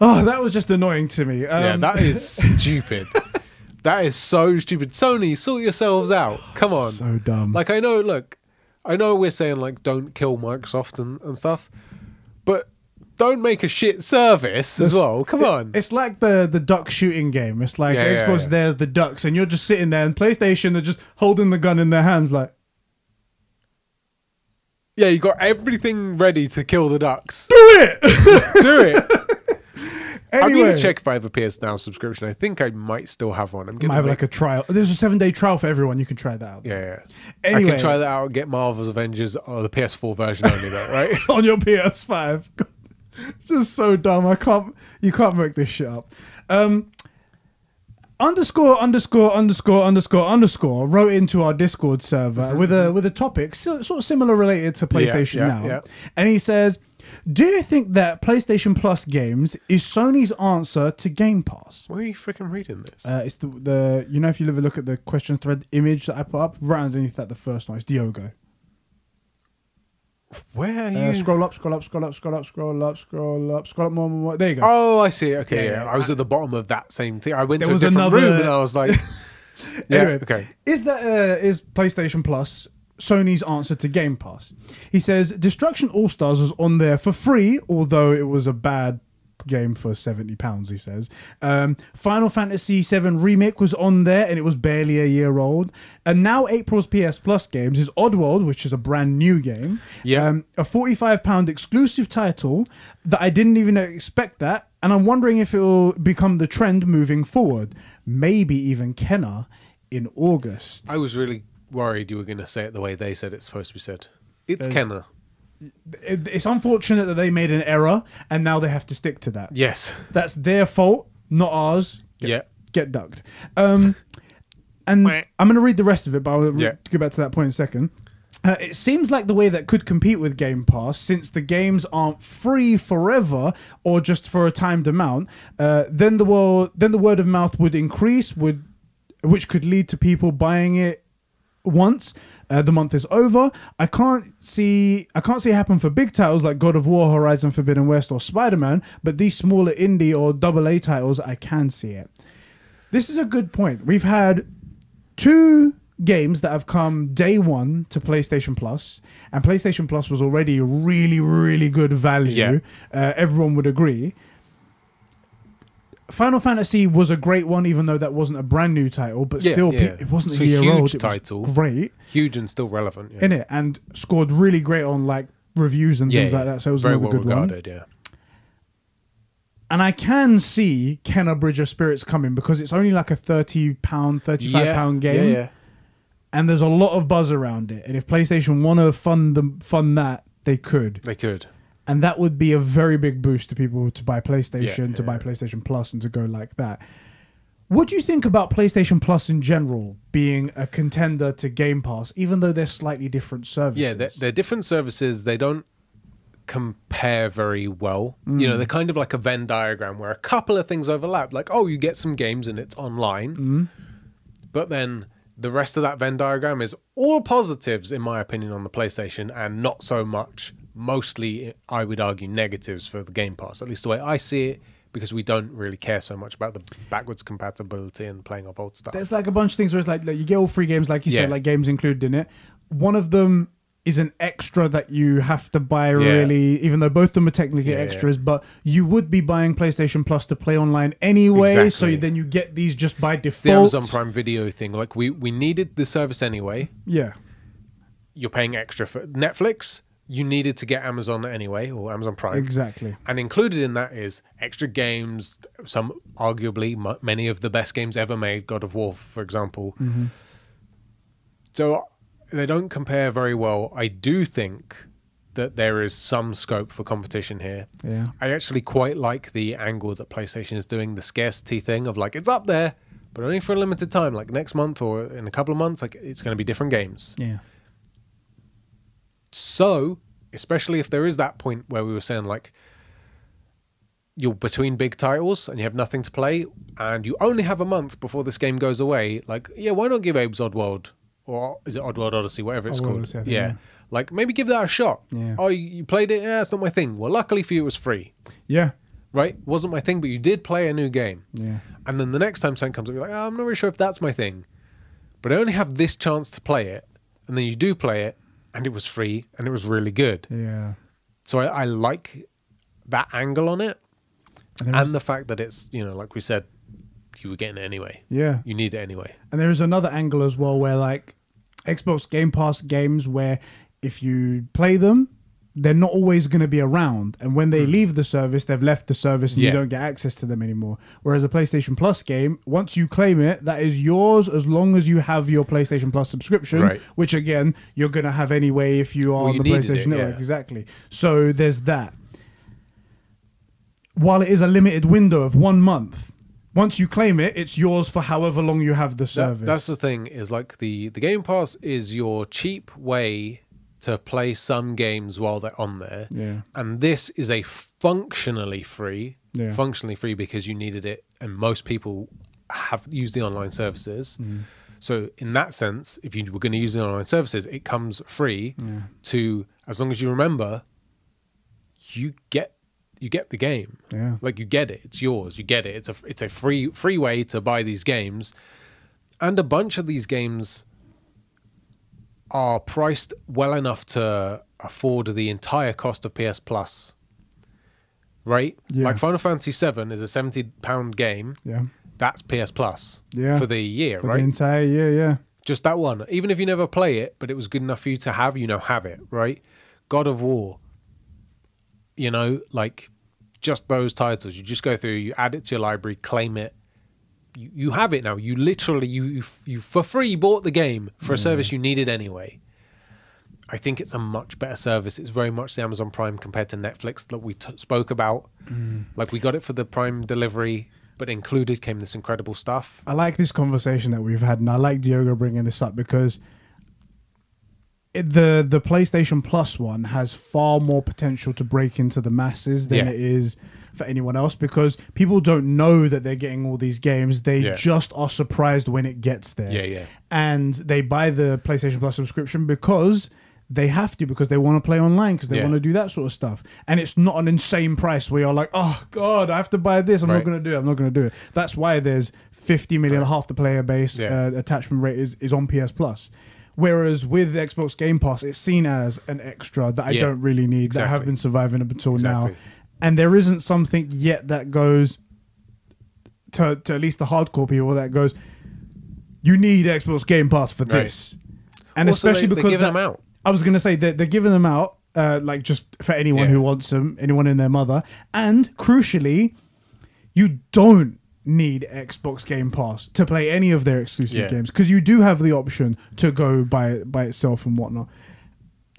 Oh, that was just annoying to me. Um, Yeah, that is stupid. that is so stupid. Sony, sort yourselves out. Come on. so dumb. Like I know, look, I know we're saying like don't kill Microsoft and, and stuff, but don't make a shit service as well. Come on. It's like the the duck shooting game. It's like Yeah, yeah, Xbox yeah. there's the ducks, and you're just sitting there, and PlayStation they're just holding the gun in their hands, like Yeah, you got everything ready to kill the ducks. do it. Do it. I'm anyway, gonna check if I have a PS Now subscription. I think I might still have one. I'm gonna have make- like a trial. There's a seven day trial for everyone. You can try that out yeah, yeah. I Anyway. can try that out and get Marvel's Avengers or the PS4 version only, though, right? on your PS5. It's just so dumb. I can't. You can't make this shit up. Um, underscore underscore underscore underscore underscore wrote into our Discord server with a with a topic so, sort of similar related to PlayStation Mm-hmm. yeah, now, yeah. and he says, "Do you think that PlayStation Plus games is Sony's answer to Game Pass?" Why are you freaking reading this? Uh, it's the the you know if you ever look at the question thread image that I put up right underneath that the first one is Diogo. Where are you? Uh, scroll up, scroll up, scroll up, scroll up, scroll up, scroll up, scroll up more, more, more. There you go. Oh, I see. Okay, Yeah, yeah. I was at the bottom of that same thing. I went There to a different another- room and I was like, yeah, Anyway, okay. Is that uh, is PlayStation Plus Sony's answer to Game Pass? He says Destruction All Stars was on there for free, although it was a bad game for seventy pounds. He says um, Final Fantasy VII remake was on there, and it was barely a year old. And now April's PS Plus games is Oddworld, which is a brand new game. Yeah. um, a forty-five pound exclusive title that I didn't even expect that, and I'm wondering if it will become the trend moving forward. Maybe even Kena in August. I was really worried you were going to say it the way they said it's supposed to be said. It's There's- Kenner. It, it's unfortunate that they made an error and now they have to stick to that. Yes. That's their fault, not ours. Get, Yeah. Get ducked. Um, and I'm going to read the rest of it, but I'll re- Yeah. go back to that point in a second. Uh, it seems like the way that could compete with Game Pass, since the games aren't free forever or just for a timed amount, uh, then the world, then the word of mouth would increase, would which could lead to people buying it once uh, the month is over. I can't see I can't see it happen for big titles like God of War, Horizon Forbidden West, or Spider Man. But these smaller indie or double A titles, I can see it. This is a good point. We've had two games that have come day one to PlayStation Plus, and PlayStation Plus was already really, really good value. Yeah. Uh, everyone would agree. Final Fantasy was a great one, even though that wasn't a brand new title, but Yeah, still, pe- yeah. it wasn't It's a a year huge old. It was title. great Huge and still relevant. Yeah. in it, and scored really great on like reviews and things like that. So it was very another well good one. regarded. Yeah. And I can see Kena Bridge of Spirits coming because it's only like a thirty pound, thirty five pound game, Yeah, yeah. and there's a lot of buzz around it. And if PlayStation want to fund them, fund that, they could, They could. And that would be a very big boost to people to buy PlayStation, Yeah, to buy yeah. PlayStation Plus, and to go like that. What do you think about PlayStation Plus in general being a contender to Game Pass, even though they're slightly different services? Yeah, they're, they're different services. They don't compare very well. You Mm. know, they're kind of like a Venn diagram where a couple of things overlap. Like, oh, you get some games and it's online. Mm. But then the rest of that Venn diagram is all positives, in my opinion, on the PlayStation and not so much, mostly, I would argue, negatives for the Game Pass, at least the way I see it. Because we don't really care so much about the backwards compatibility and playing off old stuff. There's like a bunch of things where it's like, like you get all free games, like you Yeah. said, like games included in it. One of them is an extra that you have to buy really, even though both of them are technically Yeah, yeah. extras, but you would be buying PlayStation Plus to play online anyway. So Exactly. then you get these just by default. the default. Amazon Prime Video thing. Like, we, we needed the service anyway. Yeah. you're paying extra for Netflix. You needed to get Amazon anyway, or Amazon Prime. Exactly. And included in that is extra games, some arguably many of the best games ever made, God of War, for example. Mm-hmm. So they don't compare very well. I do think that there is some scope for competition here. Yeah. I actually quite like the angle that PlayStation is doing, the scarcity thing of like, it's up there, but only for a limited time, like next month or in a couple of months, like it's going to be different games. Yeah. So, especially if there is that point where we were saying like you're between big titles and you have nothing to play and you only have a month before this game goes away, like yeah, why not give Abe's Oddworld or is it Oddworld Odyssey, whatever it's Oddworld called? Odyssey, think, yeah. yeah. Like maybe give that a shot. Yeah. Oh, you you played it? Yeah, it's not my thing. Well, luckily for you, it was free, Yeah. right? Wasn't my thing, but you did play a new game. Yeah. And then the next time something comes up, you're like, oh, I'm not really sure if that's my thing. But I only have this chance to play it. And then you do play it, and it was free, and it was really good. Yeah. So I, I like that angle on it. And And the fact that it's, you know, like we said, you were getting it anyway. yeah. You need it anyway. And there is another angle as well where like Xbox Game Pass games where if you play them, they're not always going to be around. And when they leave the service, they've left the service and you Hmm. Don't get access to them anymore. Whereas a PlayStation Plus game, once you claim it, that is yours as long as you have your PlayStation Plus subscription, Right. which again, you're going to have anyway if you are Well, on you the PlayStation it, Network. yeah. Exactly. So there's that. While it is a limited window of one month, once you claim it, it's yours for however long you have the That- service. that's the thing is like the, the Game Pass is your cheap way to play some games while they're on there. Yeah. And this is a functionally free, Yeah. functionally free because you needed it, and most people have used the online services. Mm-hmm. So in that sense, if you were going to use the online services, it comes free to as long as you remember, you get you get the game. Yeah. Like you get it, it's yours. You get it. It's a it's a free free way to buy these games, and a bunch of these games are priced well enough to afford the entire cost of PS Plus. Right? Yeah. Like Final Fantasy VII is a seventy pound game. Yeah. That's PS Plus. Yeah. For the year, For right? the entire year, yeah. Just that one. Even if you never play it, but it was good enough for you to have, you know, have it, right? God of War. You know, like just those titles. You just go through, you add it to your library, claim it, you, you have it now. You literally you you, you for free bought the game for a mm. service you needed anyway. I think it's a much better service. It's very much the Amazon Prime compared to Netflix that we t- spoke about. Mm. Like we got it for the Prime delivery, but included came this incredible stuff. I like this conversation that we've had, and I like Diogo bringing this up because it, the the PlayStation Plus one has far more potential to break into the masses than Yeah. it is for anyone else because people don't know that they're getting all these games. They Yeah. just are surprised when it gets there. Yeah, yeah. And they buy the PlayStation Plus subscription because they have to because they want to play online because they Yeah. want to do that sort of stuff. And it's not an insane price where you're like, oh god, I have to buy this. I'm not going to do it. I'm not going to do it. That's why there's 50 million, half the player base Yeah. uh, attachment rate is, is on PS Plus. Whereas with Xbox Game Pass, it's seen as an extra that I Yeah, don't really need that I have been surviving up until now. And there isn't something yet that goes to, to at least the hardcore people that goes, you need Xbox Game Pass for Right. this. And Also, especially they- they're because giving that- them out. I was going to say that they're giving them out, uh, like just for anyone Yeah. who wants them, anyone and their mother. And crucially, you don't need Xbox Game Pass to play any of their exclusive Yeah. games because you do have the option to go by it by itself and whatnot.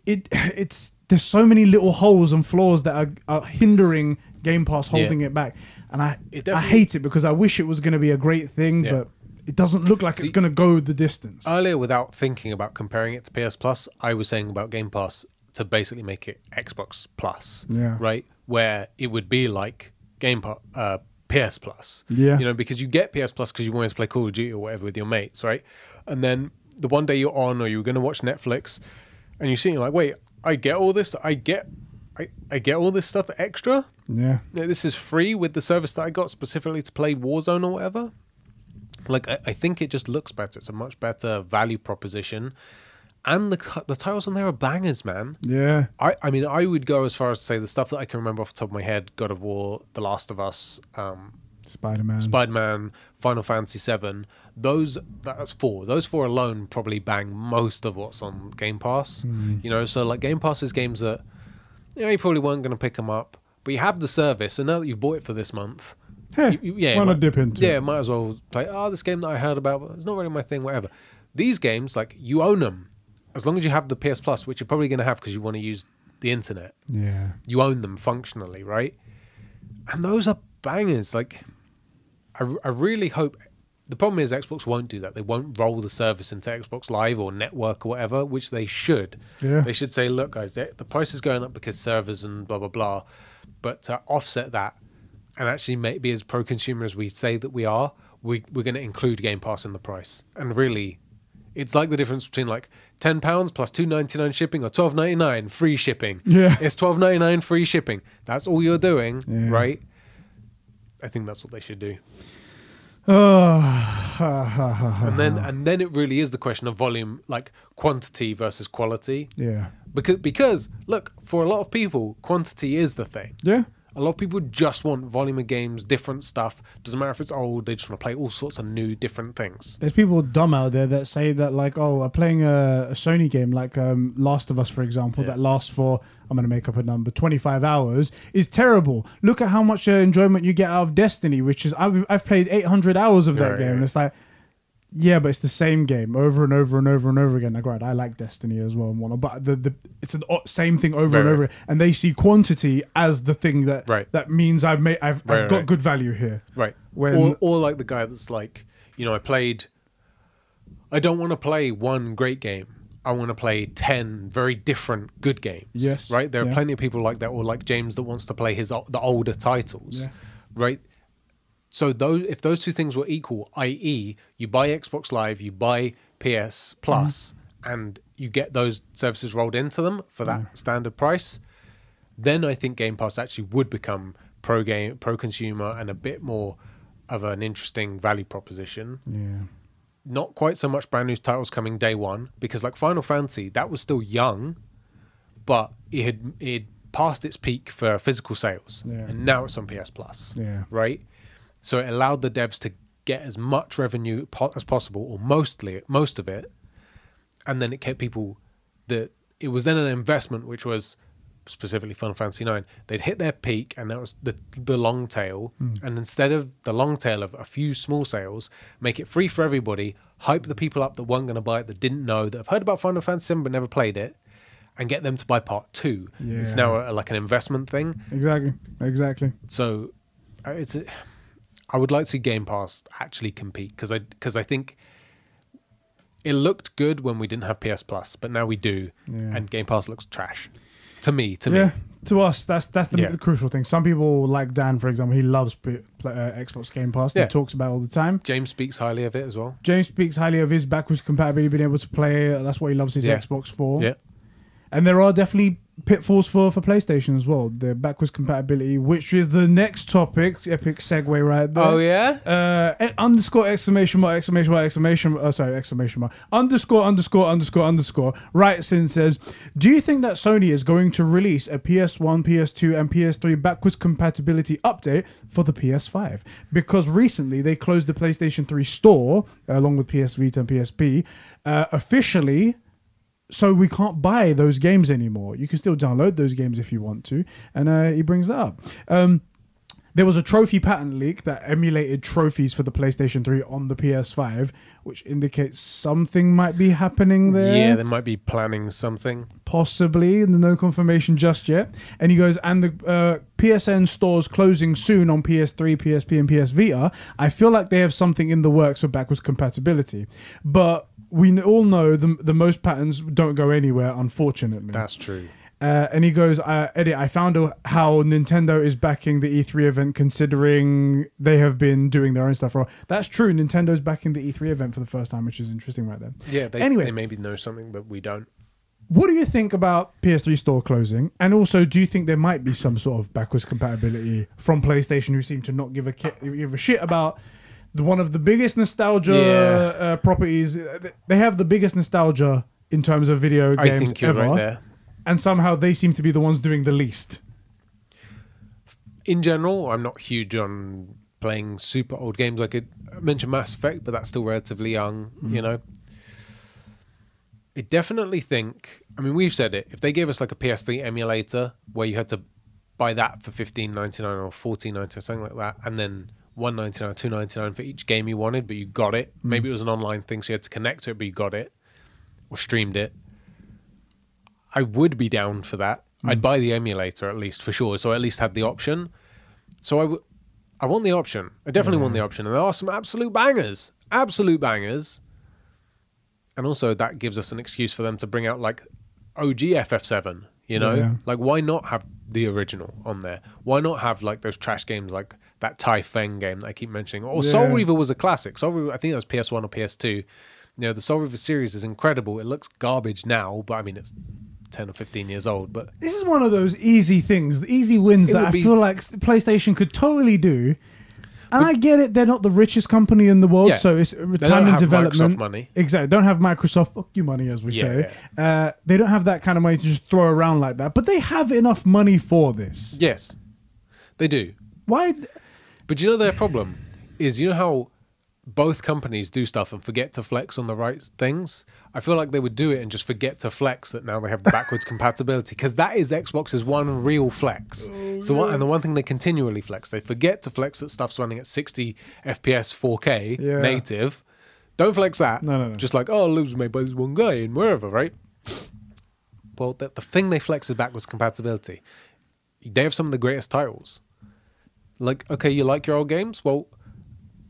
It it's there's so many little holes and flaws that are, are hindering Game Pass holding it back, and I It I hate it because I wish it was going to be a great thing, Yeah. but it doesn't look like it's going to go the distance. Earlier, without thinking about comparing it to PS Plus, I was saying about Game Pass to basically make it Xbox Plus, Yeah. right? Where it would be like Game Pass, uh, PS Plus, Yeah. you know, because you get PS Plus because you want to play Call of Duty or whatever with your mates, right? And then the one day you're on or you're going to watch Netflix, and you see, you're like, wait, I get all this, I get, I, I get all this stuff extra. yeah, this is free with the service that I got specifically to play Warzone or whatever. Like I, I think it just looks better. It's a much better value proposition, and the the titles on there are bangers, man. yeah, I, I mean, I would go as far as to say the stuff that I can remember off the top of my head: God of War, The Last of Us, um, Spider Man. Spider Man, Final Fantasy Seven. Those that's four. Those four alone probably bang most of what's on Game Pass. Hmm. You know, so like Game Pass is games that you know you probably weren't going to pick them up, but you have the service, and now that you've bought it for this month, Hey, you- you- yeah, why not dip into yeah, it? might as well play. Oh, this game that I heard about, but it's not really my thing. Whatever. These games, like you own them, as long as you have the PS Plus, which you're probably going to have because you want to use the internet. Yeah. You own them functionally, right? And those are bangers. Like, I, I really hope. The problem is Xbox won't do that. They won't roll the service into Xbox Live or Network or whatever, which they should. Yeah. They should say, look, guys, the the price is going up because servers and blah blah blah. But to offset that and actually make, be as pro consumer as we say that we are, we we're going to include Game Pass in the price. And really, it's like the difference between like ten pounds plus two ninety nine shipping or twelve ninety nine free shipping. Yeah. it's twelve ninety nine free shipping. That's all you're doing, Yeah. right? I think that's what they should do. And then and then it really is the question of volume, like quantity versus quality. yeah, Because because look, for a lot of people, quantity is the thing. yeah, A lot of people just want volume of games, different stuff. Doesn't matter if it's old, they just want to play all sorts of new, different things. There's people dumb out there that say that like, oh, I'm playing a, a Sony game like um, Last of Us, for example, Yeah. that lasts for I'm going to make up a number, 25 hours, is terrible. Look at how much uh, enjoyment you get out of Destiny, which is I've I've played 800 hours of that Right, game, and it's like. Yeah, but it's the same game over and over and over and over again. Like, right, I like Destiny as well and whatnot, but the, the it's the same thing over and over. Right, over, and they see quantity as the thing that Right. that means I've made I've, Right, I've got right. good value here. Right. When- or, or like the guy that's like, you know, I played. I don't want to play one great game. I want to play ten very different good games. Yes, Right. There are yeah. plenty of people like that, or like James that wants to play his the older titles. Yeah. Right. So those if those two things were equal, i.e., you buy Xbox Live, you buy PS Plus, mm-hmm. and you get those services rolled into them for that mm. standard price, then I think Game Pass actually would become pro game, pro consumer, and a bit more of an interesting value proposition. Yeah. Not quite so much brand new titles coming day one because like Final Fantasy, that was still young, but it had it had passed its peak for physical sales, Yeah. and now it's on PS Plus. Yeah. right. So it allowed the devs to get as much revenue po- as possible, or mostly most of it, and then it kept people that it was then an investment which was specifically Final Fantasy Nine, they'd hit their peak, and that was the the long tail. And instead of the long tail of a few small sales, make it free for everybody, hype the people up that weren't going to buy it, that didn't know, that have heard about Final Fantasy VII but never played it, and get them to buy part two. It's Yeah. now a, like an investment thing. Exactly. Exactly. So uh, it's a, I would like to see Game Pass actually compete because I because I think it looked good when we didn't have PS Plus, but now we do, Yeah. and Game Pass looks trash to me. To yeah. me, To us, that's that's the Yeah. crucial thing. Some people, like Dan, for example, he loves P- pl- uh, Xbox Game Pass. Yeah. He talks about it all the time. James speaks highly of it as well. James speaks highly of his backwards compatibility, being able to play. it. That's what he loves his Yeah. Xbox for. Yeah, And there are definitely pitfalls for for PlayStation as well. The backwards compatibility, which is the next topic. Epic segue right there. Oh yeah. Uh, underscore exclamation mark exclamation mark exclamation uh, sorry exclamation mark underscore underscore underscore underscore writes in says do you think that Sony is going to release a PS1 PS2 and PS3 backwards compatibility update for the PS5 because recently they closed the PlayStation 3 store along with PS Vita and PSP uh, officially so we can't buy those games anymore. You can still download those games if you want to, and uh, he brings that up. Um, there was a trophy patent leak that emulated trophies for the PlayStation 3 on the PS5, which indicates something might be happening there. Yeah, they might be planning something. possibly, and no confirmation just yet. And he goes, and the uh, PSN stores closing soon on PS3, PSP, and PS Vita. I feel like they have something in the works for backwards compatibility, but we all know the the most patents don't go anywhere, unfortunately. That's true. Uh, and he goes, uh, Eddie, I found out how Nintendo is backing the E3 event, considering they have been doing their own stuff. For That's true. Nintendo's backing the E3 event for the first time, which is interesting right there. Yeah. They, Anyway. they maybe know something that we don't. What do you think about PS3 store closing? And also, do you think there might be some sort of backwards compatibility from PlayStation, who seem to not give a ki- give a shit about one of the biggest nostalgia Yeah. uh, properties? They have the biggest nostalgia in terms of video I games think you're ever, right there. and somehow they seem to be the ones doing the least. in general, I'm not huge on playing super old games. I mentioned Mass Effect, but that's still relatively young. You know, I definitely think. I mean, we've said it. If they gave us like a PS3 emulator where you had to buy that for fifteen ninety nine or fourteen ninety nine, something like that, and then one ninety nine, two ninety nine for each game you wanted, but you got it. Mm. Maybe it was an online thing, so you had to connect to it, but you got it or streamed it. I would be down for that. Mm. I'd buy the emulator at least for sure, so I at least had the option. So I, w- I want the option. I definitely want the mm. option, and there are some absolute bangers, absolute bangers. And also that gives us an excuse for them to bring out like OG FF7. You know, Yeah. like why not have the original on there? Why not have like those trash games like that Tai Feng game that I keep mentioning? Or Soul Reaver was a classic. Soul Reaver, I think that was PS1 or PS2. You know, the Soul Reaver series is incredible. It looks garbage now, but I mean it's 10 or 15 years old. But This is one of those easy things, the easy wins that I be- feel like PlayStation could totally do. And I get it; they're not the richest company in the world, Yeah. so it's uh, don't time and have development. Microsoft money. Exactly, don't have Microsoft fuck you money, as we Yeah, say. Uh, they don't have that kind of money to just throw around like that, but they have enough money for this. yes, they do. Why? But you know their problem is you know how both companies do stuff and forget to flex on the right things. I feel like they would do it and just forget to flex that now they have the backwards compatibility because that is Xbox's one real flex. Oh, so one, and the one thing they continually flex, they forget to flex that stuff's running at 60 FPS 4K Yeah. native. Don't flex that. No, no, no. Just like oh, was made by this one guy and wherever, right? Well, the, the thing they flex is backwards compatibility. They have some of the greatest titles. Like, okay, you like your old games? Well,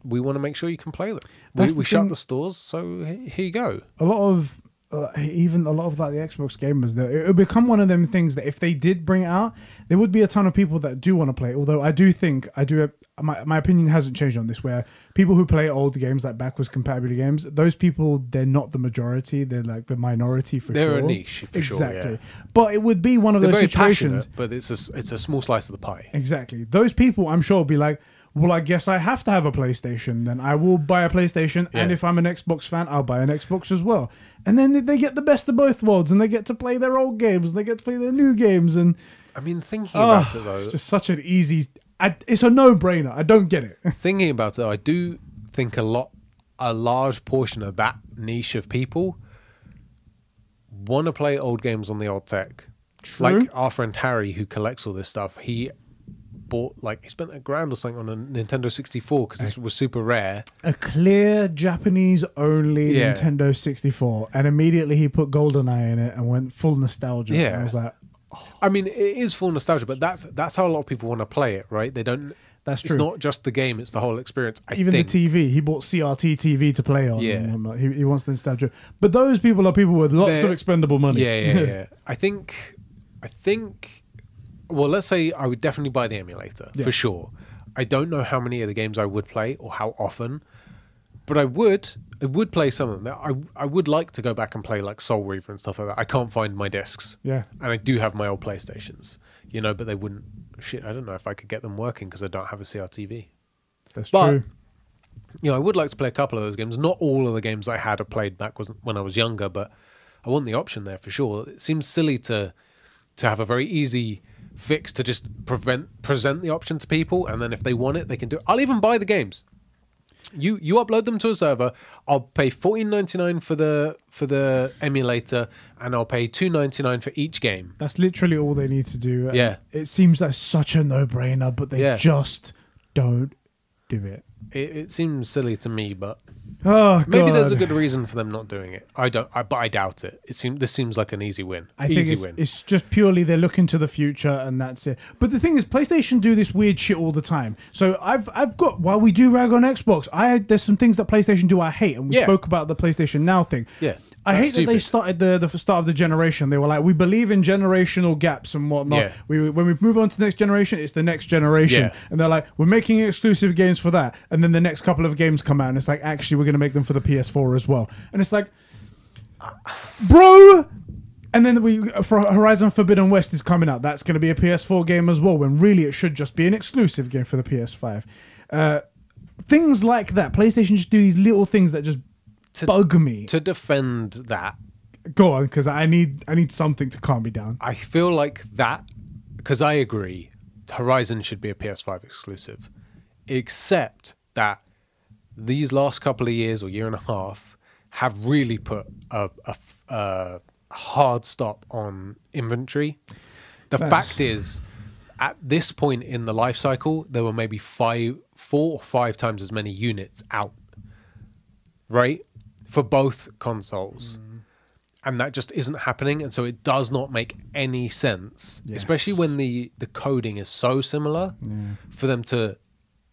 we want to make sure you can play them. We, the we shut the stores, so he- here you go. a lot of uh, even a lot of like the Xbox gamers, though, it would become one of them things that if they did bring it out, there would be a ton of people that do want to play. Although I do think I do my my opinion hasn't changed on this. Where people who play old games like backwards compatibility games, those people they're not the majority. They're like the minority for sure. They're a niche, for sure, exactly. yeah. But it would be one of They're those situations. but it's a, it's a small slice of the pie. Exactly. Those people, I'm sure, will be like, well, I guess I have to have a PlayStation. Then I will buy a PlayStation, and if I'm an Xbox fan, I'll buy an Xbox as well. And then they get the best of both worlds, and they get to play their old games, and they get to play their new games, and I mean, thinking oh, about it though, it's just such an easy. I, it's a no-brainer. I don't get it. thinking about it, though, I do think a lot, a large portion of that niche of people want to play old games on the old tech. True. Like our friend Harry, who collects all this stuff, he bought like he spent a grand or something on a Nintendo 64 because this was super rare. a clear Japanese only Yeah. Nintendo 64, and immediately he put GoldenEye in it and went full nostalgia. Yeah. and I was like, I mean, it is full nostalgia, but that's that's how a lot of people want to play it, right? They don't. That's true. It's not just the game; it's the whole experience. I even think. the TV, he bought CRT TV to play on. Yeah. He, he wants the nostalgia. But those people are people with lots They're- of expendable money. Yeah, yeah, yeah. I think, I think. Well, let's say I would definitely buy the emulator Yeah. for sure. I don't know how many of the games I would play or how often, but I would. I would play some of them. I I would like to go back and play like Soul Reaver and stuff like that. I can't find my discs. Yeah. and I do have my old PlayStations, you know, but they wouldn't. Shit, I don't know if I could get them working because I don't have a CRTV. That's But- true. you know, I would like to play a couple of those games. Not all of the games I had or played back when I was younger, but I want the option there for sure. It seems silly to to have a very easy fix to just prevent present the option to people, and then if they want it, they can do it. I'll even buy the games. You you upload them to a server. I'll pay fourteen ninety nine for the for the emulator, and I'll pay two ninety nine for each game. That's literally all they need to do. and Yeah. It seems like such a no brainer, but they Yeah. just don't do it. It, it seems silly to me, but Oh, maybe God. there's a good reason for them not doing it. I don't, I, but I doubt it. It seems this seems like an easy win. I think it's, win. it's just purely they're looking to the future and that's it. But the thing is, PlayStation do this weird shit all the time. So I've I've got while we do rag on Xbox, I there's some things that PlayStation do I hate, and we Yeah. spoke about the PlayStation Now thing. Yeah, I hate that they started the the start of the generation. They were like, we believe in generational gaps and whatnot. Yeah. We when we move on to the next generation, it's the next generation, Yeah. and they're like, we're making exclusive games for that. And then the next couple of games come out, and it's like, actually, we're going to make them for the PS4 as well. And it's like, bro. And then we for Horizon Forbidden West is coming out. That's going to be a PS4 game as well. When really it should just be an exclusive game for the PS5. Uh, things like that. PlayStation just do these little things that just To- bug me. to defend that, Go on, because I need I need something to calm me down. I feel like that because I agree, Horizon should be a PS5 exclusive, except that these last couple of years or year and a half have really put a a hard stop on inventory. The That's- fact is, at this point in the life cycle, there were maybe five, four or five times as many units out, right, for both consoles. Mm. And that just isn't happening and so it does not make any sense Yes. especially when the the coding is so similar for them to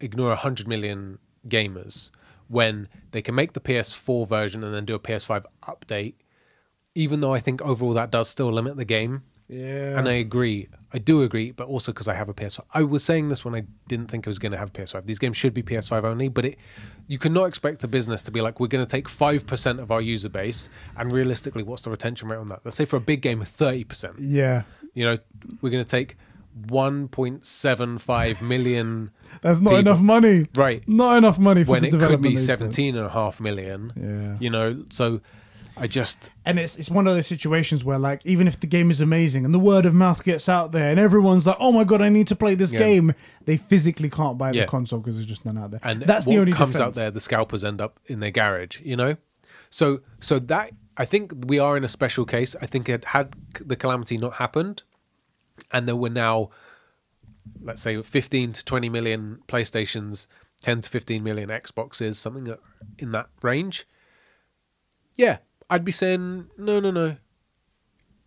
ignore 100 million gamers when they can make the PS4 version and then do a PS5 update even though I think overall that does still limit the game Yeah. and I agree I do agree but also because I have a PS5 I was saying this when I didn't think I was going to have a PS5 these games should be PS5 only but it you cannot expect a business to be like we're going to take 5% of our user base and realistically what's the retention rate on that let's say for a big game 30% yeah. you know we're going to take 1.75 million That's not people. enough money. right Not enough money for when it could be. 17 and a half million Yeah. you know so I just And it's it's one of those situations where like even if the game is amazing and the word of mouth gets out there and everyone's like, oh my god, I need to play this Yeah. game, they physically can't buy Yeah. the console because there's just none out there. and that's what the only comes out there the scalpers end up in their garage you know so so that i think we are in a special case i think it had the calamity not happened and there were now let's say 15 to 20 million playstations 10 to 15 million xboxes something uh, in that range yeah i'd be saying no no no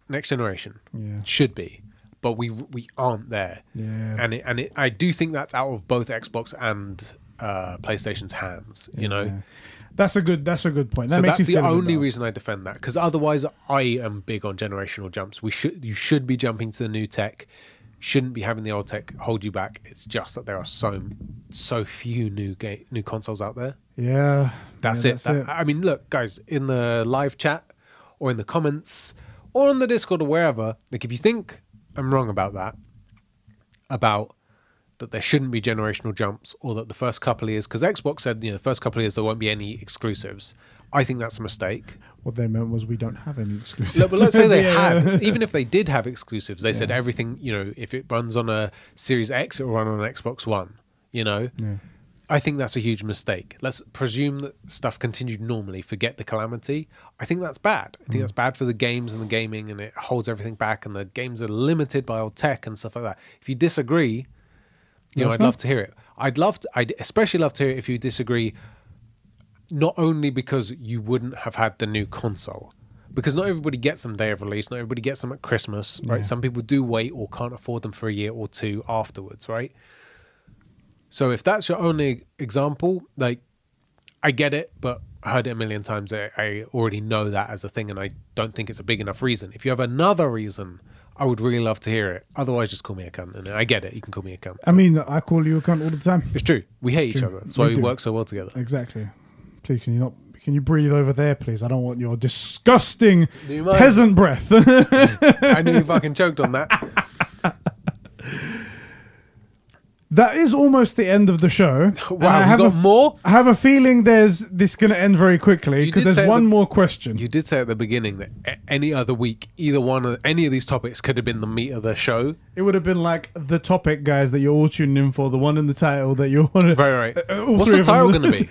next generation Yeah. should be but we we aren't there Yeah. and it, and it, I do think that's out of both Xbox and uh, PlayStation's hands. You know, Yeah. That's a good that's a good point. That so that's the feel a bit only reason I defend that. Because otherwise, I am big on generational jumps. We should you should be jumping to the new tech. Shouldn't be having the old tech hold you back. It's just that there are so so few new game new consoles out there. Yeah. That's Yeah, it. That- I mean, look, guys, in the live chat or in the comments or on the Discord or wherever, like if you think I'm wrong about that, about that there shouldn't be generational jumps or that the first couple of years, because Xbox said, you know, the first couple of years there won't be any exclusives. I think that's a mistake. What they meant was we don't have any exclusives. Look, but let's say they Yeah. had, even if they did have exclusives, they said everything, you know, if it runs on a Series X, it will run on an Xbox One, you know? Yeah. I think that's a huge mistake. Let's presume that stuff continued normally, forget the calamity. I think that's bad. I think mm. that's bad for the games and the gaming, and it holds everything back. And the games are limited by old tech and stuff like that. If you disagree, you know, I'd love to hear it. I'd love to. I'd especially love to hear it if you disagree. Not only because you wouldn't have had the new console, because not everybody gets them day of release. Not everybody gets them at Christmas, right? Yeah. Some people do wait or can't afford them for a year or two afterwards, right? So if that's your only example, like I get it, but I heard it a million times. I, I already know that as a thing, and I don't think it's a big enough reason. If you have another reason, I would really love to hear it. Otherwise, just call me a cunt. And I get it. You can call me a cunt. I mean, I call you a cunt all the time. It's true. We hate each true. other. That's why we do. work so well together. Exactly. Please, can you not? Can you breathe over there, please? I don't want your disgusting you peasant breath. I knew you fucking choked on that. that is almost the end of the show. I Wow, we have got a, more. I have a feeling there's this going to end very quickly because there's one the- more question. You did say at the beginning that any other week, either one of any of these topics could have been the meat of the show. It would have been like the topic, guys, that you're all tuning in for, the one in the title that you want to. Right, right. What's the title going to be?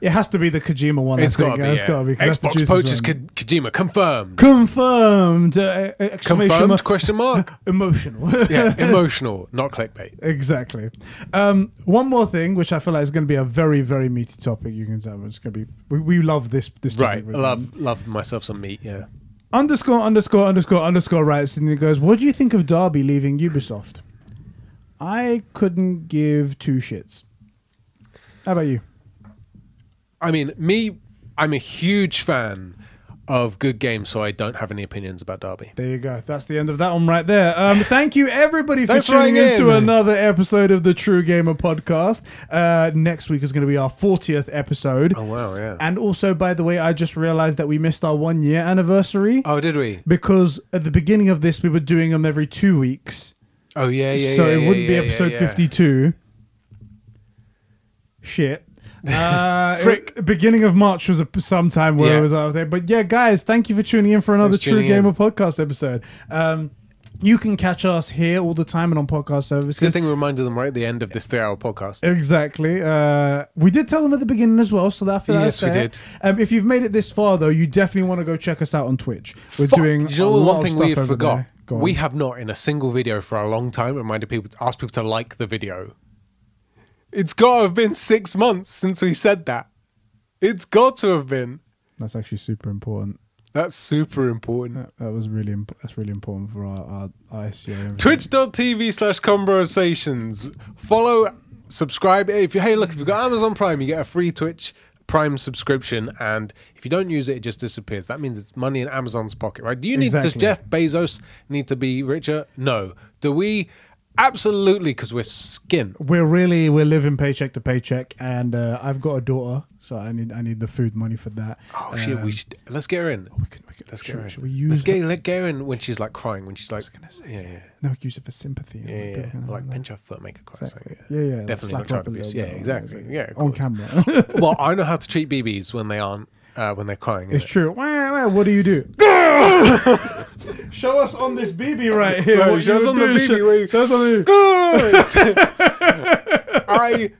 It has to be the Kojima one. It's got to be. Yeah. be. Xbox poaches. Ko- Kojima confirmed. confirmed. Uh, exclamation Confirmed? mark. Question mark. Emotional. Yeah, emotional, not clickbait. exactly. Um, one more thing, which I feel like is going to be a very, very meaty topic. You can tell it's going to be. We, we love this. This topic Right, love love myself some meat. Yeah. underscore underscore underscore underscore writes and he goes, "What do you think of Darby leaving Ubisoft?" I couldn't give two shits. How about you? I mean, me, I'm a huge fan of good games, so I don't have any opinions about Derby. There you go. That's the end of that one right there. Um, thank you everybody for tuning writing into another episode of the True Gamer podcast. Uh, next week is going to be our 40th episode. Oh wow, yeah. And also, by the way, I just realized that we missed our one year anniversary oh, did we? because at the beginning of this, we were doing them every two weeks. Oh yeah, yeah. so yeah, it yeah, wouldn't be yeah, episode yeah, 52. Shit. Uh, Frick. it- beginning of March was a sometime where Yeah. I was out there. But yeah, guys, thank you for tuning in for another Thanks True tuning in. Gamer podcast episode. Um, you can catch us here all the time and on podcast services. Good thing we reminded them right at the end of this three-hour podcast. Exactly. Uh, we did tell them at the beginning as well, so that Yes, we did. Um, if you've made it this far, though, you definitely want to go check us out on Twitch. We're Fuck, doing. Do you know a the lot one thing we forgot? there. Go on. We have not, in a single video for a long time, reminded people, asked people to like the video. It's got to have been six months since we said that. It's got to have been. That's actually super important. That's super important. That, that was really imp- that's really important for our our, our SEO. Twitch.tv slash conversations. Follow, subscribe. If you hey look, if you've got Amazon Prime, you get a free Twitch Prime subscription, and if you don't use it, it just disappears. That means it's money in Amazon's pocket, right? Do you need does Jeff Bezos need to be richer? No. Do we? Absolutely, because we're skin. We're really we're living paycheck to paycheck, and uh, I've got a daughter, so I need I need the food money for that. Oh shit, Um, we should let's get her in. we could- we could- Let's should- get her in. should we use let's get her- let get her in when she's like crying, when she's like, yeah, yeah, no use it for sympathy. yeah, yeah, yeah. like pinch her foot, make her cry. Exactly. so, Yeah, yeah. definitely not child abuse. Yeah, exactly. Yeah, of on camera. well, I know how to treat BBs when they aren't uh, when they're crying. it's innit? true. What do you do? show us on this BB right here. What show us on the. BB Show, show us on the. Good. I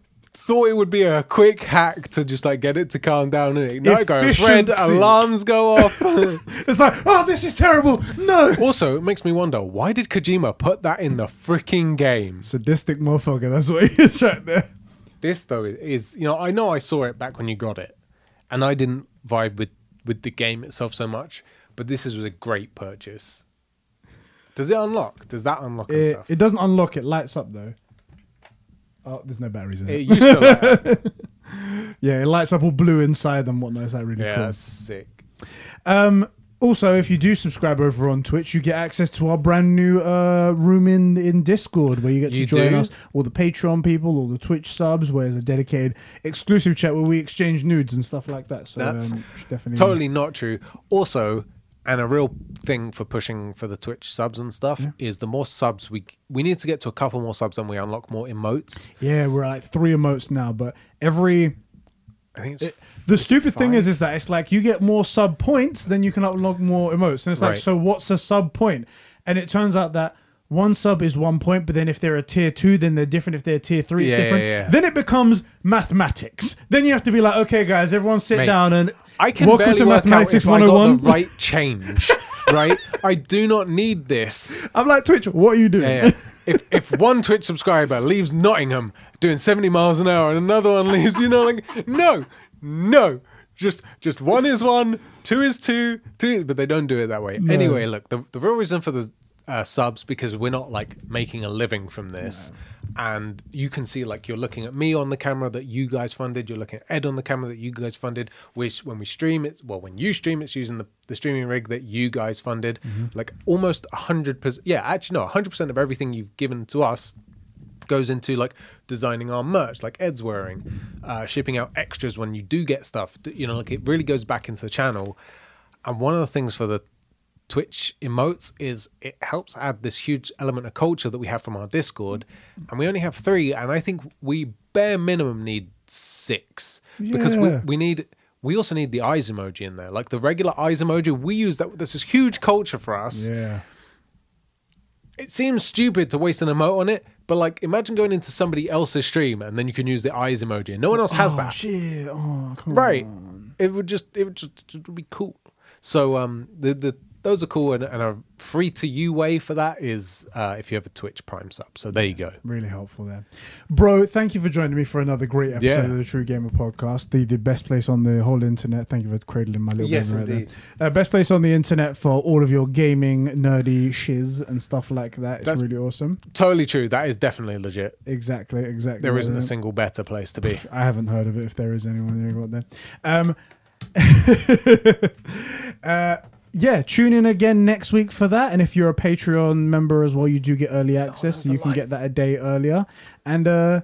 thought it would be a quick hack to just like get it to calm down. And no, it goes red, alarms go off. It's like, oh, this is terrible. No. also, it makes me wonder why did Kojima put that in the freaking game? Sadistic motherfucker. That's what he is right there. This though is, is you know I know I saw it back when you got it, and I didn't vibe with with the game itself so much. But this is a great purchase. Does it unlock? Does that unlock and It, stuff? it doesn't unlock. It lights up though. Oh, there's no batteries in it. It used to. Yeah, it lights up all blue inside and whatnot. Is that really Yeah, cool? that's sick. Um, also, if you do subscribe over on Twitch, you get access to our brand new uh, room in in Discord where you get to You join do? us, all the Patreon people, all the Twitch subs, where there's a dedicated exclusive chat where we exchange nudes and stuff like that. So That's um, definitely Totally not true. Also, and a real thing for pushing for the Twitch subs and stuff is the more subs we we need to get to a couple more subs and we unlock more emotes. Yeah, we're at like three emotes now, but every I think it's It- the stupid thing is, is that it's like you get more sub points, then you can unlock more emotes, and it's like, Right. so what's a sub point? And it turns out that one sub is one point, but then if they're a tier two, then they're different. If they're tier three, it's Yeah, yeah, different. yeah. Then it becomes mathematics. Then you have to be like, okay, guys, everyone sit Mate, down and I can welcome barely to work out mathematics if I got 101. the oh right change. right? I do not need this. I'm like Twitch. What are you doing? Yeah, yeah. if if one Twitch subscriber leaves Nottingham doing 70 miles an hour and another one leaves, you know, like no, no. Just just one is one, two is two, two but they don't do it that way. Anyway, look, the, the real reason for the uh, subs because we're not like making a living from this. And you can see like you're looking at me on the camera that you guys funded, you're looking at Ed on the camera that you guys funded, which when we stream it well when you stream it's using the, the streaming rig that you guys funded. Like almost a hundred percent yeah, actually no, hundred percent of everything you've given to us goes into like designing our merch like ed's wearing uh shipping out extras when you do get stuff. You know like it really goes back into the channel. And one of the things for the twitch emotes is it helps add this huge element of culture that we have from our discord and we only have three and i think we bare minimum need six because we, we need we also need the eyes emoji in there like the regular eyes emoji we use that this is huge culture for us Yeah. it seems stupid to waste an emote on it, but like imagine going into somebody else's stream and then you can use the eyes emoji and no one else has oh, that. Shit. Oh, come Right. on. It would just it would just it would be cool. So um the the those are cool and, and a free to you way for that is uh if you have a Twitch Prime sub. So there you go. Really helpful there. Bro, thank you for joining me for another great episode Yeah. of the True Gamer podcast. The the best place on the whole internet. Thank you for cradling my little Yes, baby right indeed. there. Uh, best place on the internet for all of your gaming, nerdy shiz and stuff like that. It's That's- really awesome. Totally true. That is definitely legit. Exactly, exactly. There right isn't a single better place to be. I haven't heard of it if there is anyone there out there. Um, uh, yeah, tune in again next week for that. And if you're a Patreon member as well, you do get early access, so you can get that a day earlier. And uh,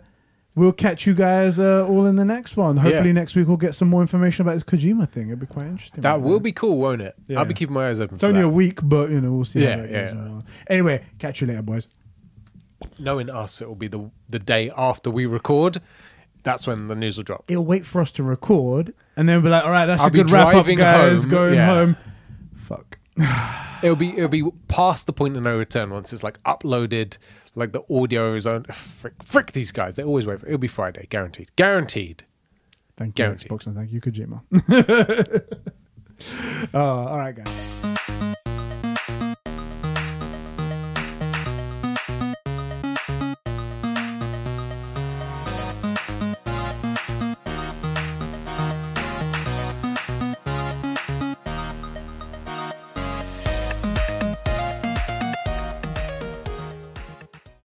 we'll catch you guys uh, all in the next one. Hopefully, Yeah. next week we'll get some more information about this Kojima thing. It'd be quite interesting. That right will there. be cool, won't it? Yeah. I'll be keeping my eyes open. It's for only that. a week, but you know we'll see. Yeah, how yeah, goes yeah. Anyway, catch you later, boys. Knowing us, it will be the the day after we record. That's when the news will drop. It'll wait for us to record, and then we'll be like, "All right, that's I'll a good wrap up, guys. home, Going yeah. home." Fuck. It'll be it'll be past the point of no return once it's like uploaded, like the audio is on. Frick, frick these guys! They always wait. For, it'll be Friday, guaranteed, guaranteed. Thank you, Guaranteed. Xbox, and thank you, Kojima. oh, all right, guys.